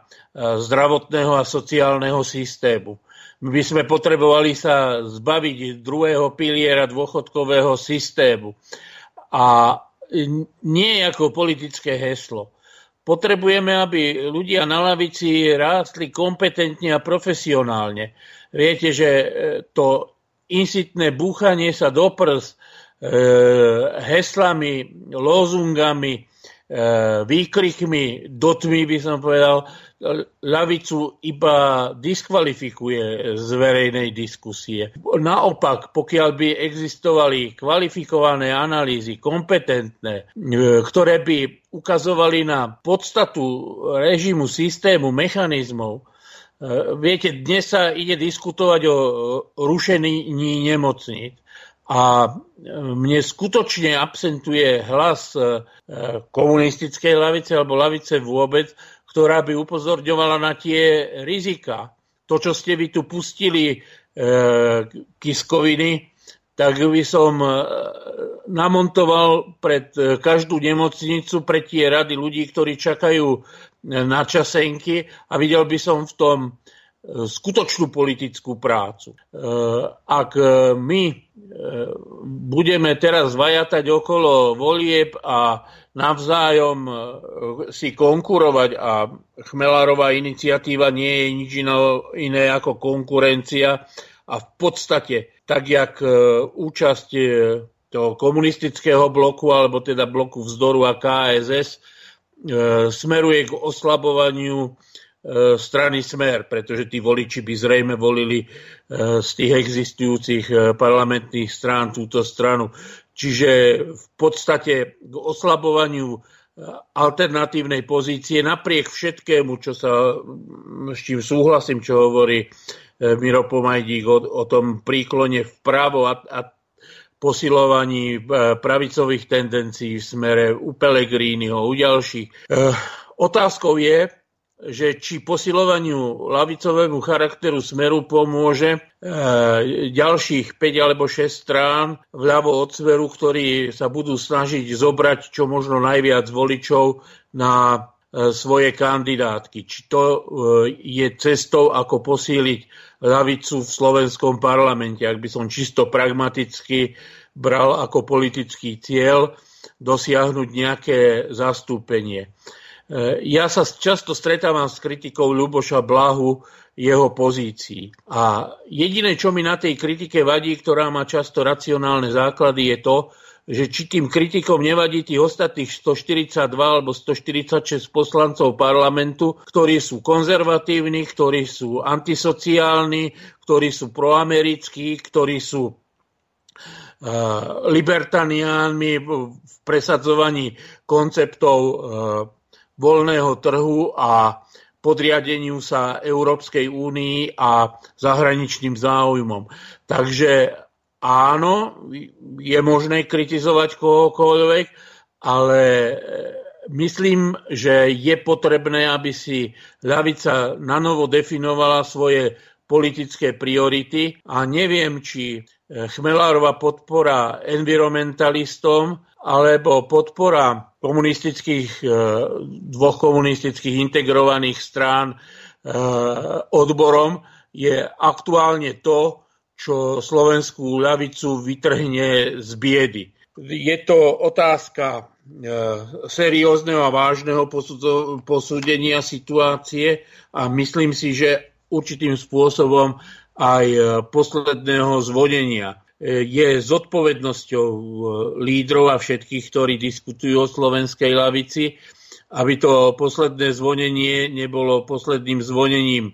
zdravotného a sociálneho systému. My by sme potrebovali sa zbaviť druhého piliera dôchodkového systému. A nie ako politické heslo. Potrebujeme, aby ľudia na lavici rástli kompetentne a profesionálne. Viete, že e, to insitné búchanie sa do prs, heslami, lozungami, výkrikmi, dotmi by som povedal, ľavicu iba diskvalifikuje z verejnej diskusie. Naopak, pokiaľ by existovali kvalifikované analýzy, kompetentné, ktoré by ukazovali na podstatu režimu, systému, mechanizmov, Viete, dnes sa ide diskutovať o rušení nemocníc. A mne skutočne absentuje hlas komunistickej lavice alebo lavice vôbec, ktorá by upozorňovala na tie rizika. To, čo ste vy tu pustili e, kiskoviny, tak by som e, namontoval pred e, každú nemocnicu, pre tie rady ľudí, ktorí čakajú e, na časenky a videl by som v tom skutočnú politickú prácu. Ak my budeme teraz vajatať okolo volieb a navzájom e, si konkurovať a Chmelárová iniciatíva nie je nič iné ako konkurencia a v podstate tak, jak e, účasť e, toho komunistického bloku alebo teda bloku vzdoru a KSS smeruje k oslabovaniu strany Smer, pretože tí voliči by zrejme volili z tých existujúcich parlamentných strán túto stranu. Čiže v podstate k oslabovaniu e, alternatívnej pozície napriek všetkému, čo sa, s čím súhlasím, čo hovorí e, Miro Pomajdík o, o tom príklone vpravo a, a posilovaní e, pravicových tendencií v smere u Pelegriniho, u ďalších. Otázkou je, že či posilovaniu lavicovému charakteru smeru pomôže e, ďalších 5 alebo 6 strán vľavo od smeru, ktorí sa budú snažiť zobrať čo možno najviac voličov na e, svoje kandidátky. Či to e, je cestou, ako posíliť lavicu v slovenskom parlamente, ak by som čisto pragmaticky bral ako politický cieľ dosiahnuť nejaké zastúpenie. E, ja sa často stretávam s kritikou Ľuboša Blahu jeho pozícií. A jediné, čo mi na tej kritike vadí, ktorá má často racionálne základy, je to, že či tým kritikom nevadí tých ostatných 142 alebo 146 poslancov parlamentu, ktorí sú konzervatívni, ktorí sú antisociálni, ktorí sú proamerickí, ktorí sú uh, libertaniánmi v presadzovaní konceptov uh, voľného trhu a podriadeniu sa Európskej únii a zahraničným záujmom. Takže áno, je možné kritizovať kohokoľvek, ale myslím, že je potrebné, aby si ľavica nanovo definovala svoje politické priority a neviem, či Chmelárova podpora environmentalistom alebo podpora komunistických, e, dvoch komunistických integrovaných strán e, odborom je aktuálne to, čo slovenskú ľavicu vytrhne z biedy. Je to otázka e, seriózneho a vážneho posúdenia situácie a myslím si, že určitým spôsobom aj posledného zvodenia je zodpovednosťou e, lídrov a všetkých, ktorí diskutujú o slovenskej lavici, aby to posledné zvonenie nebolo posledným zvonením e,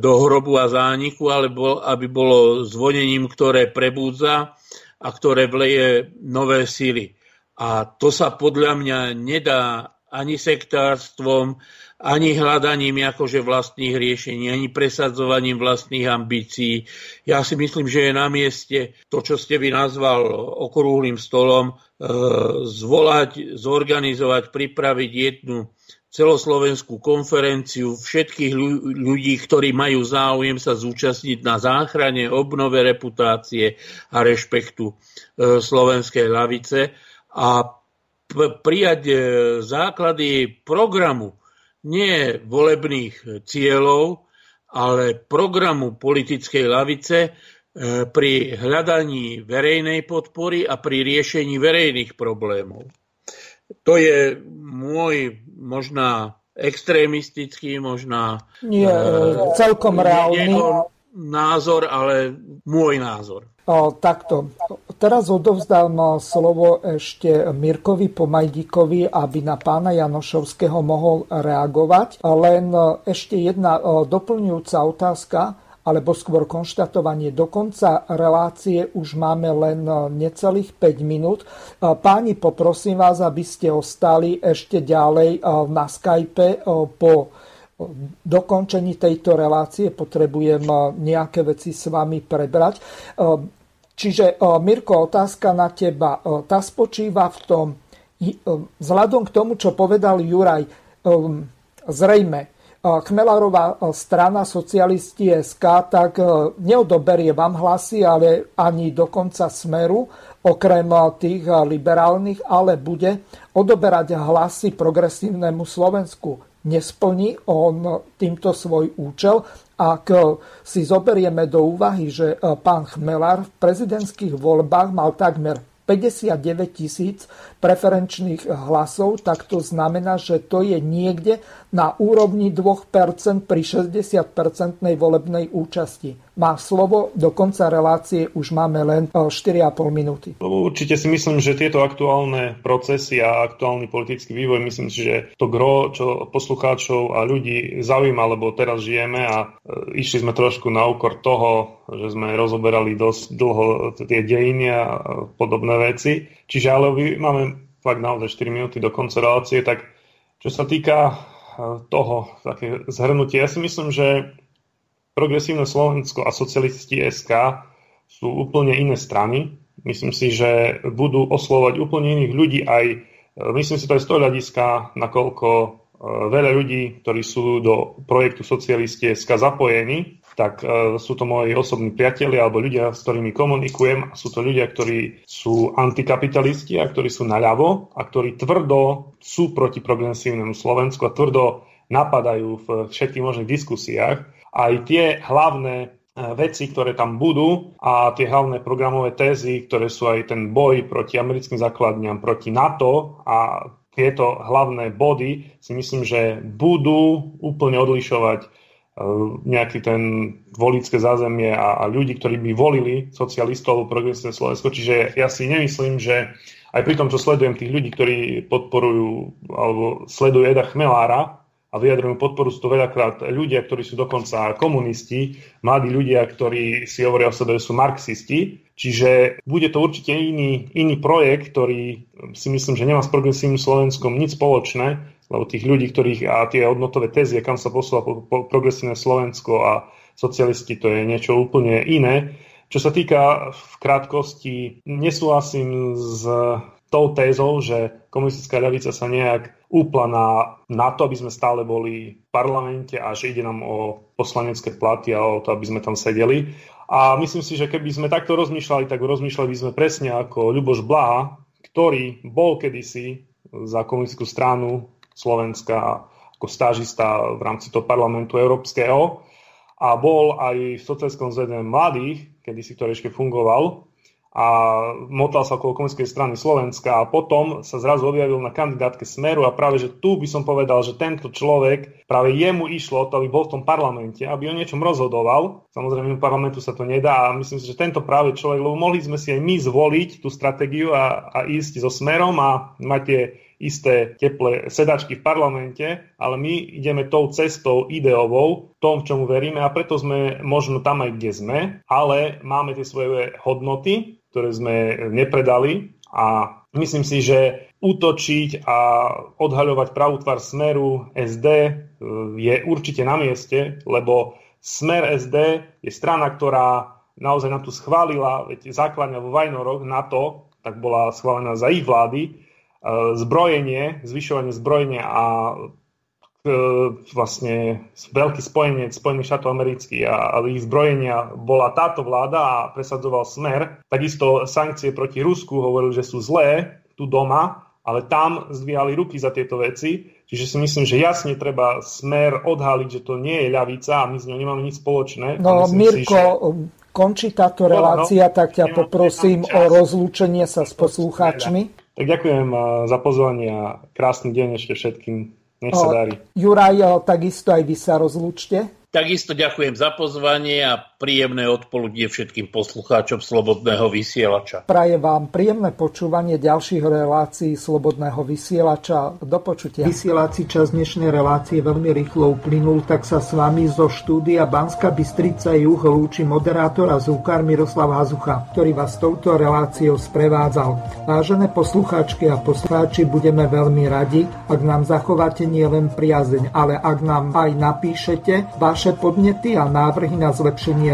do hrobu a zániku, ale aby bolo zvonením, ktoré prebúdza a ktoré vleje nové sily. A to sa podľa mňa nedá ani sektárstvom, ani hľadaním akože vlastných riešení, ani presadzovaním vlastných ambícií. Ja si myslím, že je na mieste to, čo ste vy nazval okrúhlým stolom, e, zvolať, zorganizovať, pripraviť jednu celoslovenskú konferenciu všetkých ľudí, ktorí majú záujem sa zúčastniť na záchrane, obnove reputácie a rešpektu e, slovenskej lavice a prijať e, základy programu nie volebných cieľov, ale programu politickej lavice e, pri hľadaní verejnej podpory a pri riešení verejných problémov. To je môj možná extrémistický, možná... Nie, uh, celkom reálny. názor, ale môj názor. O, takto. Teraz odovzdám slovo ešte Mirkovi Pomajdíkovi, aby na pána Janošovského mohol reagovať. Len ešte jedna doplňujúca otázka alebo skôr konštatovanie. Do konca relácie už máme len necelých 5 minút. Páni, poprosím vás, aby ste ostali ešte ďalej na Skype po dokončení tejto relácie. Potrebujem nejaké veci s vami prebrať. Čiže, Mirko, otázka na teba. Tá spočíva v tom, vzhľadom k tomu, čo povedal Juraj, zrejme Chmelarová strana socialisti SK tak neodoberie vám hlasy, ale ani dokonca smeru, okrem tých liberálnych, ale bude odoberať hlasy progresívnemu Slovensku. Nesplní on týmto svoj účel. Ak si zoberieme do úvahy, že pán Chmelar v prezidentských voľbách mal takmer 59 tisíc preferenčných hlasov, tak to znamená, že to je niekde na úrovni 2% pri 60% volebnej účasti má slovo. Do konca relácie už máme len 4,5 e, minúty. Určite si myslím, že tieto aktuálne procesy a aktuálny politický vývoj, myslím si, že to gro, čo poslucháčov a ľudí zaujíma, lebo teraz žijeme a e, išli sme trošku na úkor toho, že sme rozoberali dosť dlho tie dejiny a podobné veci. Čiže ale máme fakt naozaj 4 minúty do konca relácie, tak čo sa týka e, toho, také zhrnutie, ja si myslím, že Progresívne Slovensko a socialisti SK sú úplne iné strany. Myslím si, že budú oslovať úplne iných ľudí aj, e, myslím si to aj z toho hľadiska, nakoľko e, veľa ľudí, ktorí sú do projektu socialisti SK zapojení, tak e, sú to moji osobní priatelia alebo ľudia, s ktorými komunikujem. A sú to ľudia, ktorí sú antikapitalisti a ktorí sú naľavo a ktorí tvrdo sú proti progresívnemu Slovensku a tvrdo napadajú v všetkých možných diskusiách aj tie hlavné e, veci, ktoré tam budú a tie hlavné programové tézy, ktoré sú aj ten boj proti americkým základňam, proti NATO a tieto hlavné body si myslím, že budú úplne odlišovať nejaký ten volické zázemie a, a ľudí, ktorí by volili socialistov alebo progresívne Slovensko. Čiže ja si nemyslím, že aj pri tom, čo sledujem tých ľudí, ktorí podporujú alebo sledujú Eda Chmelára, a vyjadrujú podporu sú to veľakrát ľudia, ktorí sú dokonca komunisti, mladí ľudia, ktorí si hovoria o sebe, že sú marxisti. Čiže bude to určite iný, iný projekt, ktorý si myslím, že nemá s progresívnym Slovenskom nič spoločné, lebo tých ľudí, ktorých a tie hodnotové tezie, kam sa posúva po, po progresívne Slovensko a socialisti, to je niečo úplne iné. Čo sa týka v krátkosti, nesúhlasím s tou tézou, že komunistická ľavica sa nejak úpla na, na to, aby sme stále boli v parlamente a že ide nám o poslanecké platy a o to, aby sme tam sedeli. A myslím si, že keby sme takto rozmýšľali, tak rozmýšľali by sme presne ako Ľuboš Blaha, ktorý bol kedysi za komunistickú stranu Slovenska ako stážista v rámci toho parlamentu európskeho a bol aj v sociálskom zvedení mladých, kedy si ktorý ešte fungoval a motal sa okolo komunistickej strany Slovenska a potom sa zrazu objavil na kandidátke Smeru a práve, že tu by som povedal, že tento človek, práve jemu išlo to, aby bol v tom parlamente, aby o niečom rozhodoval. Samozrejme, v parlamentu sa to nedá a myslím si, že tento práve človek, lebo mohli sme si aj my zvoliť tú stratégiu a, a ísť so Smerom a mať tie isté teplé sedačky v parlamente, ale my ideme tou cestou ideovou, tom, v čomu veríme a preto sme možno tam aj, kde sme, ale máme tie svoje hodnoty, ktoré sme nepredali a myslím si, že útočiť a odhaľovať pravú Smeru SD e, je určite na mieste, lebo Smer SD je strana, ktorá naozaj nám tu schválila, veď základňa vo Vajnoroch to, tak bola schválená za ich vlády, e, zbrojenie, zvyšovanie zbrojenia a vlastne veľký spojenec Spojených štátov amerických a, a ich zbrojenia bola táto vláda a presadzoval smer. Takisto sankcie proti Rusku hovorili, že sú zlé tu doma, ale tam zdvíhali ruky za tieto veci. Čiže si myslím, že jasne treba smer odhaliť, že to nie je ľavica a my s ňou nemáme nič spoločné. No Mirko, si, že... končí táto relácia, no, tak ťa poprosím o rozlúčenie sa s poslucháčmi. Tak ďakujem za pozvanie a krásny deň ešte všetkým. Nech sa darí. Juraj, takisto aj vy sa rozlúčte. Takisto ďakujem za pozvanie a príjemné odpoludnie všetkým poslucháčom Slobodného vysielača. Praje vám príjemné počúvanie ďalších relácií Slobodného vysielača. Do počutia. Vysielací čas dnešnej relácie veľmi rýchlo uplynul, tak sa s vami zo štúdia Banska Bystrica Juh lúči moderátor a zúkar Miroslav Hazucha, ktorý vás touto reláciou sprevádzal. Vážené poslucháčky a poslucháči, budeme veľmi radi, ak nám zachováte nielen priazeň, ale ak nám aj napíšete vaše vaše podnety a návrhy na zlepšenie